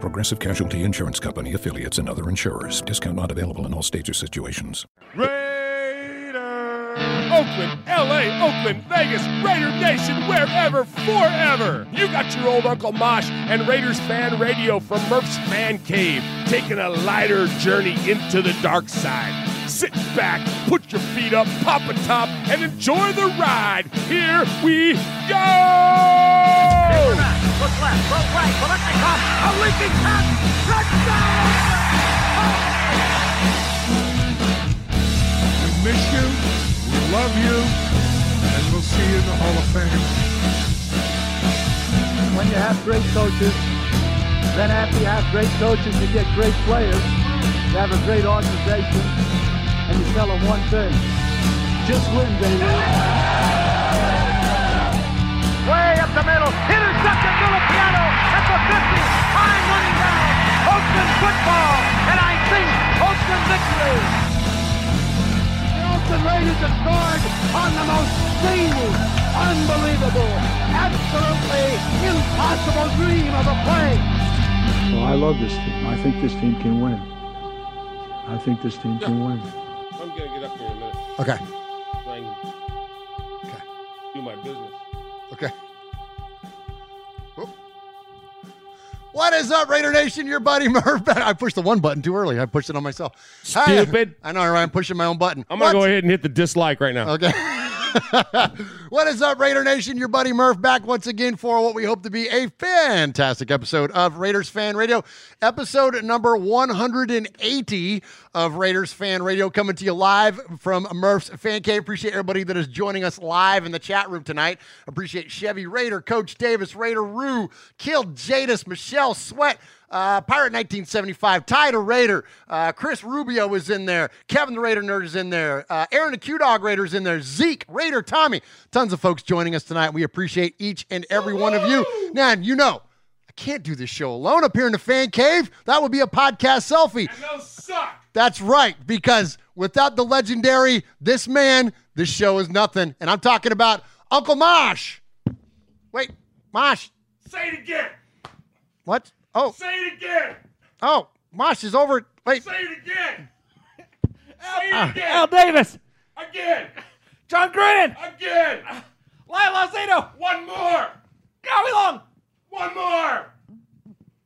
Progressive Casualty Insurance Company affiliates and other insurers. Discount not available in all states or situations. Raider! Oakland, LA, Oakland, Vegas, Raider Nation, wherever, forever. You got your old Uncle Mosh and Raiders fan radio from Murph's Man Cave, taking a lighter journey into the dark side. Sit back, put your feet up, pop a top, and enjoy the ride. Here we go! Look left, look right, Kolesnikov, a leaping pass, touchdown! We miss you, we love you, and we'll see you in the Hall of Fame. When you have great coaches, then after you have great coaches, you get great players. You have a great organization, and you tell them one thing: just win, baby. Way up the middle, intercepted Filipiano at the 50, time running down. Oakland football, and I think Oakland victory. The Oakland Raiders have scored on the most zany, unbelievable, absolutely impossible dream of a play. Well, I love this team. I think this team can win. I think this team can win. I'm gonna get up here in a minute. Okay. So I can Okay. do my business. Okay. What is up, Raider Nation? Your buddy Murph. I pushed the one button too early. I pushed it on myself. Hi. Stupid. I know, right? I'm pushing my own button. I'm gonna go ahead and hit the dislike right now. Okay. what is up, Raider Nation? Your buddy Murph back once again for what we hope to be a fantastic episode of Raiders Fan Radio. Episode number 180 of Raiders Fan Radio coming to you live from Murph's Fan Cave. Appreciate everybody that is joining us live in the chat room tonight. Appreciate Chevy Raider, Coach Davis, Raider Rue, Killed Jadis, Michelle Sweat. Uh, Pirate 1975, Ty the Raider, uh, Chris Rubio is in there, Kevin the Raider Nerd is in there, uh, Aaron the Q Dog Raider is in there, Zeke, Raider Tommy, tons of folks joining us tonight. We appreciate each and every one of you. Now, you know, I can't do this show alone up here in the fan cave. That would be a podcast selfie. And those suck. That's right, because without the legendary this man, this show is nothing. And I'm talking about Uncle Mosh. Wait, Mosh, Say it again. what? Oh, Say it again. oh, Mosh is over. Wait, Say it again. Say Ah. it again. Al Davis, Again. John Grennan, Again. Lyle Alzado, One more. Howie Long, One more.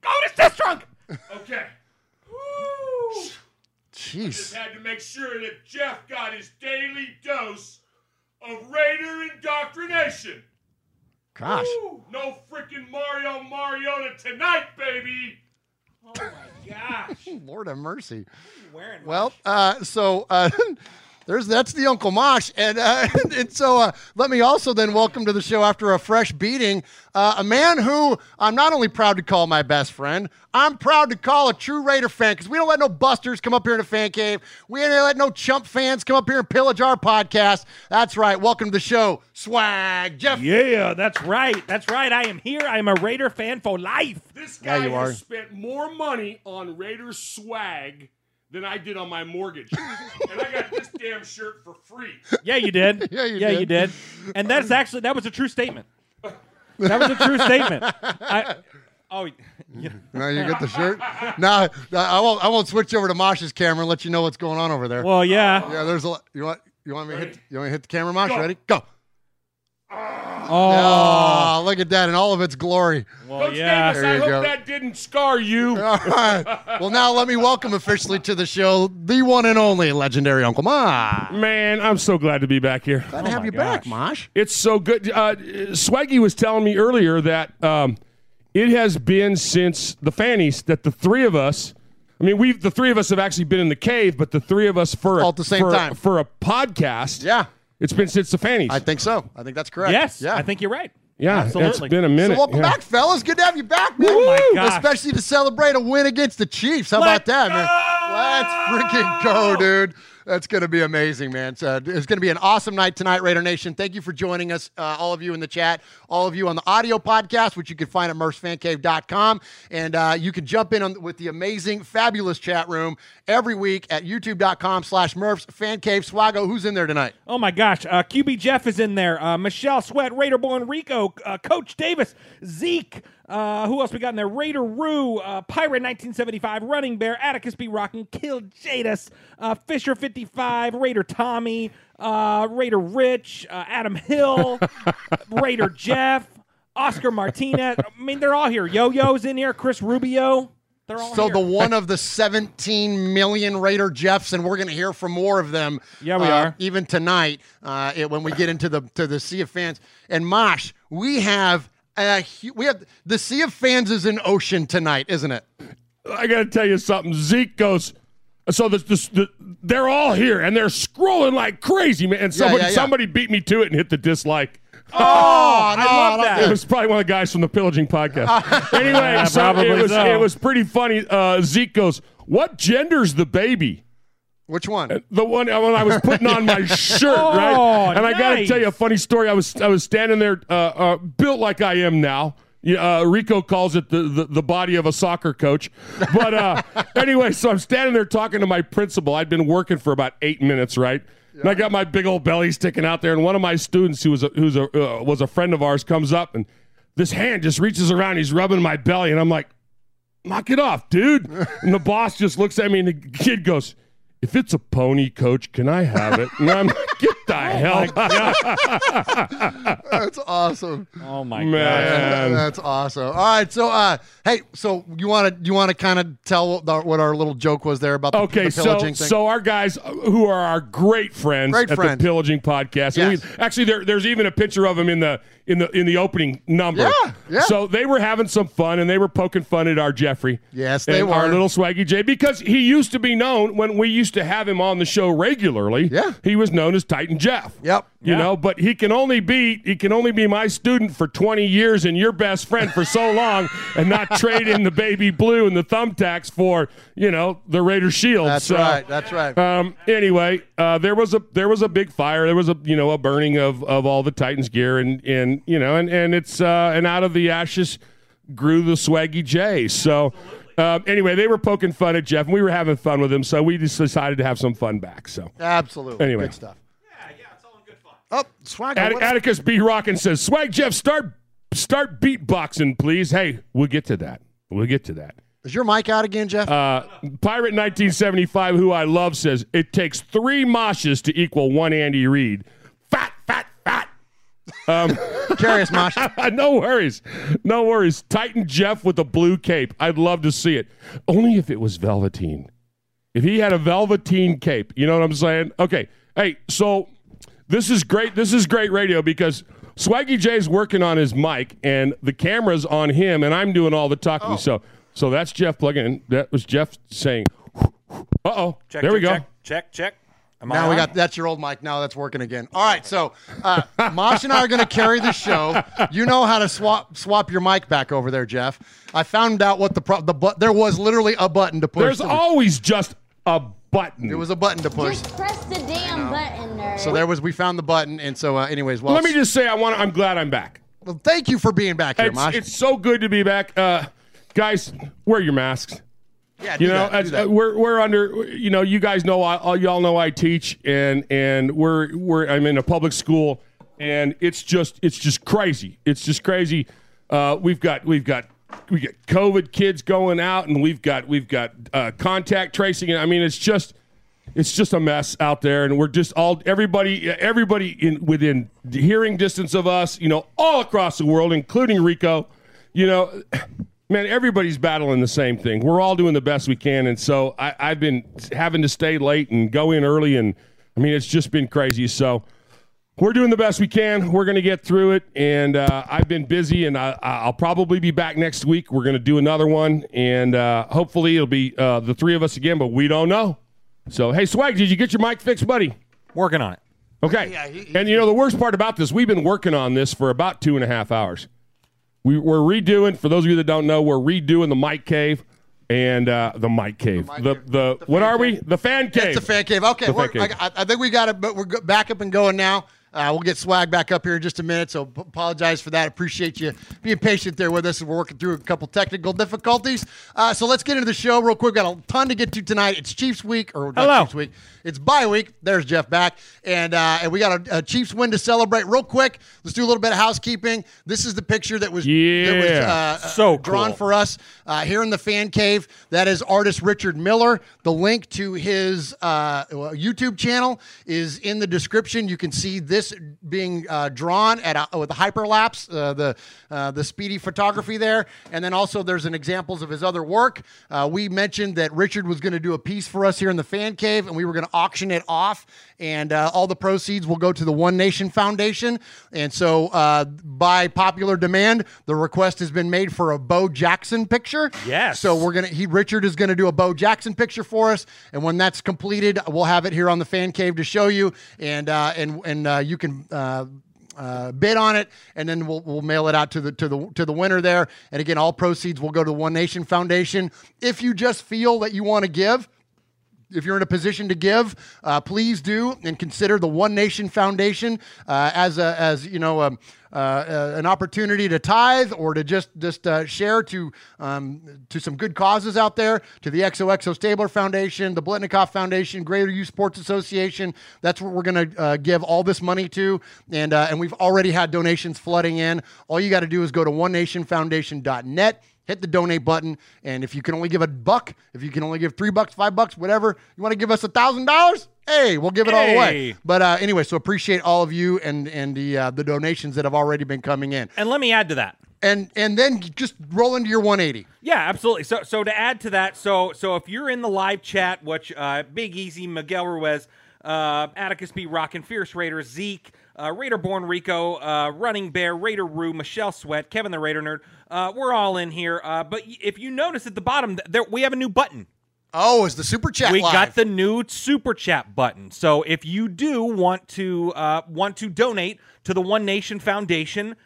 Otis Sistrunk. Okay. Woo. jeez. I Just had to make sure that Jeff got his daily dose of Raider indoctrination. Gosh. Woo. No freaking Mario Mariota tonight, baby. Oh my gosh. Lord have mercy. Wearing Well, uh, so uh, there's that's the Uncle Mosh, and uh, and so uh, let me also then welcome to the show after a fresh beating uh, a man who I'm not only proud to call my best friend, I'm proud to call a true Raider fan because we don't let no busters come up here in the fan cave. We ain't let no chump fans come up here and pillage our podcast. That's right. Welcome to the show, Swag Jeff. Yeah, that's right. That's right. I am here. I am a Raider fan for life. This Yeah, guy you are. has spent more money on Raider swag than I did on my mortgage. and I got this damn shirt for free. Yeah, you did. Yeah, you yeah, did. you did. And that's actually that was a true statement. That was a true statement. I, oh, yeah. Now you get the shirt. Now I won't. I won't switch over to Mosh's camera and let you know what's going on over there. well, yeah. yeah, there's a. lot- You want? You want me to hit? You want me to hit the camera, Mosh? Ready? Go. Oh, Oh, look at that in all of its glory. well, Coach yeah. Davis, There I hope go. that didn't scar you. All right. Well, now let me welcome officially to the show the one and only legendary Uncle Mosh. Man, I'm so glad to be back here. Glad to have my you back. Mosh. It's so good. Uh, Swaggy was telling me earlier that um, it has been since the Fannies that the three of us. I mean, we've the three of us have actually been in the cave, but the three of us for a, All at the same for, time. for a podcast. Yeah, it's been since the Fannies. I think so. I think that's correct. Yes, Yeah. I think you're right. yeah, absolutely. it's been a minute. So welcome yeah. back, fellas. Good to have you back, man. Oh, my gosh. Especially to celebrate a win against the Chiefs. How Let's about that, man? Let's freaking go, dude. That's going to be amazing, man. It's going to be an awesome night tonight, Raider Nation. Thank you for joining us, uh, all of you in the chat, all of you on the audio podcast, which you can find at MurphsFanCave.com. And uh, you can jump in on, with the amazing, fabulous chat room every week at YouTube.com slash Murphs Fan Cave. Swago, who's in there tonight? Oh my gosh, uh, QB Jeff is in there. Uh, Michelle Sweat, Raider Boy Enrico, uh, Coach Davis, Zeke. Uh, who else we got in there? Raider Rue, uh, Pirate 1975, Running Bear, Atticus B. Rockin, Kill Jadis, uh, Fisher 55, Raider Tommy, uh, Raider Rich, uh, Adam Hill, Raider Jeff, Oscar Martinez. I mean, they're all here. Yo Yo's in here, Chris Rubio. They're all So here. the one of the 17 million Raider Jeffs, and we're going to hear from more of them. Yeah, we uh, are. even tonight uh, it- when we get into the to the sea of fans. And Mosh, we have a we have the sea of fans is an ocean tonight, isn't it? I got to tell you something. Zeke goes. So this, this, the, they're all here and they're scrolling like crazy, man. And somebody, yeah, yeah. somebody beat me to it and hit the dislike. Oh, I love don't that. It was probably one of the guys from the pillaging podcast. anyway, Yeah, so it was so. it was pretty funny. Uh, Zeke goes, "What gender's the baby?" Which one? The one uh, when I was putting on my shirt, Oh, right? And I got to tell you a funny story. I was I was standing there, uh, uh, built like I am now. Uh, Rico calls it the, the the body of a soccer coach. But uh, anyway, so I'm standing there talking to my principal. I'd been working for about eight minutes, right? And I got my big old belly sticking out there. And one of my students, who was a, who's a uh, was a friend of ours, comes up and this hand just reaches around. He's rubbing my belly, and I'm like, knock it off, dude. And the boss just looks at me, and the kid goes, if it's a pony, coach, can I have it? And I'm like, get the hell That's awesome. oh my Man. That's awesome. All right, so uh, hey, so you want to you want to kind of tell what, the, what our little joke was there about the, Okay, the so pillaging thing? so our guys uh, who are our great friends Great at friends. the Pillaging Podcast. and Yes. we, actually, there, there's even a picture of them in the in the in the opening number. Yeah, yeah. So they were having some fun and they were poking fun at our Jeffrey. Yes, they and Our little Swaggy J because he used to be known when we used to have him on the show regularly. Yeah. he was known as Titan Jeff. Yep. You Yeah. know, but he can only be he can only be my student for 20 years and your best friend for so long and not trade in the baby blue and the thumbtacks for, you know, the Raider shield. that's So, right. That's right. Um anyway, uh there was a there was a big fire. There was a you know, a burning of of all the Titans gear and and you know, and and it's uh and out of the ashes grew the swaggy J. So um, anyway, they were poking fun at Jeff, and we were having fun with him. So we just decided to have some fun back. So Absolutely. Anyway. Good stuff. Yeah, yeah, it's all in good fun. Oh, swag. Att- Atticus B. Rockin says, "Swag Jeff, start start beatboxing, please." Hey, we'll get to that. We'll get to that. Is your mic out again, Jeff? Uh, Pirate 1975, who I love, says it takes three moshes to equal one Andy Reid. Fat, fat, fat. Um, Curious, Mosh. no worries, no worries. Titan Jeff with a blue cape. I'd love to see it. Only if it was velveteen. If he had a velveteen cape, you know what I'm saying? Okay. Hey, so this is great. This is great radio because Swaggy J's working on his mic and the camera's on him, and I'm doing all the talking. So So that's Jeff plugging in. That was Jeff saying, "Uh oh." Check, There we go. Check, check, check. Am I Now we on? got that's your old mic. Now that's working again. All right, so uh, Mosh and I are going to carry the show. You know how to swap swap your mic back over there, Jeff. I found out what the pro- the but there was literally a button to push. There's always just a button. There was a button to push. Just press the damn button, nerd. So there was we found the button, and so uh, anyways, well, Let me just say, I want. I'm glad I'm back. well, thank you for being back here, It's, Mosh. it's so good to be back, uh, guys. Wear your masks. yeah, do you know, that, do as- that. uh, we're we're under. You know, you guys know. I, all y'all know I teach, and and we're we're. I'm in a public school, and it's just it's just crazy. It's just crazy. Uh, we've got we've got we got COVID kids going out, and we've got we've got uh, contact tracing. And I mean, it's just it's just a mess out there, and we're just all everybody everybody in within hearing distance of us. You know, all across the world, including Rico. You know, man, everybody's battling the same thing. We're all doing the best we can, and so I, I've been having to stay late and go in early, and I mean, it's just been crazy. So we're doing the best we can. We're going to get through it, and uh, I've been busy, and I, I'll probably be back next week. We're going to do another one, and uh, hopefully it'll be uh, the three of us again, but we don't know. So, hey, Swag, did you get your mic fixed, buddy? Working on it. Okay. Yeah, he- and you know the worst part about this, we've been working on this for about two and a half hours. We, we're redoing. For those of you that don't know, we're redoing the mic cave and uh, the mic cave. The the, what are we? The fan cave. It's the fan cave. Okay, The we're, fan cave. I, I think we got it, but we're back up and going now. Uh, we'll get swag back up here in just a minute, so apologize for that. Appreciate you being patient there with us. as We're working through a couple technical difficulties. Uh, so let's get into the show real quick. Got a ton to get to tonight. It's Chiefs week, or not Hello. Chiefs week. It's bye week. There's Jeff back, and uh, and we got a, a Chiefs win to celebrate. Real quick, let's do a little bit of housekeeping. This is the picture that was that was Yeah. uh, So drawn for us uh, here in the fan cave. That is artist Richard Miller. The link to his uh, YouTube channel is in the description. You can see this being uh, drawn at a, with a hyperlapse, uh, the uh, the speedy photography there, and then also there's an examples of his other work. Uh, we mentioned that Richard was going to do a piece for us here in the fan cave, and we were going to auction it off, and uh, all the proceeds will go to the One Nation Foundation. And so, uh, by popular demand, the request has been made for a Bo Jackson picture. Yes. So we're gonna he Richard is gonna do a Bo Jackson picture for us, and when that's completed, we'll have it here on the fan cave to show you, and uh, and and uh, you can. Uh, uh, bid on it, and then we'll, we'll mail it out to the to the to the winner there. And again, all proceeds will go to the One Nation Foundation. If you just feel that you want to give, if you're in a position to give, uh, please do and consider the One Nation Foundation uh, as a as you know um, uh, uh, an opportunity to tithe or to just just uh, share to um, to some good causes out there. To the XOXO Stabler Foundation, the Biletnikoff Foundation, Greater Youth Sports Association. That's what we're going to uh, give all this money to, and uh, and we've already had donations flooding in. All you got to do is go to onenationfoundation.net hit the donate button. And if you can only give a buck, if you can only give three bucks, five bucks, whatever, you want to give us a thousand dollars, hey, we'll give it all away. But uh, anyway, so appreciate all of you and and the uh, the donations that have already been coming in. And let me add to that. And and then just roll into your 180. Yeah, absolutely. So, so to add to that, so so if you're in the live chat, which uh, Big Easy, Miguel Ruiz, uh, Atticus B. Rockin', Fierce Raider, Zeke, uh, Raider Born Rico, uh, Running Bear, Raider Rue, Michelle Sweat, Kevin the Raider Nerd, uh, we're all in here. Uh, but if you notice at the bottom, there we have a new button. Oh, is the super chat we live? got the new super chat button. So if you do want to uh, want to donate to the One Nation Foundation,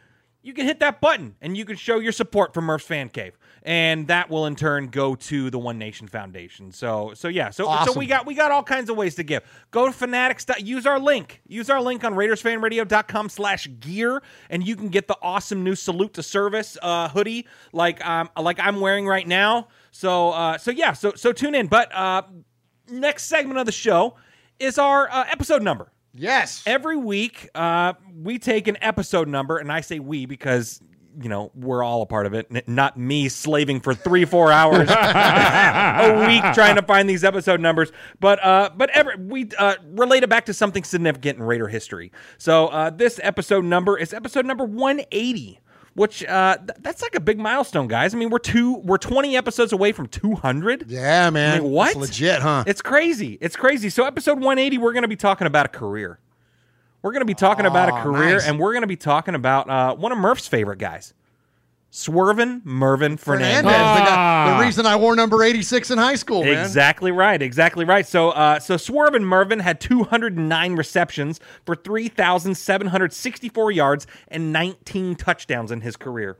you can hit that button and you can show your support for Murph's Fan Cave, and that will in turn go to the One Nation Foundation. So so yeah, so so we got we got all kinds of ways to give. Go to Fanatics. Use our link. Use our link on RaidersFanRadio.com slash gear, and you can get the awesome new salute to service uh, hoodie like um like I'm wearing right now. So uh, so yeah, so so tune in. But uh, next segment of the show is our uh, episode number. Yes. Every week, uh, we take an episode number, and I say we because you know we're all a part of it, n- not me slaving for three, four hours a week trying to find these episode numbers. But uh, but every we uh, relate it back to something significant in Raider history. So uh, this episode number is episode number one eighty. Which uh, th- that's like a big milestone, guys. I mean, we're two, we're twenty episodes away from two hundred. Yeah, man. I mean, what? It's legit, huh? It's crazy. It's crazy. So episode 180, we're going to be talking about a career. We're going to be talking about a career, nice. and we're going to be talking about uh, one of Murph's favorite guys, Swervin Mervin Fernandez, Fernandez. the, guy, the reason I wore number 86 in high school, man. Exactly right. Exactly right. So, uh, so Swervin Mervin had 209 receptions for 3,764 yards and 19 touchdowns in his career.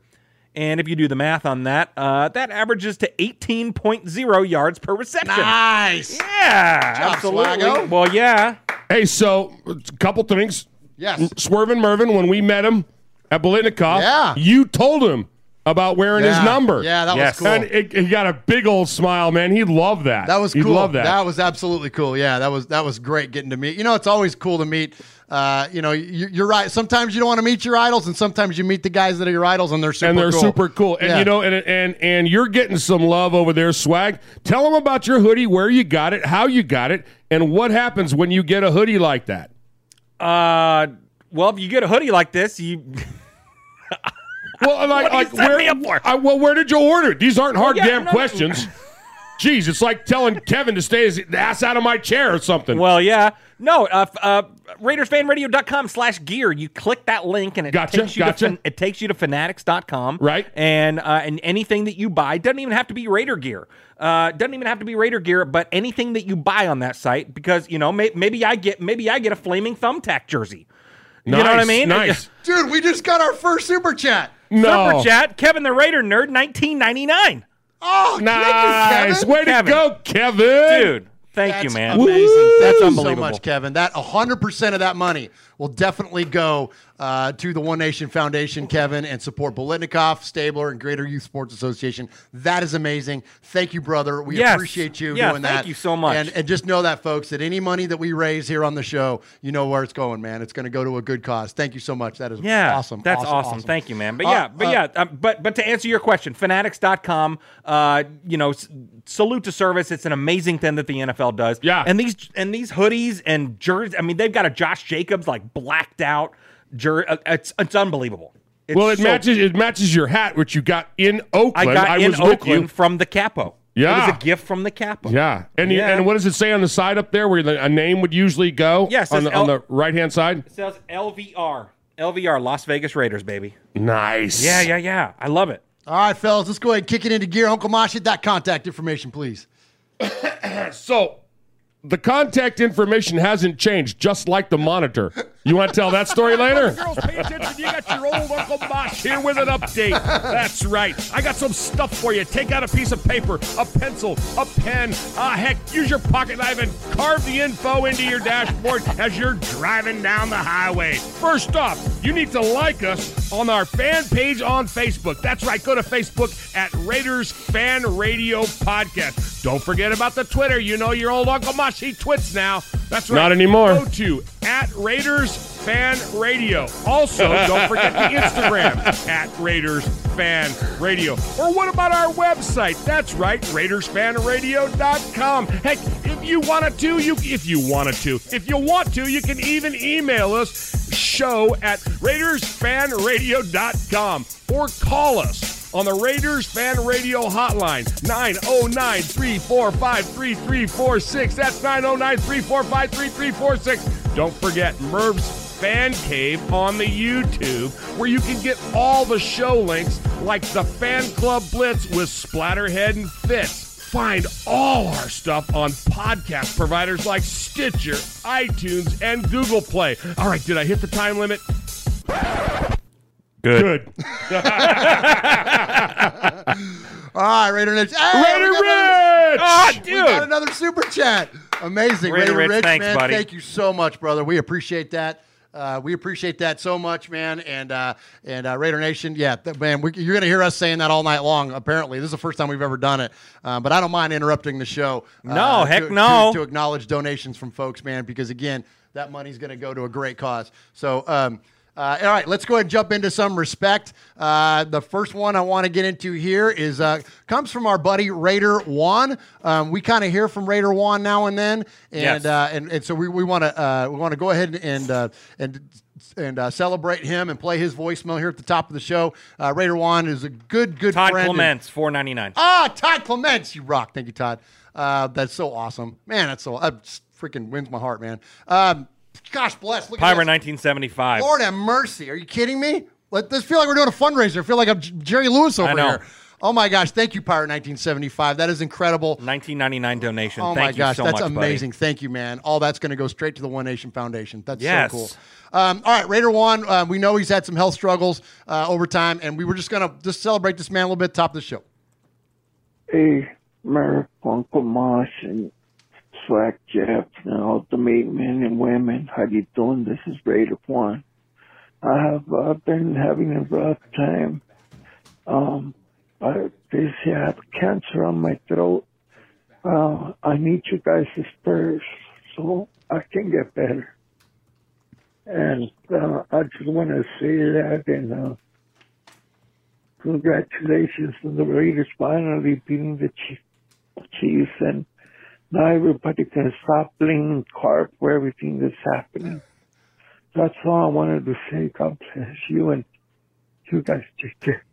And if you do the math on that, uh, that averages to 18.0 yards per reception. Nice. Yeah, Job, absolutely. Swaggo. Well, yeah. Hey, so a couple things. Yes. Swervin Mervin, when we met him at Biletnikoff, Yeah. you told him about wearing his number. Yeah, that was cool. And it, he got a big old smile, man. He loved that. That was He cool. loved that. That was absolutely cool. Yeah, that was that was great getting to meet. You know, it's always cool to meet. Uh, you know, you, you're right. Sometimes you don't want to meet your idols, and sometimes you meet the guys that are your idols, and they're super. and they're cool. super cool. And Yeah. you know, and and and you're getting some love over there, swag. Tell them about your hoodie, where you got it, how you got it, and what happens when you get a hoodie like that. Uh, well, if you get a hoodie like this, you. Well, like, What do you like where? me up for? I, well, where did you order? These aren't hard yeah, damn no, no. questions. Jeez, it's like telling Kevin to stay his ass out of my chair or something. Well, yeah. No, uh, f- uh, RaidersFanRadio.com slash gear. You click that link and it Gotcha, takes you gotcha. to fan- it takes you to Fanatics.com. Right. And uh, and anything that you buy doesn't even have to be Raider gear. Uh, doesn't even have to be Raider gear, but anything that you buy on that site because you know may- maybe I get maybe I get a flaming thumbtack jersey. You know what I mean? nice. Dude, we just got our first super chat. no, Super chat, Kevin the Raider nerd, 1999. Oh, nice. Kevin. Way to Kevin. go, Kevin. Dude, thank you, That's man. Amazing. That's Thank you unbelievable. so much, Kevin. That 100% of that money will definitely go uh, to the One Nation Foundation, Kevin, and support Biletnikoff, Stabler, and Greater Youth Sports Association. That is amazing. Thank you, brother. We Yes. appreciate you Yeah, doing thank that. Thank you so much. And, and just know that, folks, that any money that we raise here on the show, you know where it's going, man. It's going to go to a good cause. Thank you so much. That is Yeah, awesome. That's awesome. awesome. Thank you, man. But Uh, yeah, but uh, yeah, um, but but to answer your question, fanatics.com, uh, you know, s- salute to service. It's an amazing thing that the NFL does. Yeah. And these and these hoodies and jerseys, I mean, they've got a Josh Jacobs like blacked out jer- uh, it's it's unbelievable. It's well, it so- matches. It matches your hat, which you got in Oakland. I Oakland. got in was with you. Oakland from the Capo. It Yeah. was a gift from the Capo. Yeah, and you- and what does it say on the side up there, where the, a name would usually go? Yeah, on says the, on L- the right hand side. It says LVR. LVR, Las Vegas Raiders, baby. Nice. Yeah, yeah, yeah. I love it. All right, fellas, let's go ahead and kick it into gear. Uncle Mosh, hit that contact information, please. So, the contact information hasn't changed, just like the monitor. You want to tell that story later? Girls, pay attention. You got your old Uncle Mosh here with an update. That's right. I got some stuff for you. Take out a piece of paper, a pencil, a pen. Ah, heck, use your pocket knife and carve the info into your dashboard as you're driving down the highway. First off, you need to like us on our fan page on Facebook. That's right. Go to Facebook at Raiders Fan Radio Podcast. Don't forget about the Twitter. You know your old Uncle Mosh. He twits now. That's right. Not anymore. Go to at Raiders Fan Radio. Also, don't forget the Instagram at Raiders Fan Radio. Or what about our website? That's right, RaidersFanRadio.com. Heck, if you wanted to, you if you wanted to, if you want to, you can even email us show at RaidersFanRadio.com or call us on the Raiders Fan Radio Hotline, 909 345 3346. That's 909 345 3346. Don't forget Murph's Fan Cave on the YouTube, where you can get all the show links like the Fan Club Blitz with Splatterhead and Fitz. Find all our stuff on podcast providers like Stitcher, iTunes, and Google Play. All right, did I hit the time limit? Good. Good. All right, Raider Rich. Hey, Raider we another- Rich! Ah, We dude. got another super chat. Amazing. Raider Raider, Rich, Rich, thanks, man. buddy. Thank you so much, brother. We appreciate that. Uh, we appreciate that so much, man. And uh, and uh, Raider Nation, yeah, th- man, we, you're going to hear us saying that all night long. Apparently, this is the first time we've ever done it. Uh, but I don't mind interrupting the show. uh, No, heck to- no. To, to acknowledge donations from folks, man, because again, that money's going to go to a great cause. So. Um, uh, all right, let's go ahead and jump into some respect. Uh, the first one I want to get into here is uh, comes from our buddy Raider Juan. Um, we kind of hear from Raider Juan now and then, and Yes. uh, and, and so we we want to uh, we want to go ahead and uh, and and uh, celebrate him and play his voicemail here at the top of the show. Uh, Raider Juan is a good good Todd friend. and- Clements, four ninety nine. Ah, Todd Clements, you rock. Thank you, Todd. Uh, that's so awesome, man. That's so uh, just freaking wins my heart, man. Um, gosh bless. Look at Pyra this. nineteen seventy five. Lord have mercy. Are you kidding me? Let this feel like we're doing a fundraiser. I feel like I'm Jerry Lewis over I know. here. Oh my gosh! Thank you, Pirate 1975. That is incredible. 1999 donation. Oh Thank my you gosh, so that's much, buddy. amazing. Thank you, man. All that's going to go straight to the One Nation Foundation. That's Yes. so cool. Um, all right, Raider One. Uh, we know he's had some health struggles uh, over time, and we were just going to just celebrate this man a little bit. Top of the show. Hey, Murph, Uncle Mosh, and Swag Jeff, and all the men and women. How you doing? This is Raider One. I have uh, been having a rough time. Um, I basically have cancer on my throat. Uh, I need you guys' prayers so I can get better. And uh, I just want to say that and uh, congratulations to the Raiders finally beating the Chief- Chiefs and now everybody can stop blaming Carr for everything that's happening. That's all I wanted to say. God bless you and you guys take care.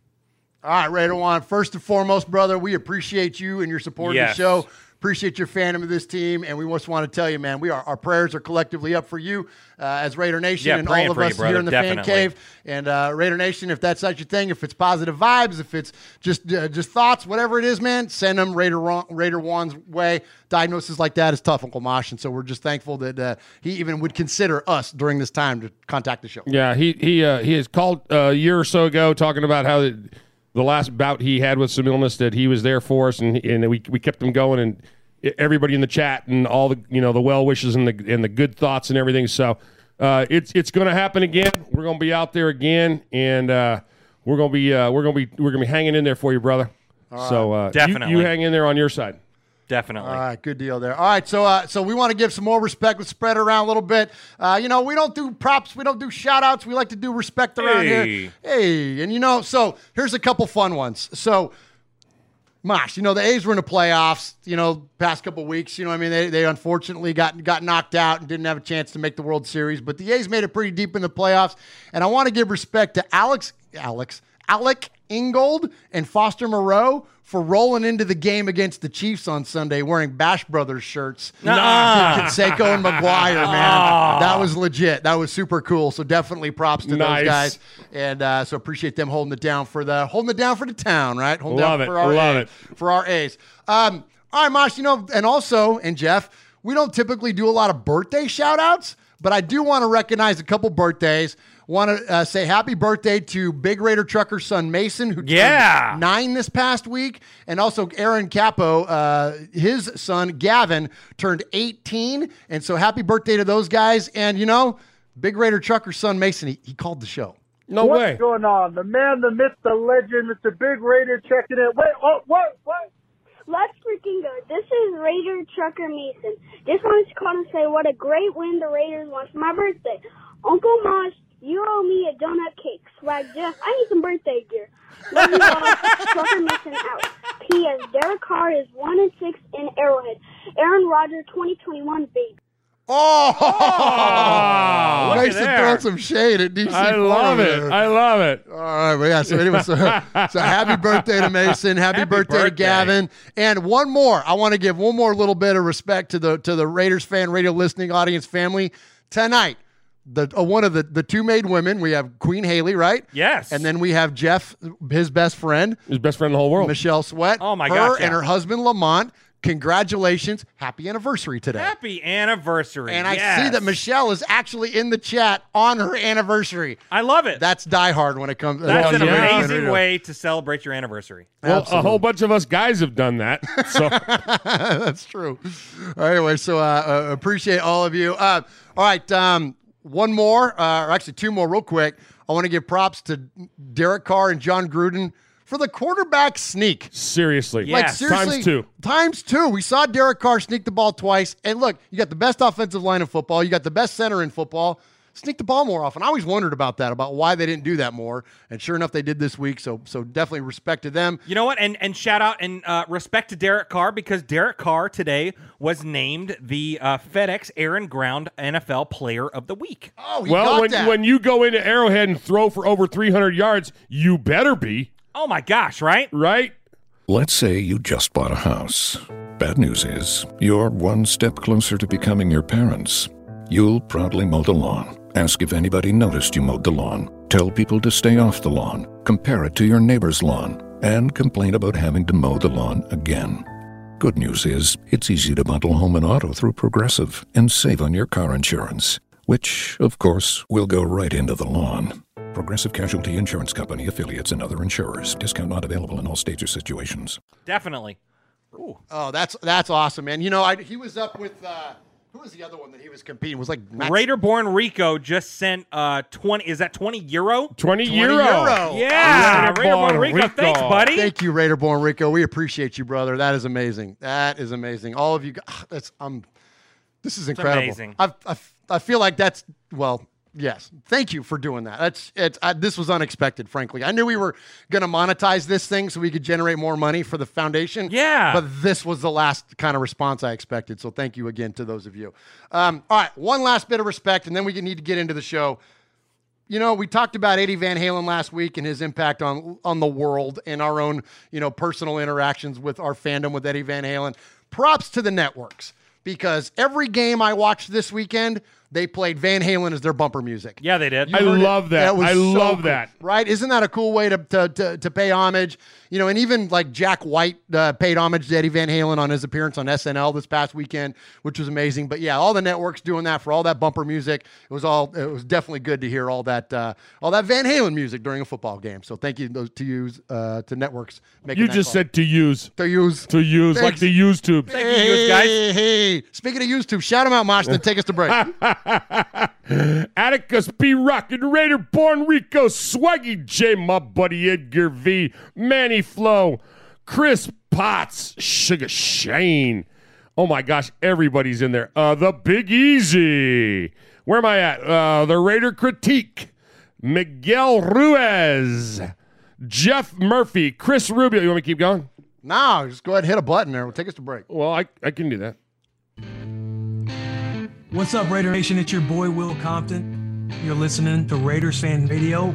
All right, Raider One. First and foremost, brother, we appreciate you and your support of the show. Appreciate your fandom of this team, and we just want to tell you, man, we are our prayers are collectively up for you uh, as Raider Nation Yeah, and all of for you, us brother, here in the fan cave. And uh, Raider Nation, if that's such a thing, if it's positive vibes, if it's just uh, just thoughts, whatever it is, man, send them Raider Raider One's way. Diagnosis like that is tough, Uncle Mosh, and so we're just thankful that uh, he even would consider us during this time to contact the show. Yeah, he he uh, he has called uh, a year or so ago talking about how the, the last bout he had with some illness that he was there for us and and we we kept him going and everybody in the chat and all the you know the well wishes and the and the good thoughts and everything. So uh, it's it's going to happen again. We're going to be out there again and uh, we're going to be uh, we're going to be we're going to be hanging in there for you, brother. So uh, you- Definitely. you, hang in there on your side. Definitely. All right, good deal there. All right, so uh, so we want to give some more respect. Let's spread it around a little bit. Uh, you know, we don't do props, we don't do shout outs. We like to do respect around Hey. here. Hey, and you know, so here's a couple fun ones. So Mosh, you know, the A's were in the playoffs, you know, past couple weeks. You know, I mean, they, they unfortunately got got knocked out and didn't have a chance to make the World Series, but the A's made it pretty deep in the playoffs. And I want to give respect to Alex, Alex, Alec Ingold and Foster Moreau for rolling into the game against the Chiefs on Sunday wearing Bash Brothers shirts. Nuh-uh. Canseco and McGwire, man. That was legit. That was super cool. So definitely props to Nice. those guys. And uh, so appreciate them holding it down for the holding it down for the town, right? Holding Love down it. for our Love A- it. for our A's. Um, all right, Mosh, you know, and also, and Jeff, we don't typically do a lot of birthday shout outs, but I do want to recognize a couple birthdays. Want to uh, say happy birthday to Big Raider Trucker's son Mason, who turned Yeah. nine this past week, and also Aaron Capo, uh, his son Gavin turned 18, and so happy birthday to those guys. And you know, Big Raider Trucker's son Mason, he, he called the show. No What's way. going on? The man, the myth, the legend, Mr. Big Raider checking in. Wait, oh, what? What? Let's freaking go. This is Raider Trucker Mason. Just wanted to call and say what a great win the Raiders won for my birthday. Uncle Mosh, you owe me a donut cake. Swag Jeff, I need some birthday gear. Love you all. Trucker Mason out. P.S. Derek Carr is 1 and 6 in Arrowhead. Aaron Rodgers 2021 baby. Oh, oh! Ah. look nice at to throw some shade at DC. I love it. Farm I love it. All right, but yeah. So anyway, so, so happy birthday to Mason. Happy, Happy birthday, to birthday. Gavin. And one more. I want to give one more little bit of respect to the to the Raiders fan radio listening audience family tonight. The uh, one of the the two maid women. We have Queen Haley, right? Yes. And then we have Jeff, his best friend, His best friend in the whole world. Michelle Sweat. Oh, my her gosh, yeah. and her husband Lamont. Congratulations, happy anniversary today. Happy anniversary. And I see that Michelle is actually in the chat on her anniversary. I love it. That's diehard when it comes. That's when an it comes to amazing radio. way to celebrate your anniversary. Well, Absolutely. a whole bunch of us guys have done that. So That's true. Anyway, so uh, uh, appreciate all of you. Uh, all right, um, one more, uh, or actually two more, real quick. I want to give props to Derek Carr and John Gruden for the quarterback sneak. seriously, Like Yes. seriously, times two. Times two. We saw Derek Carr sneak the ball twice, and look, you got the best offensive line in football. You got the best center in football. Sneak the ball more often. I always wondered about that, about why they didn't do that more. And sure enough, they did this week. So, so definitely respect to them. You know what? And and shout out and uh, respect to Derek Carr because Derek Carr today was named the uh, FedEx Air and Ground NFL Player of the Week. Oh, he well, got when that. when you go into Arrowhead and throw for over 300 yards, you better be Oh my gosh! Right? right. Let's say you just bought a house. Bad news is, you're one step closer to becoming your parents. You'll proudly mow the lawn. Ask if anybody noticed you mowed the lawn. Tell people to stay off the lawn, compare it to your neighbor's lawn, and complain about having to mow the lawn again. Good news is, it's easy to bundle home and auto through Progressive and save on your car insurance, which, of course, will go right into the lawn. Progressive Casualty Insurance Company affiliates and other insurers. Discount not available in all states or situations. Definitely. Oh, that's that's awesome, man. You know, I, he was up with uh, who was the other one that he was competing? It was like Max- Raider born Rico just sent uh 20 is that 20 euro? 20, 20 euro. Yeah, Raider Raider born born Rico. Rico. Thanks, buddy. Thank you, Raider Born Rico. We appreciate you, brother. That is amazing. That is amazing. All of you, guys, that's um, this is incredible. amazing. I, I, I feel like that's well, yes. Thank you for doing that. That's it's. I, this was unexpected, frankly. I knew we were going to monetize this thing so we could generate more money for the foundation. Yeah. but this was the last kind of response I expected. So thank you again to those of you. Um, all right, one last bit of respect, and then we need to get into the show you know, we talked about Eddie Van Halen last week and his impact on on the world and our own, you know, personal interactions with our fandom with Eddie Van Halen. Props to the networks because every game I watched this weekend, they played Van Halen as their bumper music. Yeah, they did. I heard it. love that. was I so love cool, that. Right? Isn't that a cool way to to, to, to pay homage? You know, and even like Jack White uh, paid homage to Eddie Van Halen on his appearance on SNL this past weekend, which was amazing. But yeah, all the networks doing that for all that bumper music. It was all. It was definitely good to hear all that uh, all that Van Halen music during a football game. So thank you those to use uh, to networks. Making You that just call. said to use. to use. To use, like the use tube. Thank you, guys. Hey, hey, speaking of YouTube, shout them out, Mosh, then take us to break. Atticus B. Rock and Raider Born Rico, Swaggy J, my buddy Edgar V, Manny Flow, Chris Potts, Sugar Shane. Oh my gosh, everybody's in there. Uh, the Big Easy. Where am I at? Uh, the Raider Critique, Miguel Ruiz, Jeff Murphy, Chris Rubio. You want me to keep going? no, just go ahead and hit a button there. We'll take us to break. Well, I, I can do that. What's up, Raider Nation? It's your boy Will Compton. You're listening to Raiders Fan Radio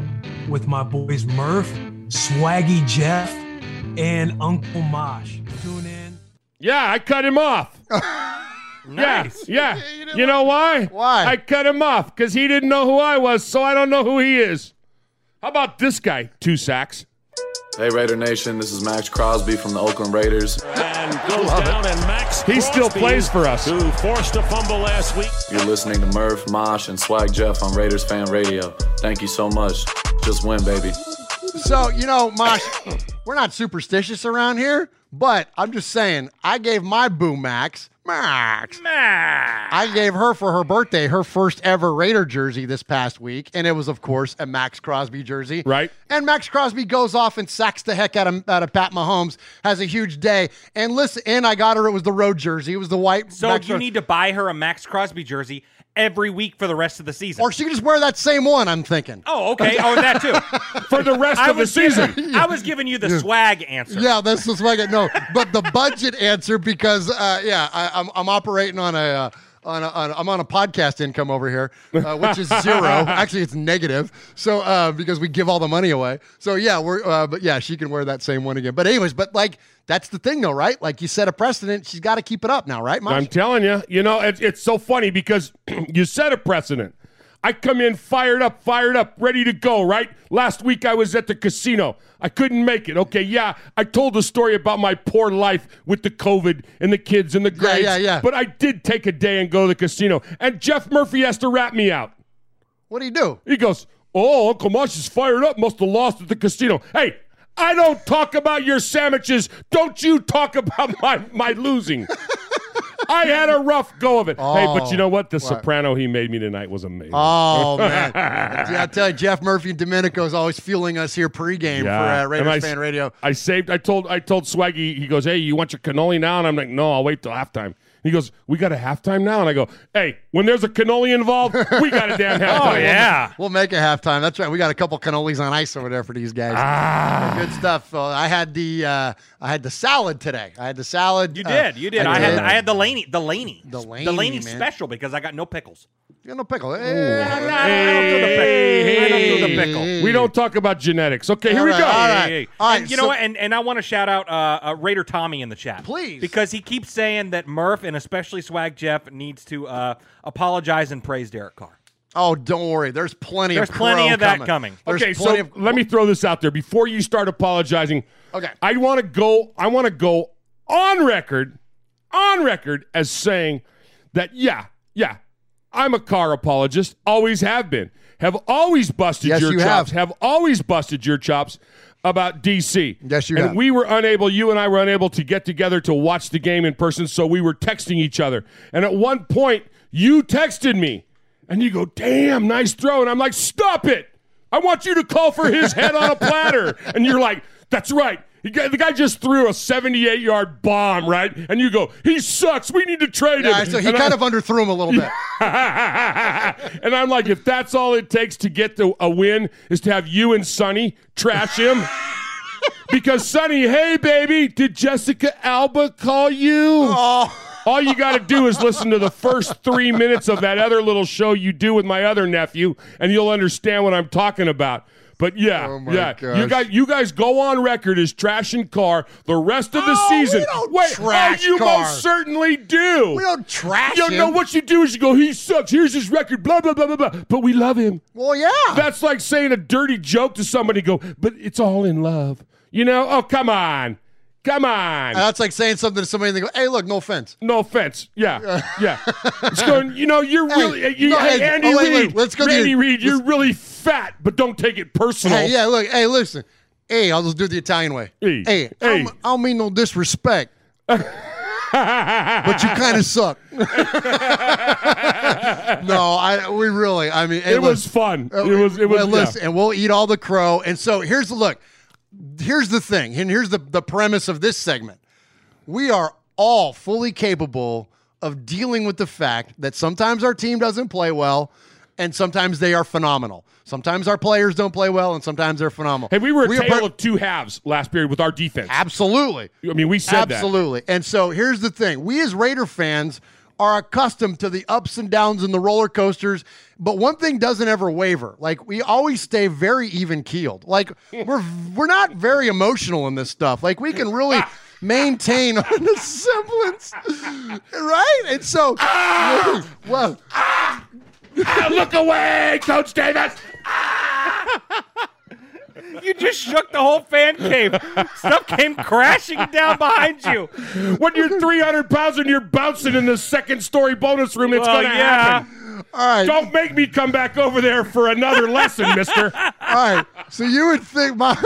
with my boys Murph, Swaggy Jeff, and Uncle Mosh. Tune in. Yeah, I cut him off. Nice. Yeah, yeah. You know why? Why? I cut him off because he didn't know who I was, so I don't know who he is. How about this guy? Two sacks. Hey Raider Nation, this is Maxx Crosby from the Oakland Raiders. And goes down, and Maxx He still Crosby, plays for us. Who forced a fumble last week. You're listening to Murph, Mosh, and Swag Jeff on Raiders Fan Radio. Thank you so much. Just win, baby. So, you know, Mosh, we're not superstitious around here, but I'm just saying, I gave my boo Max, Max, I gave her for her birthday her first ever Raider jersey this past week, and it was, of course, a Maxx Crosby jersey. Right. And Maxx Crosby goes off and sacks the heck out of, out of Pat Mahomes, has a huge day. And listen, and I got her, it was the road jersey. It was the white. So Max you Crosby. need to buy her a Maxx Crosby jersey every week for the rest of the season. Or she could just wear that same one, I'm thinking. oh, okay. Oh, that too. For the rest I of the was giving- season. I was giving you the swag answer. Yeah, that's like it. No, but the budget answer because uh, yeah, I, I'm I'm operating on a. Uh, on a, on I'm on a podcast income over here, uh, which is zero. Actually, it's negative. So uh, because we give all the money away. So yeah, we're. Uh, but yeah, she can wear that same one again. But anyways, but like that's the thing though, right? Like you set a precedent. She's got to keep it up now, right? Mosh? I'm telling you, you know, it's, it's so funny because you set a precedent. I come in fired up, fired up, ready to go, right? Last week I was at the casino. I couldn't make it. Okay, yeah, I told the story about my poor life with the COVID and the kids and the grades. yeah, yeah. yeah. But I did take a day and go to the casino. And Jeff Murphy has to wrap me out. what do you do? He goes, Oh, Uncle Mosh is fired up, must have lost at the casino. Hey, I don't talk about your sandwiches. Don't you talk about my, my losing. I had a rough go of it. hey, but you know what? The what? soprano he made me tonight was amazing. Oh man, yeah, I tell you, Jeff Murphy and Domenico is always fueling us here pregame for uh, Raiders I- Fan Radio. I saved. I told. I told Swaggy. He goes, "Hey, you want your cannoli now?" And I'm like, "No, I'll wait till halftime." He goes, "We got a halftime now," and I go, "Hey, when there's a cannoli involved, we got a damn halftime." Oh yeah. We'll make a halftime. That's right. We got a couple cannolis on ice over there for these guys. Ah. Good stuff. Uh, I had the uh, I had the salad today. I had the salad. You uh, did. You did. I, had I had the Laney the Laney The Laney, the Laney man. special because I got no pickles. You got no pickle. I Hey, don't, I don't do the pickle. I don't do the pickle. We don't talk about genetics. Okay, here All we go. all right. Hey, hey. All right, and you know what? And, and I want to shout out uh, uh, Raider Tommy in the chat. Please. Because he keeps saying that Murph and especially Swag Jeff needs to uh, apologize and praise Derek Carr. Oh, don't worry. There's plenty There's of plenty crow of that coming. There's okay, so plenty of let me throw this out there before you start apologizing. Okay. I want to go. I want to go on record, on record as saying that yeah, yeah, I'm a Carr apologist. Always have been. Have always busted Yes, your you chops. have. Have always busted your chops about DC. Yes, you and have. we were unable. You and I were unable to get together to watch the game in person, so we were texting each other. And at one point, you texted me, and you go, "Damn, nice throw," and I'm like, "Stop it! I want you to call for his head on a platter." And you're like, "That's right." Got- The guy just threw a 78 yard bomb, right? And you go, he sucks. We need to trade him. So he And kind I- of underthrew him a little bit. and I'm like, if that's all it takes to get to a win is to have you and Sonny trash him. because Sonny, hey baby, did Jessica Alba call you? Oh. All you got to do is listen to the first three minutes of that other little show you do with my other nephew, and you'll understand what I'm talking about. But yeah, Oh yeah, you gosh. guys, you guys go on record as trashing Carr the rest of the oh, season. Wait, oh, trash oh, you Carr. most certainly do. We don't trash You him. know what you do is you go, he sucks. Here's his record. Blah blah blah blah blah. But we love him. Well, yeah. That's like saying a dirty joke to somebody. Go, but it's all in love. You know? Oh, come on, come on. And that's like saying something to somebody and they go, hey, look, no offense. no offense. Yeah, yeah. It's going. You know, you're Hey, really. You, no, hey, hey, Andy oh, wait, Reid. wait, let's go to Andy Reid. You're really fat, but don't take it personal. Hey, yeah, look, hey, listen. Hey, I'll just do it the Italian way. Hey, hey, I, hey. don't, I don't mean no disrespect, but you kind of suck. no, I we really, I mean, hey, It was listen, fun. uh, It was. It was. well, yeah. listen, and we'll eat all the crow. And so here's the look. Here's the thing, and here's the the premise of this segment. We are all fully capable of dealing with the fact that sometimes our team doesn't play well, and sometimes they are phenomenal. Sometimes our players don't play well, and sometimes they're phenomenal. Hey, we were a are tale per- of two halves last period with our defense. Absolutely. I mean, we said that. Absolutely. And so here's the thing we as Raider fans are accustomed to the ups and downs and the roller coasters, but one thing doesn't ever waver. Like we always stay very even keeled. Like we're we're not very emotional in this stuff. Like we can really maintain a semblance. Right? And so ah! well ah! Ah, Look away, Coach Davis. You just shook the whole fan cave. Stuff came crashing down behind you. When you're 300 pounds and you're bouncing in the second story bonus room, it's Well, going to yeah. happen. all right. Don't make me come back over there for another lesson, mister. all right. So you would think my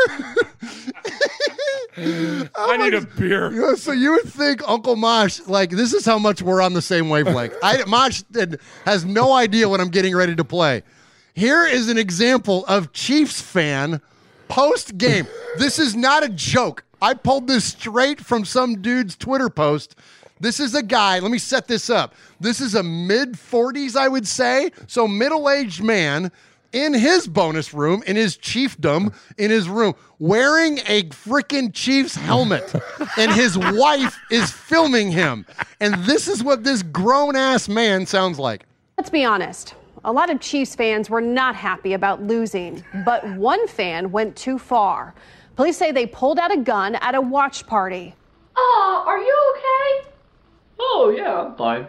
I need a beer. Yeah, so you would think Uncle Mosh, like this is how much we're on the same wavelength. I, Mosh did, has no idea what I'm getting ready to play. Here is an example of Chiefs fan post game. this is not a joke. I pulled this straight from some dude's Twitter post. This is a guy. Let me set this up. This is a mid 40s, I would say. So middle aged man in his bonus room, in his chiefdom, in his room, wearing a freaking Chiefs helmet. and his wife is filming him. And this is what this grown ass man sounds like. Let's be honest. A lot of Chiefs fans were not happy about losing, but one fan went too far. Police say they pulled out a gun at a watch party. Oh, are you okay? Oh, yeah, I'm fine.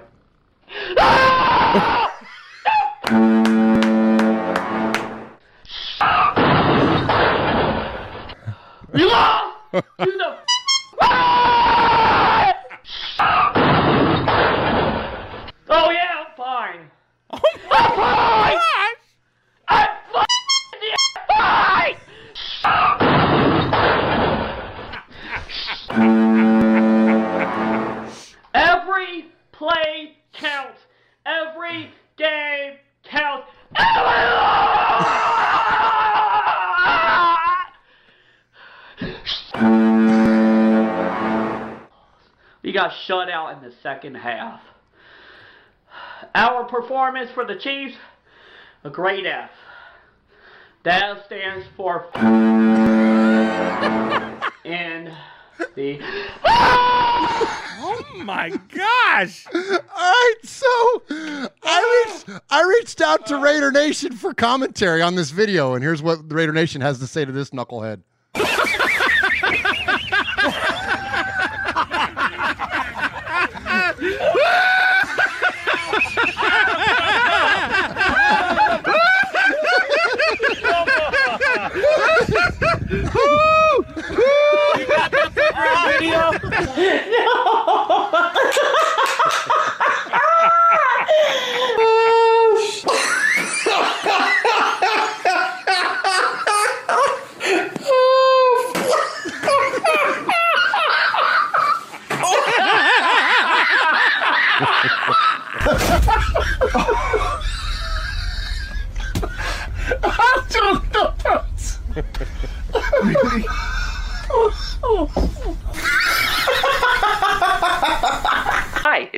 Ah! you lost! You the ah Oh, yeah, I'm fine. Oh, my fine! I'm fine! Every play counts. Every game counts. We got shut out in the second half. Our performance for the Chiefs, a great F. That stands for in the Oh my gosh! All right, so I reached I reached out to Raider Nation for commentary on this video, and here's what the Raider Nation has to say to this knucklehead. oh. oh.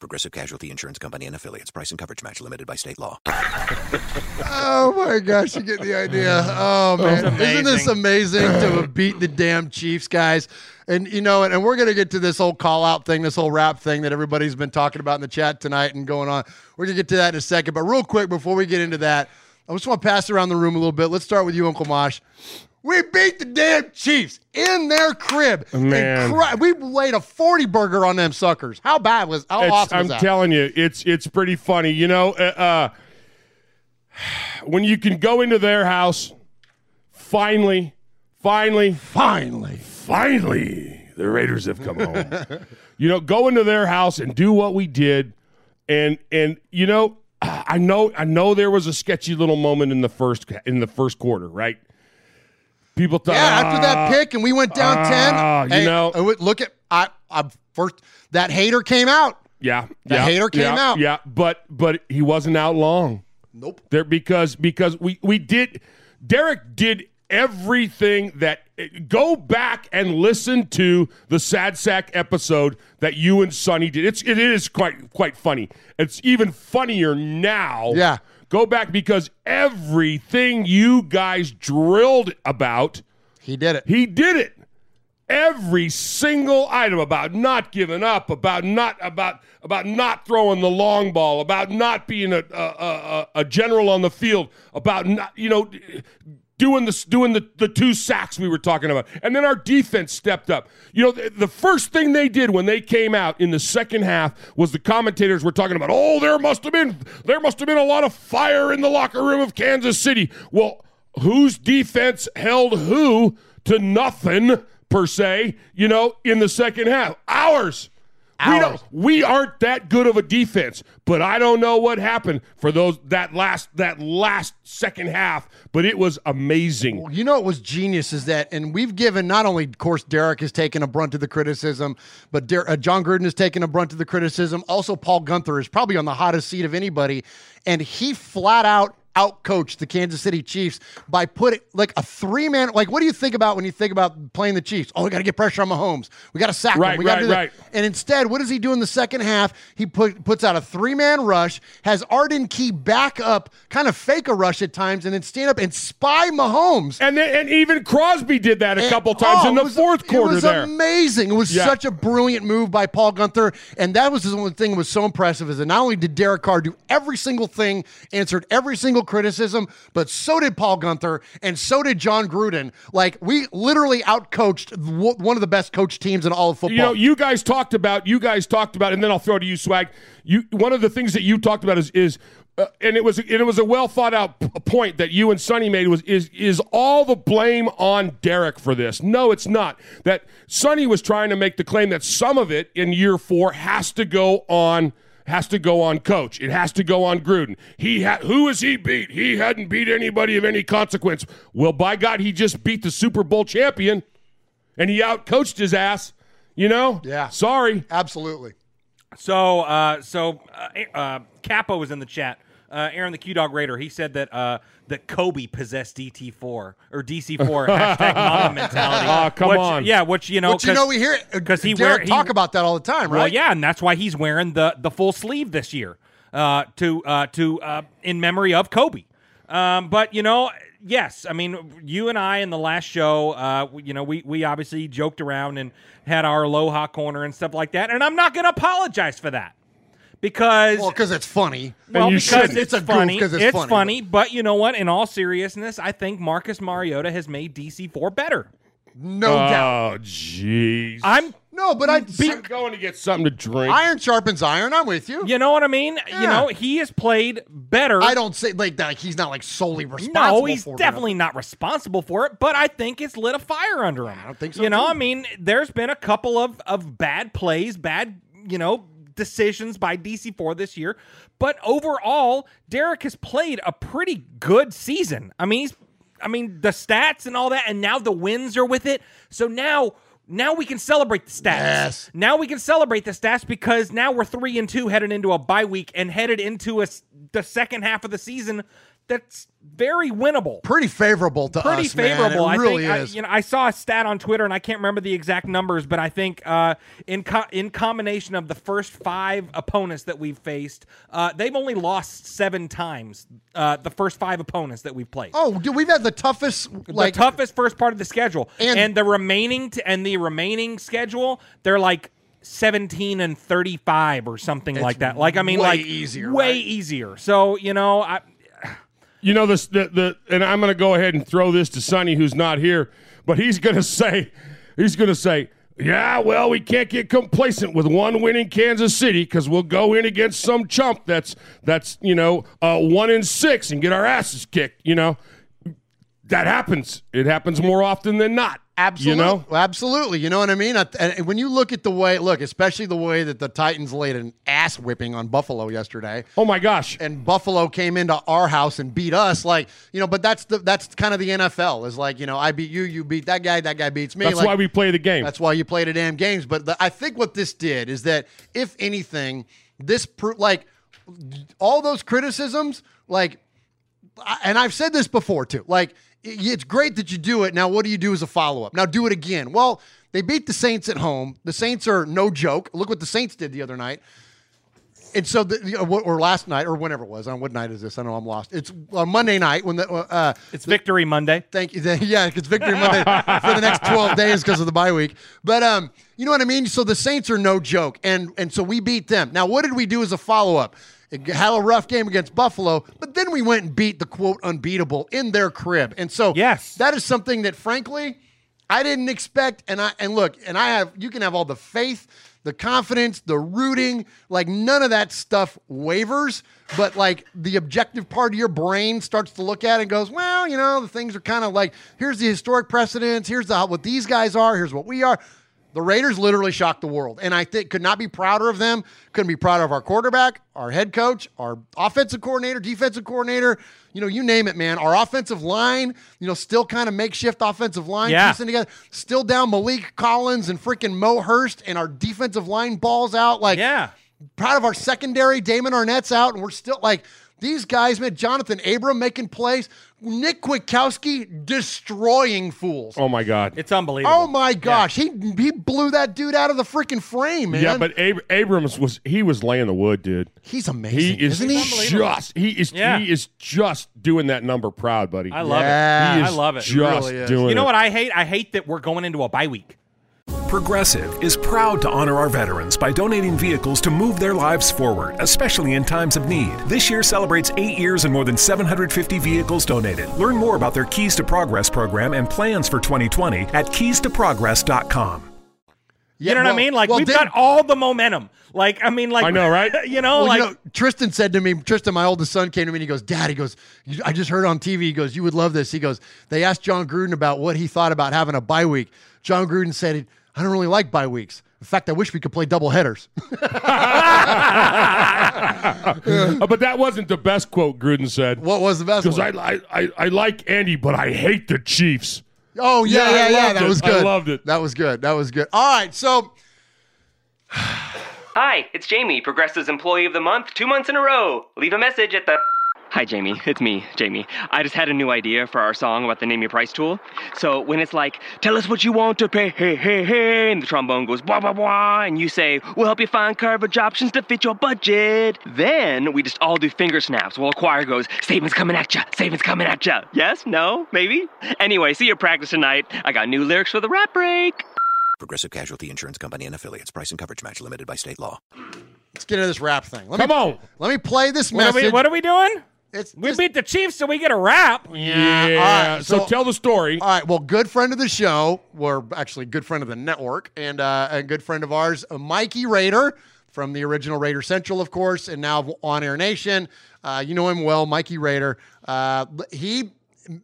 Progressive Casualty Insurance Company and affiliates. Price and coverage match limited by state law. Oh my gosh, you get the idea. Oh man, isn't this amazing to beat the damn Chiefs, guys? And you know, and, and we're gonna get to this whole call out thing, this whole rap thing that everybody's been talking about in the chat tonight and going on. We're gonna get to that in a second. But real quick, before we get into that, I just want to pass around the room a little bit. Let's start with you, Uncle Mosh. We beat the damn Chiefs in their crib. and Man. we laid a 40 burger on them suckers. How bad was how It's- awesome I'm was that? telling you, it's it's pretty funny. You know, uh, uh, when you can go into their house, finally, finally, finally, finally, the Raiders have come home. you know, go into their house and do what we did, and and you know, I know I know there was a sketchy little moment in the first in the first quarter, right? People thought, Yeah, after that "Ah, pick and we went down ah," 10. you know, and look at I I first that hater came out. Yeah, The yeah, hater came yeah, out. Yeah, but but he wasn't out long. Nope. There because because we we did Derek did everything that go back and listen to the sad sack episode that you and Sonny did. It's it is quite quite funny. It's even funnier now. Yeah. Go back because everything you guys drilled about He did it. he did it. Every single item about not giving up, about not about about not throwing the long ball, about not being a a, a, a general on the field, about not you know doing the doing the, the two sacks we were talking about, and then our defense stepped up. You know the, the first thing they did when they came out in the second half was the commentators were talking about, oh, there must have been there must have been a lot of fire in the locker room of Kansas City. Well, whose defense held who to nothing per se, you know, in the second half. Ours. We don't we aren't that good of a defense, but I don't know what happened for those that last that last second half, but it was amazing. You know what was genius is that, and we've given not only, of course, Derek has taken a brunt of the criticism, but Der- uh, John Gruden has taken a brunt of the criticism. Also, Paul Guenther is probably on the hottest seat of anybody, and he flat out outcoached the Kansas City Chiefs by putting like a three man. Like, what do you think about when you think about playing the Chiefs? Oh, we got to get pressure on Mahomes. We got to sack Right, him. We got to right, do that. right. And instead, what does he do in the second half? He put, puts out a three man rush, has Arden Key back up, kind of fake a rush at times, and then stand up and spy Mahomes. And then, and even Crosby did that a And- couple times oh, in the was- fourth quarter It was there. amazing. It was Yeah. such a brilliant move by Paul Guenther. And that was the one thing that was so impressive is that not only did Derek Carr do every single thing, answered every single criticism, but so did Paul Guenther and so did John Gruden. Like, we literally outcoached w- one of the best coach teams in all of football. You know, you guys talked about you guys talked about, and then I'll throw it to you, Swag. You one of the things that you talked about is is. Uh, and it was and it was a well thought out p- point that you and Sonny made was is is all the blame on Derek for this? No, it's not. That Sonny was trying to make the claim that some of it in year four has to go on has to go on coach. It has to go on Gruden. He ha- who has he beat? He hadn't beat anybody of any consequence. Well, by God, he just beat the Super Bowl champion, and he outcoached his ass. You know? Yeah. Sorry. Absolutely. So, uh, so uh, uh, Capo was in the chat. Uh, Aaron the Q Dog Raider. He said that uh, that Kobe possessed DT4 or DC4 hashtag mama mentality. Aw, come which, on. Yeah, which you know, Which, you know, we hear it because he Derek wear, he- talk about that all the time, right? Well, yeah, and that's why he's wearing the the full sleeve this year uh, to uh, to uh, in memory of Kobe. Um, but you know, yes, I mean, you and I in the last show, uh, you know, we we obviously joked around and had our aloha corner and stuff like that, and I'm not going to apologize for that because Well, because it's funny. well, you because shouldn't. it's, a goof funny. 'cause it's, it's funny. funny, but you know what? In all seriousness, I think Marcus Mariota has made DC4 better. No oh, doubt. Oh, jeez. I'm No, but I I'm going to get something to drink. iron sharpens iron. I'm with you. You know what I mean? You know, he has played better. I don't say like that. He's not like solely responsible. No, he's for it. definitely not responsible for it, but I think it's lit a fire under him. I don't think so, You know. I mean, there's been a couple of, of bad plays, bad, you know, decisions by DC4 this year, but overall, Derek has played a pretty good season. I mean, he's I mean, the stats and all that and now the wins are with it. So now now we can celebrate the stats. Yes. Now we can celebrate the stats because now we're 3 and 2 headed into a bye week and headed into a the second half of the season that's very winnable. Pretty favorable to Pretty us, man. favorable. It I really think I, is. you know I saw a stat on Twitter and I can't remember the exact numbers, but I think uh, in co- in combination of the first five opponents that we've faced, uh, they've only lost seven times. Uh, the first five opponents that we've played. oh, dude, we've had the toughest like the toughest first part of the schedule, And- and, the remaining t- and the remaining schedule, they're like. 17 and 35 or something It's like that. Like I mean way like easier, way right? easier. So, you know, I You know this the, the and I'm going to go ahead and throw this to Sonny who's not here, but he's going to say he's going to say, "Yeah, well, we can't get complacent with one win in Kansas City cuz we'll go in against some chump that's that's, you know, uh 1 in 6 and get our asses kicked, you know." That happens. It happens more often than not. Absolutely. You know? Absolutely. You know what I mean? And when you look at the way, look, especially the way that the Titans laid an ass whipping on Buffalo yesterday. Oh my gosh. And Buffalo came into our house and beat us like, you know, but that's the that's kind of the NFL is like, you know, I beat you, you beat that guy, that guy beats me. That's Like, why we play the game. That's why you play the damn games. But the, I think what this did is that, if anything, this pro- like all those criticisms, like, and I've said this before too. Like, it's great that you do it. Now, what do you do as a follow up? Now, do it again. Well, they beat the Saints at home. The Saints are no joke. Look what the Saints did the other night. And so, the, or last night, or whenever it was. On what night is this. I know I'm lost. It's on Monday night when the uh, it's Victory Monday. Thank you. Yeah, it's Victory Monday for the next 12 days because of the bye week. But um, you know what I mean? So the Saints are no joke. And and so we beat them. Now, what did we do as a follow-up? It had a rough game against Buffalo, but then we went and beat the quote unbeatable in their crib. And so yes, that is something that frankly I didn't expect. And I and look, and I have you can have all the faith, the confidence, the rooting, like none of that stuff wavers. But like the objective part of your brain starts to look at it and goes, well, you know, the things are kind of like here's the historic precedents, here's the, what these guys are, here's what we are. The Raiders literally shocked the world, and I think could not be prouder of them. Couldn't be prouder of our quarterback, our head coach, our offensive coordinator, defensive coordinator. You know, you name it, man. Our offensive line, you know, still kind of makeshift offensive line Yeah. piecing together. Still down Maliek Collins and freaking Mo Hurst, and our defensive line balls out. Like, yeah, proud of our secondary. Damon Arnette's out, and we're still like these guys, man. Jonathan Abram making plays. Nick Kwiatkoski destroying fools. Oh my god. It's unbelievable. Oh my gosh, he he blew that dude out of the freaking frame, man. Yeah, but Ab- Abrams was he was laying the wood, dude. He's amazing, He is isn't he? just he is Yeah. he is just doing that number proud, buddy. I love Yeah. it. He I love it. Just doing You know it. what I hate? I hate that we're going into a bye week. Progressive is proud to honor our veterans by donating vehicles to move their lives forward, especially in times of need. This year celebrates eight years and more than 750 vehicles donated. Learn more about their Keys to Progress program and plans for 2020 at keystoprogress.com. Yeah, you know what I mean? Like well, we've didn't- got all the momentum. Like I mean, like I know, right? You know, Well, like you know, Tristan said to me, Tristan, my oldest son, came to me and he goes, Dad, he goes, I just heard on TV. He goes, You would love this. He goes, They asked John Gruden about what he thought about having a bye week. John Gruden said, I don't really like bye weeks. In fact, I wish we could play double headers. Uh, but that wasn't the best quote Gruden said. What was the best Because I. I, I, I like Andy, but I hate the Chiefs. Oh, yeah, Yeah, yeah, yeah. That it. was good. I loved it. That was good. That was good. All right. So, Hi, it's Jamie, Progressive's Employee of the Month, two months in a row. Leave a message at the. Hi, Jamie. It's me, Jamie. I just had a new idea for our song about the Name Your Price tool. So when it's like, tell us what you want to pay, hey, hey, hey, and the trombone goes blah, blah, blah, and you say, we'll help you find coverage options to fit your budget. Then we just all do finger snaps while a choir goes, savings coming at ya, savings coming at ya. Yes? No? Maybe? Anyway, see your practice tonight. I got new lyrics for the rap break. Progressive Casualty Insurance Company and affiliates. Price and coverage match limited by state law. let's get into this rap thing. Let Come me, on. Let me play this what are, message. we, what are we doing? It's we beat the Chiefs, so we get a wrap. Yeah. Yeah. All right, so, tell the story. All right. Well, good friend of the show, we're actually good friend of the network, and uh, a good friend of ours, uh, Mikey Raider from the original Raider Central, of course, and now on Air Nation. Uh, you know him well, Mikey Raider. Uh, he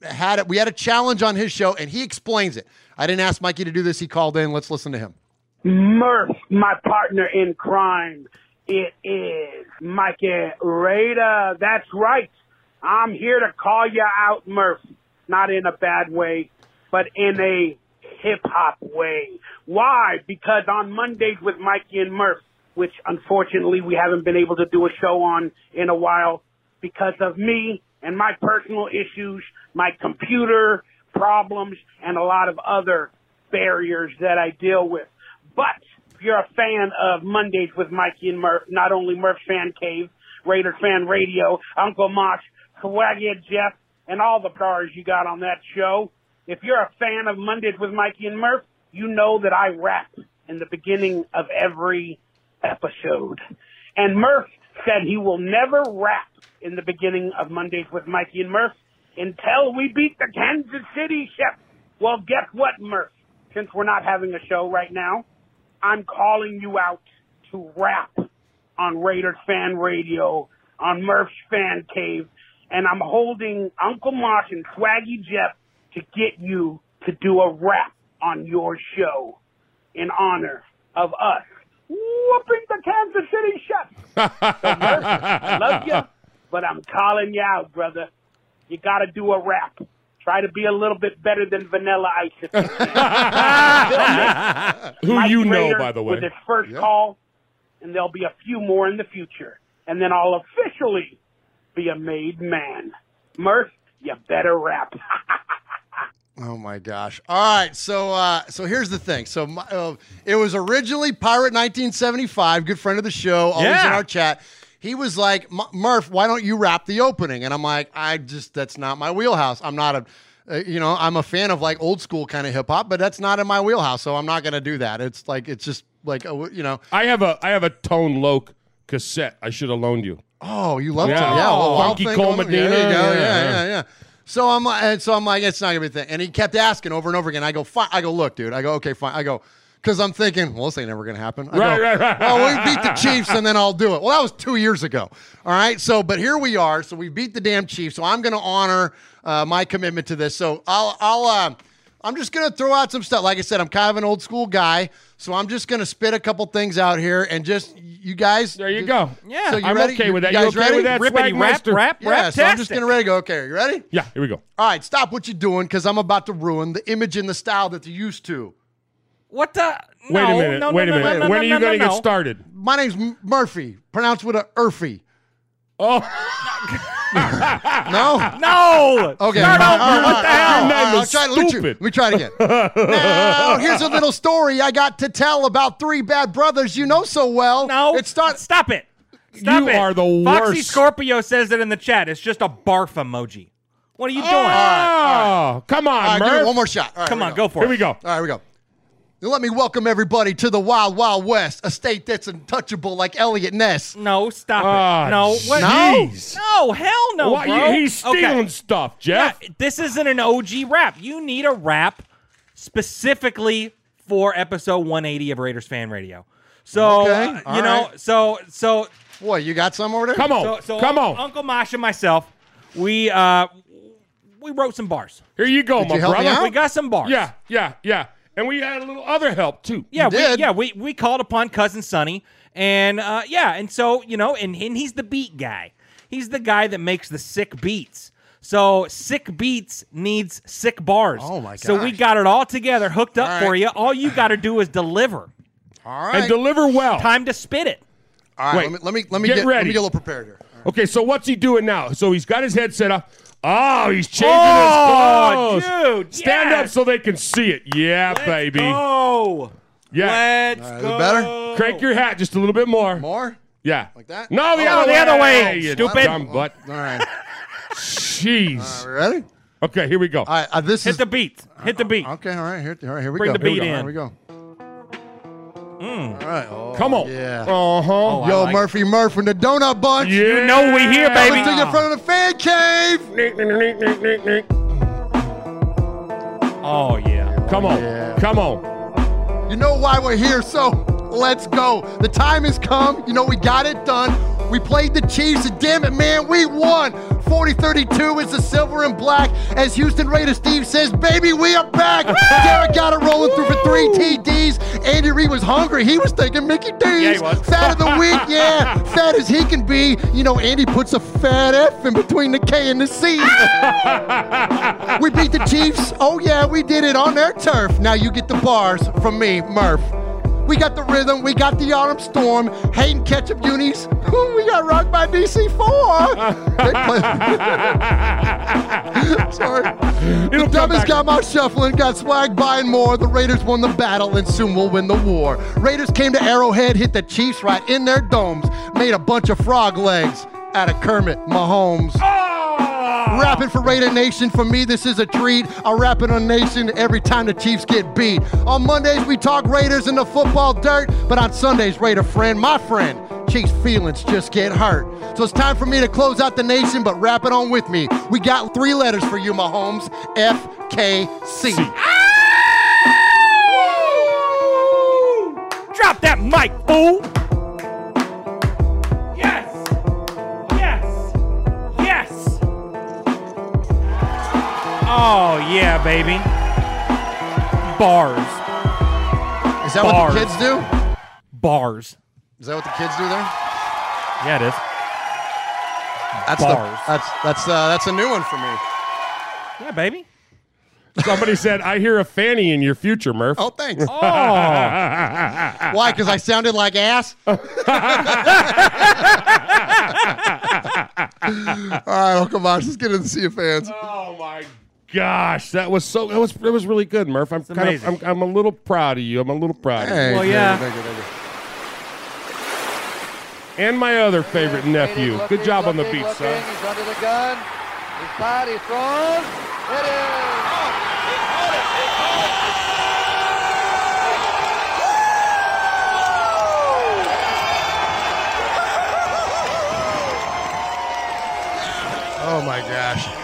had it. We had a challenge on his show, and he explains it. I didn't ask Mikey to do this. He called in. Let's listen to him. Murph, my partner in crime. It is Mikey Raider. That's right. I'm here to call you out, Murph. Not in a bad way, but in a hip hop way. Why? Because on Mondays with Mikey and Murph, which unfortunately we haven't been able to do a show on in a while because of me and my personal issues, my computer problems, and a lot of other barriers that I deal with. But if you're a fan of Mondays with Mikey and Murph, not only Murph Fan Cave, Raiders Fan Radio, Uncle Mosh, Swaggy Jeff, and all the stars you got on that show, if you're a fan of Mondays with Mikey and Murph, you know that I rap in the beginning of every episode. And Murph said he will never rap in the beginning of Mondays with Mikey and Murph until we beat the Kansas City Chefs. Well, guess what, Murph? Since we're not having a show right now, I'm calling you out to rap on Raiders Fan Radio, on Murph's Fan Cave, and I'm holding Uncle Mosh and Swaggy Jeff to get you to do a rap on your show in honor of us whooping the Kansas City Chefs. So, I love you, but I'm calling you out, brother. You got to do a rap. Try to be a little bit better than Vanilla Ice. if you can. Who Mike you know, Raider by the way. With his first call, and there'll be a few more in the future. And then I'll officially be a made man. Murph, you better rap. Oh my gosh! All right, so uh, so here's the thing. So my, uh, it was originally Pirate 1975, good friend of the show, always in our chat. He was like, Murph, why don't you rap the opening? And I'm like, I just that's not my wheelhouse. I'm not a, uh, you know, I'm a fan of like old school kind of hip hop, but that's not in my wheelhouse. So I'm not gonna do that. It's like it's just like uh, you know. I have a I have a Tone Loc cassette. I should have loaned you. Oh, you love Yeah. to, yeah. Well, Wild Funky Thing Cold Medina, There you go. yeah, Yeah, yeah, yeah. yeah. So I'm like, and so I'm like, it's not gonna be a thing. And he kept asking over and over again. I go, fine. I go, look, dude. I go, okay, fine. I go, because I'm thinking, well, this ain't never gonna happen. I Right, go, right, right. Well, we beat the Chiefs and then I'll do it. Well, that was two years ago. All right. So, but here we are. So we beat the damn Chiefs. So I'm gonna honor uh, my commitment to this. So I'll, I'll, uh, I'm just gonna throw out some stuff. Like I said, I'm kind of an old school guy, so I'm just gonna spit a couple things out here and just you guys. There you go. Yeah, So you I'm ready? okay with that. You You guys okay ready? with that, Rippity rap, rap, Yeah, rap, so I'm just getting ready to go. Okay, are you ready? Yeah, here we go. All right, stop what you're doing because I'm about to ruin the image and the style that you're used to. What the? Wait a minute. no, wait no, a minute. no, when no, are you no, going to no, get no. started? My name's Murphy, pronounced with a Urfy. Oh, No? No. Okay. Start over. all right, What the hell? Your name I'll is try to- let you- stupid. Let me try it again. now, here's a little story I got to tell about three bad brothers you know so well. No. It starts. Stop it. Stop You it. are the Foxy worst. Scorpio says it in the chat. It's just a barf emoji. What are you doing? oh, come on, All right, Murph. one more shot. All right, Come on, we go for it. Here we go. All right, here we go. Now Let me welcome everybody to the Wild Wild West, a state that's untouchable like Eliot Ness. No, stop Ah, it. No, what? jeez. No, hell no, Why- bro. He's stealing Okay. stuff, Jeff. Yeah, this isn't an OG rap. You need a rap specifically for episode 180 of Raiders Fan Radio. So Okay, uh, all you know, right. so so What, you got some over there? Come on, so, so come on. Uncle Mosh and myself, we uh we wrote some bars. Here you go, Did my you help me brother. out? We got some bars. Yeah, yeah, yeah. And we had a little other help too. Yeah, we, yeah, we we called upon cousin Sonny, and uh, yeah, and so you know, and, and he's the beat guy. He's the guy that makes the sick beats. So sick beats needs sick bars. Oh, my god! So we got it all together, hooked up All for right. you. All you got to do is deliver. All right. And deliver well. Time to spit it. All right, Wait. let me let me let me Get get, let me get a little prepared here. Okay, so what's he doing now? So he's got his headset up. Oh, he's changing Oh, his clothes. dude, Stand yes. up so they can see it. Yeah, baby. Oh, Yeah. let's All right, is go. it better? Crank your hat just a little bit more. More? Yeah. Like that? No, the Oh, other the way. other way, you stupid. Dumb butt. All right. Jeez. All right, ready? Okay, here we go. All right, uh, this Hit is the beat. Hit the beat. Okay, all right, here, all right, here we Bring go. the here we beat go. in. Here we go. All right. Oh, Come on. Yeah. Uh huh. Yo, Murphy Murph from the Donut Bunch. Yeah. You know we here, baby. Coming to you in front of the fan cave. Nick, nick, nick, nick, nick, nick. Oh yeah. Come on. Come on. You know why we're here, so let's go. The time has come. You know, we got it done. We played the Chiefs, and damn it, man, we won. 40 32 is the silver and black. As Houston Raider Steve says, baby, we are back. Derek got it rolling through for three TDs. Andy Reid was hungry. He was thinking Mickey D's. he was. Fat of the week, yeah. Fat as he can be. You know, Andy puts a fat F in between the K and the C. we beat the Chiefs. Oh, yeah, we did it on their turf. Now you get the bars from me, Murph. We got the rhythm. We got the autumn storm. Hayden Ketchup unis. we got rocked by DC4. They play- Sorry. the dumbest got my shuffling, got swag buying more. The Raiders won the battle and soon will win the war. Raiders came to Arrowhead, hit the Chiefs right in their domes, made a bunch of frog legs out of Kermit Mahomes. Rapping for Raider Nation, for me, this is a treat. I rap it on Nation every time the Chiefs get beat. On Mondays, we talk Raiders and the football dirt, but on Sundays, Raider friend, my friend, Chiefs feelings just get hurt. So it's time for me to close out the nation, but rap it on with me. We got three letters for you, Mahomes FKC. Drop that mic, fool. Oh yeah, baby. Bars. Is that Bars. what the kids do? Bars. Is that what the kids do there? Yeah, it is. That's Bars. The, that's that's uh, that's a new one for me. Yeah, baby. Somebody said, I hear a fanny in your future, Murph. Oh, thanks. Oh. Why? Because I sounded like ass. All right, Uncle Mosh, let's get into the Sea of Fans. Oh my gosh, that was so that was that was really good, Murph. I'm kind of I'm. I'm a little proud of you. I'm a little proud of you. Hey, Well, thank you, yeah. thank you, thank you. And my other favorite nephew. Looking, Good job on the looking, beat, looking. son. He's under the gun. He's fired. He's thrown. It is. Oh my gosh.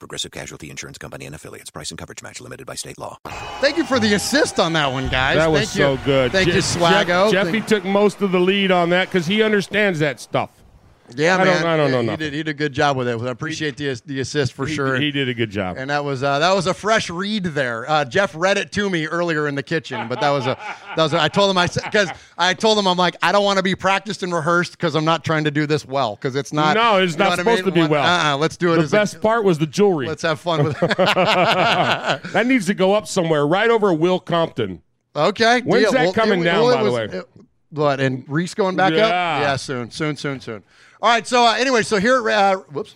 Progressive Casualty Insurance Company and affiliates. Price and coverage match limited by state law. Thank you for the assist on that one, guys. That was Thank you. so good. Thank Je- you, Swaggo. Jeff- Jeffy Thank- took most of the lead on that because he understands that stuff. Yeah, I man. don't- I don't Yeah, know He nothing. did, he did a good job with it. I appreciate the the assist for He- sure. He did a good job. and that was uh, that was a fresh read there. Uh, Jeff read it to me earlier in the kitchen, but that was a that was. A, I told him I because I told him I'm like I don't want to be practiced and rehearsed because I'm not trying to do this well because it's not. no, it's not what I supposed mean? to be well. Uh-uh, let's do it. The as a- best part was the jewelry. let's have fun with it. that needs to go up somewhere, right over Will Compton. Okay. When's deal. that Well, coming it- down, well, by the way? it- what? And Reese going back up? Yeah. Yeah, soon, soon, soon, soon. All right. So uh, anyway, so here, uh, whoops.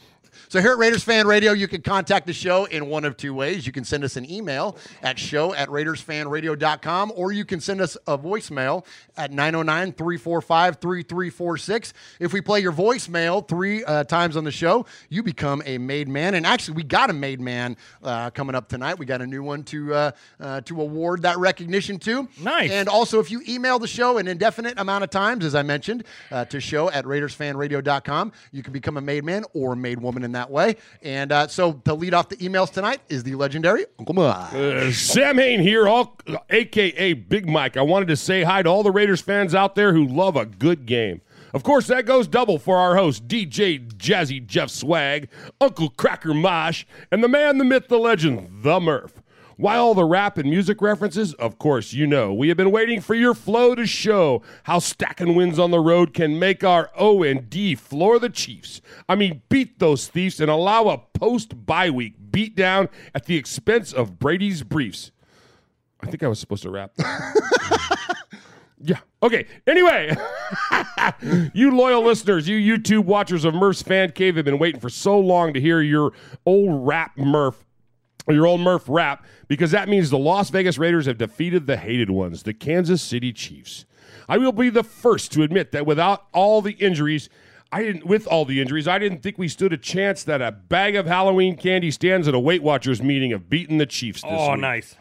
So here at Raiders Fan Radio, you can contact the show in one of two ways. You can send us an email at show at RaidersFanRadio.com, or you can send us a voicemail at 909-345-3346. If we play your voicemail three uh, times on the show, you become a made man. And actually, we got a made man uh, coming up tonight. We got a new one to uh, uh, to award that recognition to. Nice. And also, if you email the show an indefinite amount of times, as I mentioned, uh, to show at RaidersFanRadio.com, you can become a made man or a made woman in that way. And uh, so to lead off the emails tonight is the legendary Uncle Mike. Uh, Sam Hain here, all aka Big Mike. I wanted to say hi to all the Raiders fans out there who love a good game. Of course, that goes double for our host, DJ Jazzy Jeff Swag, Uncle Cracker Mosh, and the man, the myth, the legend, the Murph. Why all the rap and music references? Of course, you know. We have been waiting for your flow to show how stacking wins on the road can make our O and D floor the Chiefs. I mean, beat those thieves and allow a post bye week beat down at the expense of Brady's briefs. I think I was supposed to rap. yeah. Okay. Anyway, you loyal listeners, you YouTube watchers of Murph's Fan Cave have been waiting for so long to hear your old rap Murph, your old Murph rap, because that means the Las Vegas Raiders have defeated the hated ones, the Kansas City Chiefs. I will be the first to admit that without all the injuries, I didn't with all the injuries, I didn't think we stood a chance that a bag of Halloween candy stands at a Weight Watchers meeting of beating the Chiefs this Oh, week. nice.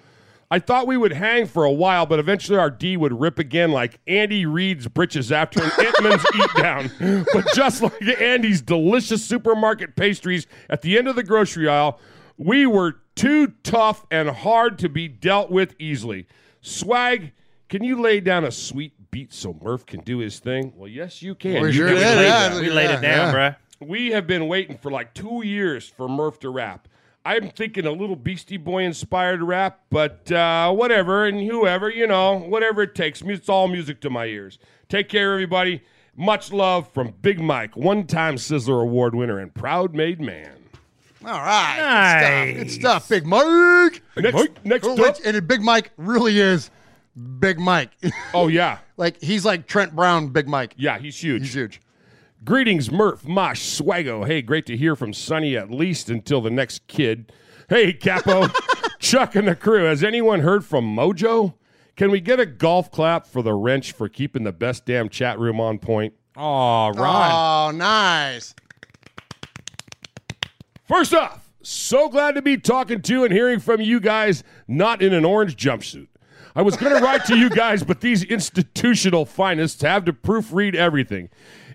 I thought we would hang for a while, but eventually our D would rip again like Andy Reid's britches after an Entenmann's eat down. But just like Andy's delicious supermarket pastries at the end of the grocery aisle, we were too tough and hard to be dealt with easily. Swag, can you lay down a sweet beat so Murph can do his thing? Well, yes, you can. We You sure can did, lay yeah, down. look at We laid it down, yeah. We have been waiting for like two years for Murph to rap. I'm thinking a little Beastie Boy inspired rap, but uh, whatever, and whoever, you know, whatever it takes. It's all music to my ears. Take care, everybody. Much love from Big Mike, one time Sizzler Award winner and proud made man. All right. Good stuff. Good stuff, Big Mike. Next- Mike, next Oh, up. And Big Mike really is Big Mike. Oh, yeah. like, he's like Trent Brown, Big Mike. Yeah, he's huge. He's huge. Greetings, Murph, Mosh, Swaggo. Hey, great to hear from Sonny at least until the next kid. Hey, Capo, Chuck, and the crew. Has anyone heard from Mojo? Can we get a golf clap for the wrench for keeping the best damn chat room on point? Oh, Ron. Oh, nice. First off, so glad to be talking to and hearing from you guys, not in an orange jumpsuit. I was going to write to you guys, but these institutional finest have to proofread everything.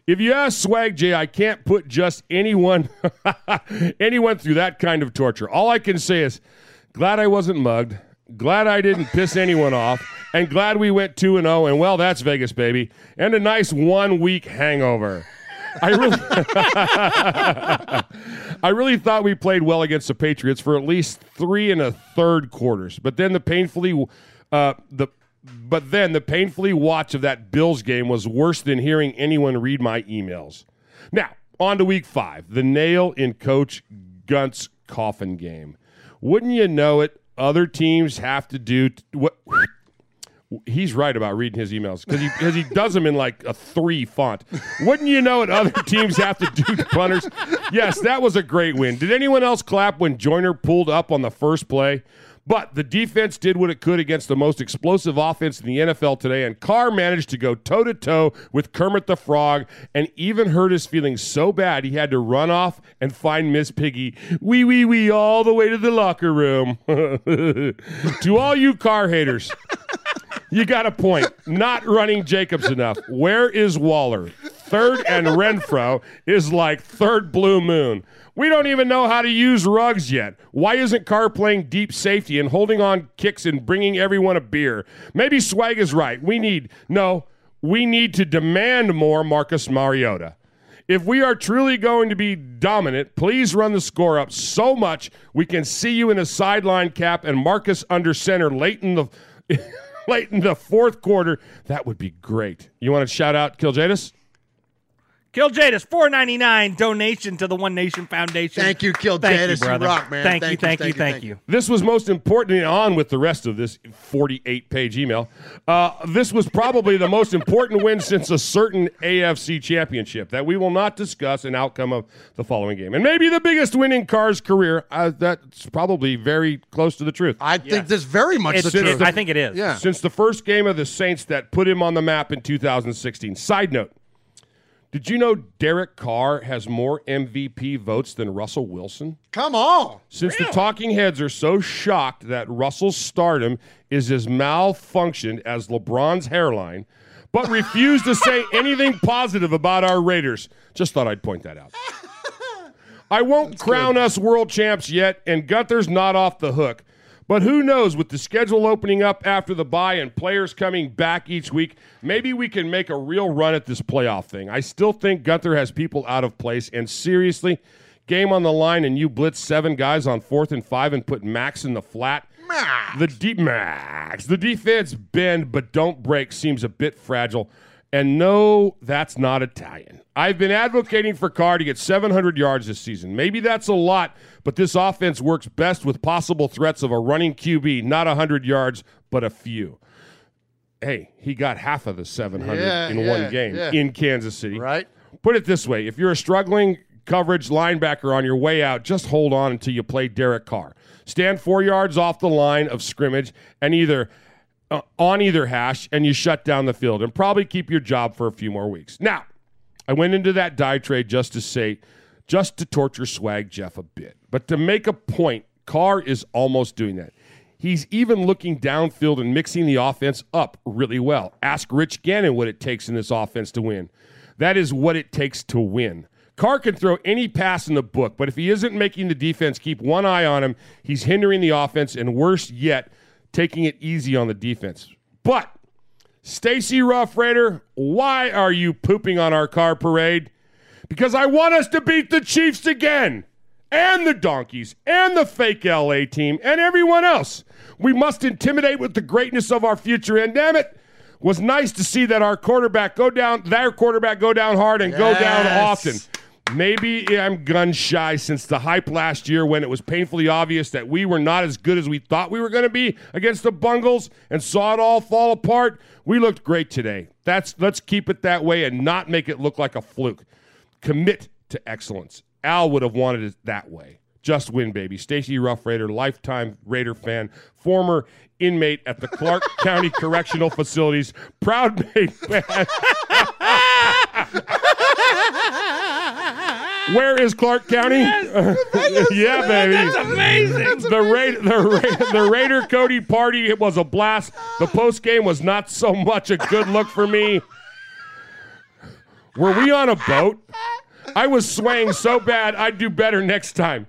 If you ask Swag J, I can't put just anyone anyone through that kind of torture. All I can say is, glad I wasn't mugged, glad I didn't piss anyone off, and glad we went two and zero. And well, that's Vegas, baby, and a nice one week hangover. I really, I really thought we played well against the Patriots for at least three and a third quarters, but then the painfully, uh, the but then the painfully watch of that Bills game was worse than hearing anyone read my emails. Now on to Week Five, the nail in Coach Gunt's coffin game. Wouldn't you know it? Other teams have to do t- what. He's right about reading his emails because he because he does them in like a three font. Wouldn't you know it? Other teams have to do to punters. Yes, that was a great win. Did anyone else clap when Joyner pulled up on the first play? But the defense did what it could against the most explosive offense in the NFL today, and Carr managed to go toe to toe with Kermit the Frog and even hurt his feelings so bad he had to run off and find Miss Piggy. Wee wee wee all the way to the locker room. to all you Carr haters. You got a point. Not running Jacobs enough. Where is Waller? Third and Renfrow is like third blue moon. We don't even know how to use Ruggs yet. Why isn't Carr playing deep safety and holding on kicks and bringing everyone a beer? Maybe Swag is right. We need, no, we need to demand more Marcus Mariota. If we are truly going to be dominant, please run the score up so much we can see you in a sideline cap and Marcus under center late in the late in the fourth quarter. That would be great. You want to shout out Kill Jadis? Kill Jadis, four ninety nine donation to the One Nation Foundation. Thank you, Kill Thank Jadis. You, You brother. rock, man. Thank, Thank you, you, thank you, thank you, thank thank you. This was most importantly on with the rest of this 48 page email. Uh, this was probably the most important win since a certain AFC championship that we will not discuss an outcome of the following game. And maybe the biggest win in Carr's career. Uh, that's probably very close to the truth. I think this very much the truth. I think it is. Yeah. Since the first game of the Saints that put him on the map in 2016. Side note Did you know Derek Carr has more MVP votes than Russell Wilson? Come on. Since the talking heads are so shocked that Russell's stardom is as malfunctioned as LeBron's hairline, but refuse to say anything positive about our Raiders, just thought I'd point that out. I won't crown us world champs yet, and Guenther's not off the hook. But who knows, with the schedule opening up after the bye and players coming back each week, maybe we can make a real run at this playoff thing. I still think Guenther has people out of place, and seriously, game on the line and you blitz seven guys on fourth and five and put Maxx in the flat. The deep Maxx. The defense bend but don't break seems a bit fragile. And no, that's not Italian. I've been advocating for Carr to get 700 yards this season. Maybe that's a lot, but this offense works best with possible threats of a running QB, not 100 yards, but a few. hey, he got half of the 700 Yeah, in yeah, one game yeah. in Kansas City. Right. Put it this way if you're a struggling coverage linebacker on your way out, just hold on until you play Derek Carr. Stand four yards off the line of scrimmage and either uh, on either hash, and you shut down the field and probably keep your job for a few more weeks. Now, I went into that die trade just to say, just to torture Swag Jeff a bit, but to make a point, Carr is almost doing that. He's even looking downfield and mixing the offense up really well. Ask Rich Gannon what it takes in this offense to win. That is what it takes to win. Carr can throw any pass in the book, but if he isn't making the defense keep one eye on him, he's hindering the offense, and worse yet, taking it easy on the defense. But Stacy Rough Raider, why are you pooping on our car parade? Because I want us to beat the Chiefs again, and the Donkeys, and the fake LA team, and everyone else. We must intimidate with the greatness of our future, and damn it, was nice to see that our quarterback go down, their quarterback go down hard and go down often. Maybe I'm gun shy since the hype last year when it was painfully obvious that we were not as good as we thought we were going to be against the Bungles and saw it all fall apart. We looked great today. That's let's keep it that way and not make it look like a fluke. Commit to excellence. Al would have wanted it that way. Just win, baby. Stacy Rough Raider, lifetime Raider fan, former inmate at the Clark County Correctional Facilities, proud mate fan. Where is Clark County? yeah, baby. That's amazing. The Ra- the, Ra- the Raider Cody party it was a blast. The post game was not so much a good look for me. Were we on a boat? I was swaying so bad I'd do better next time.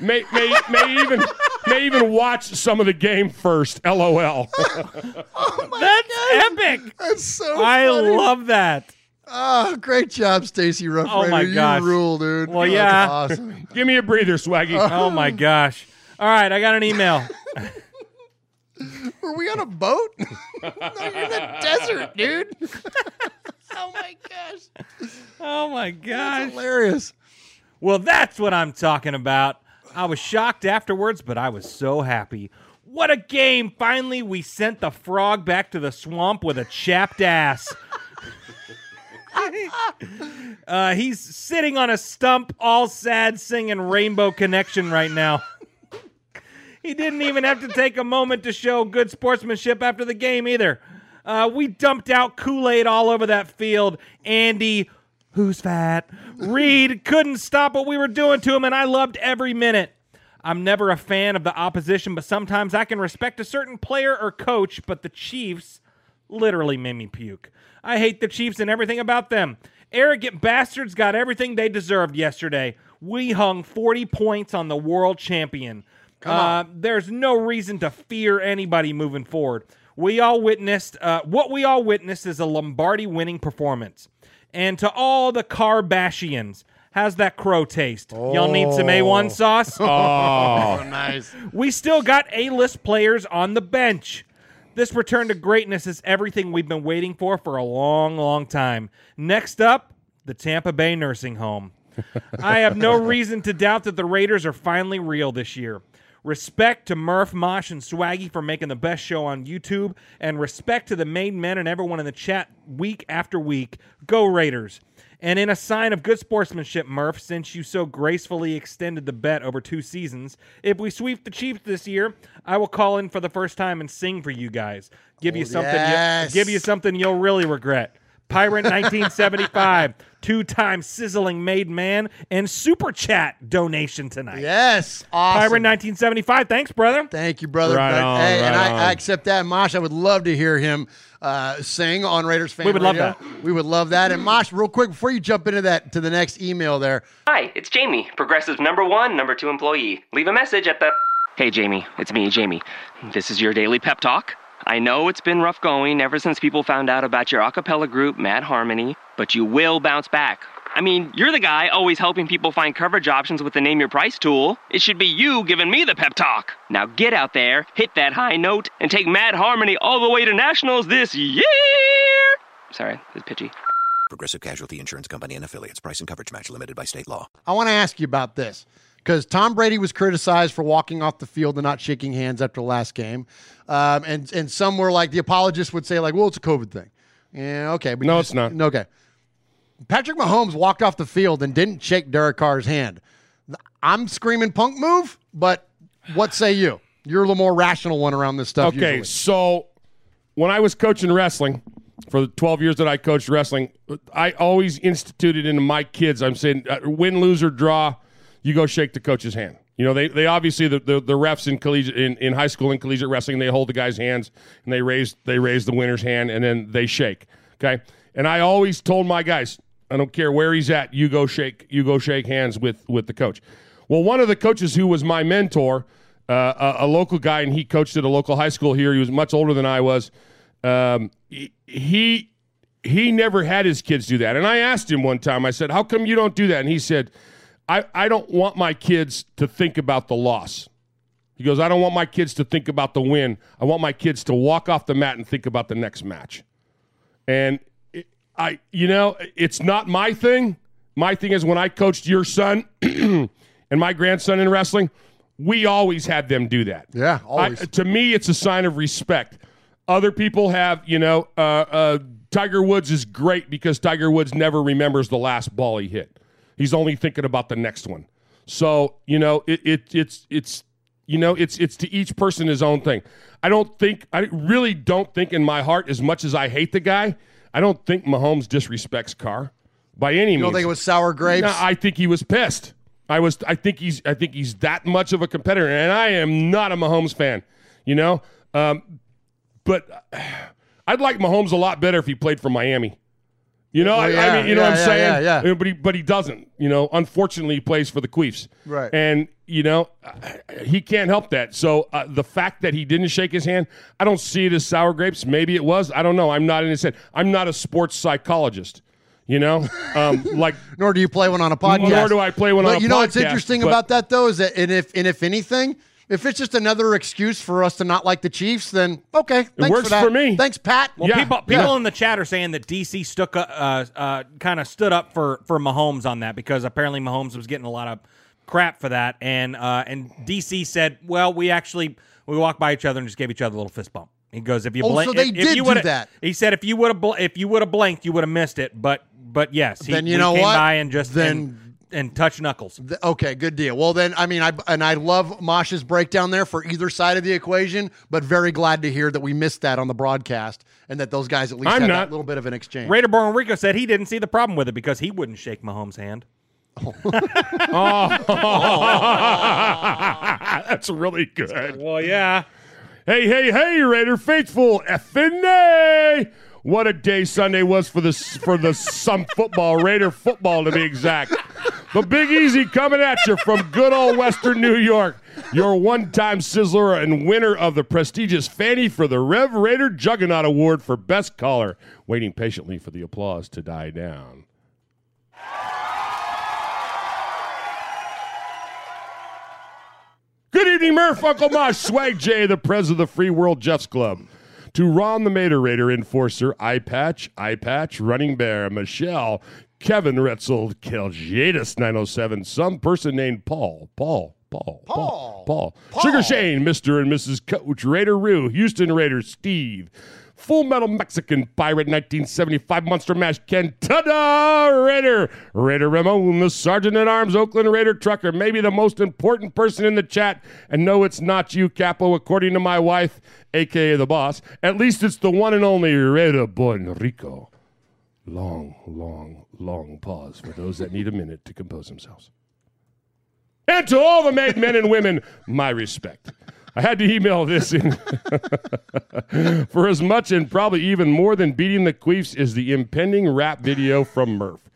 May, may, may even may even watch some of the game first. LOL. oh That's epic. That's so I funny. love that. Oh, great job, Stacy Rough Oh my You gosh. rule, dude. Well, That's yeah. awesome. Give me a breather, Swaggy. Oh. oh my gosh. All right, I got an email. Were we on a boat? no, you're in the desert, dude. oh my gosh. Oh my gosh. hilarious. Well, that's what I'm talking about. I was shocked afterwards, but I was so happy. What a game! Finally, we sent the frog back to the swamp with a chapped ass. uh, he's sitting on a stump, all sad, singing Rainbow Connection right now. he didn't even have to take a moment to show good sportsmanship after the game either. Uh, we dumped out Kool Aid all over that field. Andy, who's fat? Reid couldn't stop what we were doing to him, and I loved every minute. I'm never a fan of the opposition, but sometimes I can respect a certain player or coach, but the Chiefs literally made me puke. I hate the Chiefs and everything about them. Arrogant bastards got everything they deserved yesterday. We hung 40 points on the world champion. Uh, there's no reason to fear anybody moving forward. We all witnessed uh, what we all witnessed is a Lombardi winning performance. And to all the Kardashians, how's that crow taste? Y'all need some A1 sauce? Oh, nice. We still got A-list players on the bench. This return to greatness is everything we've been waiting for for a long, long time. Next up, the Tampa Bay nursing home. I have no reason to doubt that the Raiders are finally real this year. Respect to Murph, Mosh, and Swaggy for making the best show on YouTube, and respect to the main men and everyone in the chat week after week. Go Raiders! And in a sign of good sportsmanship, Murph, since you so gracefully extended the bet over two seasons, if we sweep the Chiefs this year, I will call in for the first time and sing for you guys. Give you Oh, something. yes. You, give you something you'll really regret. Pirate 1975, two-time sizzling made man, and super chat donation tonight. Yes, awesome. Pirate 1975. Thanks, brother. Thank you, brother. Right on, hey, and right I, I accept that. Mosh, I would love to hear him uh, sing on Raiders fan We would love that. We would love that. And Mosh, real quick, before you jump into that to the next email there, Hi, it's Jamie, Progressive number one, number two employee. Leave a message at the. Hey, Jamie, it's me, Jamie. This is your daily pep talk. I know it's been rough going ever since people found out about your a cappella group, Mad Harmony, but you will bounce back. I mean, you're the guy always helping people find coverage options with the Name Your Price tool. It should be you giving me the pep talk. Now get out there, hit that high note, and take Mad Harmony all the way to nationals this year! Sorry, it's pitchy. Progressive Casualty Insurance Company and affiliates. Price and coverage match limited by state law. I want to ask you about this because Tom Brady was criticized for walking off the field and not shaking hands after the last game, um, and and some were like the apologists would say like, well, it's a COVID thing. Yeah, okay, but No, you it's not. Okay, Patrick Mahomes walked off the field and didn't shake Derek Carr's hand. I'm screaming punk move, but what say you? You're a little more rational one around this stuff. Okay, usually. so when I was coaching wrestling for the 12 years that I coached wrestling, I always instituted into my kids. I'm saying, uh, win, lose, or draw, you go shake the coach's hand. You know, they, they obviously the, the, the refs in collegiate in, in high school and collegiate wrestling they hold the guy's hands and they raise they raise the winner's hand and then they shake. Okay, and I always told my guys, I don't care where he's at, you go shake you go shake hands with with the coach. Well, one of the coaches who was my mentor, uh, a, a local guy, and he coached at a local high school here. He was much older than I was. Um, he- he never had his kids do that. And I asked him one time. I said, "How come you don't do that?" And he said, "I I don't want my kids to think about the loss." He goes, "I don't want my kids to think about the win. I want my kids to walk off the mat and think about the next match." And I, you know, it's not my thing. My thing is when I coached your son and my grandson in wrestling, we always had them do that. Yeah, always. I, to me, it's a sign of respect. Other people have, you know, uh, uh, Tiger Woods is great because Tiger Woods never remembers the last ball he hit. He's only thinking about the next one. So you know, it, it it's it's you know, it's it's to each person his own thing. I don't think I really don't think in my heart, as much as I hate the guy, I don't think Mahomes disrespects Carr by any You means. don't think it was sour grapes? No, I think he was pissed. I was. I think he's. I think he's that much of a competitor, and I am not a Mahomes fan. You know, um, but I'd like Mahomes a lot better if he played for Miami. You know, Well, I, I mean, you know yeah, what I'm yeah, saying? yeah, yeah. But he, but he doesn't. You know, unfortunately, he plays for the Queefs. Right. And you know, he can't help that. So uh, the fact that he didn't shake his hand, I don't see it as sour grapes. Maybe it was. I don't know. I'm not in his head. I'm not a sports psychologist. You know, um, like nor do you play one on a podcast. Nor do I play one but on a you know what's interesting but- about that though is that and if and if anything, if it's just another excuse for us to not like the Chiefs, then okay, thanks works for, that. for me. Thanks, Pat. Well, people, people in the chat are saying that DC stuck, uh, uh, kind of stood up for for Mahomes on that because apparently Mahomes was getting a lot of crap for that, and uh, and DC said, well, we actually we walked by each other and just gave each other a little fist bump. He goes, if you Oh, so they if, did if you do that. He said, if you would have bl- if you would have blinked, you would have missed it. But but yes, he, Then you we know came what? by and just Then- and, and touch knuckles. Th- Okay, good deal. Well, then, I mean, I and I love Mosh's breakdown there for either side of the equation, but very glad to hear that we missed that on the broadcast and that those guys at least I'm had not. that little bit of an exchange. Raider Born Rico said he didn't see the problem with it because he wouldn't shake Mahomes' hand. oh That's really good. Well, yeah. Hey, hey, hey, Raider faithful, effing nay! What a day Sunday was for the for the some football, Raider football to be exact. The Big Easy coming at you from good old Western New York. Your one-time sizzler and winner of the prestigious Fanny for the Rev Raider Juggernaut Award for Best Caller. Waiting patiently for the applause to die down. Good evening, Murph, Uncle Mosh, Swag J, the pres of the Free World Jeffs Club. To Ron the Mater Raider Enforcer, Eye Patch, Eye Patch, Running Bear, Michelle, Kevin Retzel, Keljadis 907, some person named Paul, Paul, Paul, Paul, Paul, Sugar Shane, Mr. and Mrs. Coach, Raider Roo, Houston Raider Steve, Full Metal Mexican Pirate 1975 Monster Mash Ken Tada Raider. Raider Ramon the Sergeant at Arms Oakland Raider Trucker maybe the most important person in the chat. And no it's not you Capo according to my wife aka the boss. At least it's the one and only Raider Bon Rico long long long pause for those that need a minute to compose themselves. And to all the made men and women my respect I had to email this in. For as much and probably even more than beating the queefs is the impending rap video from Murph.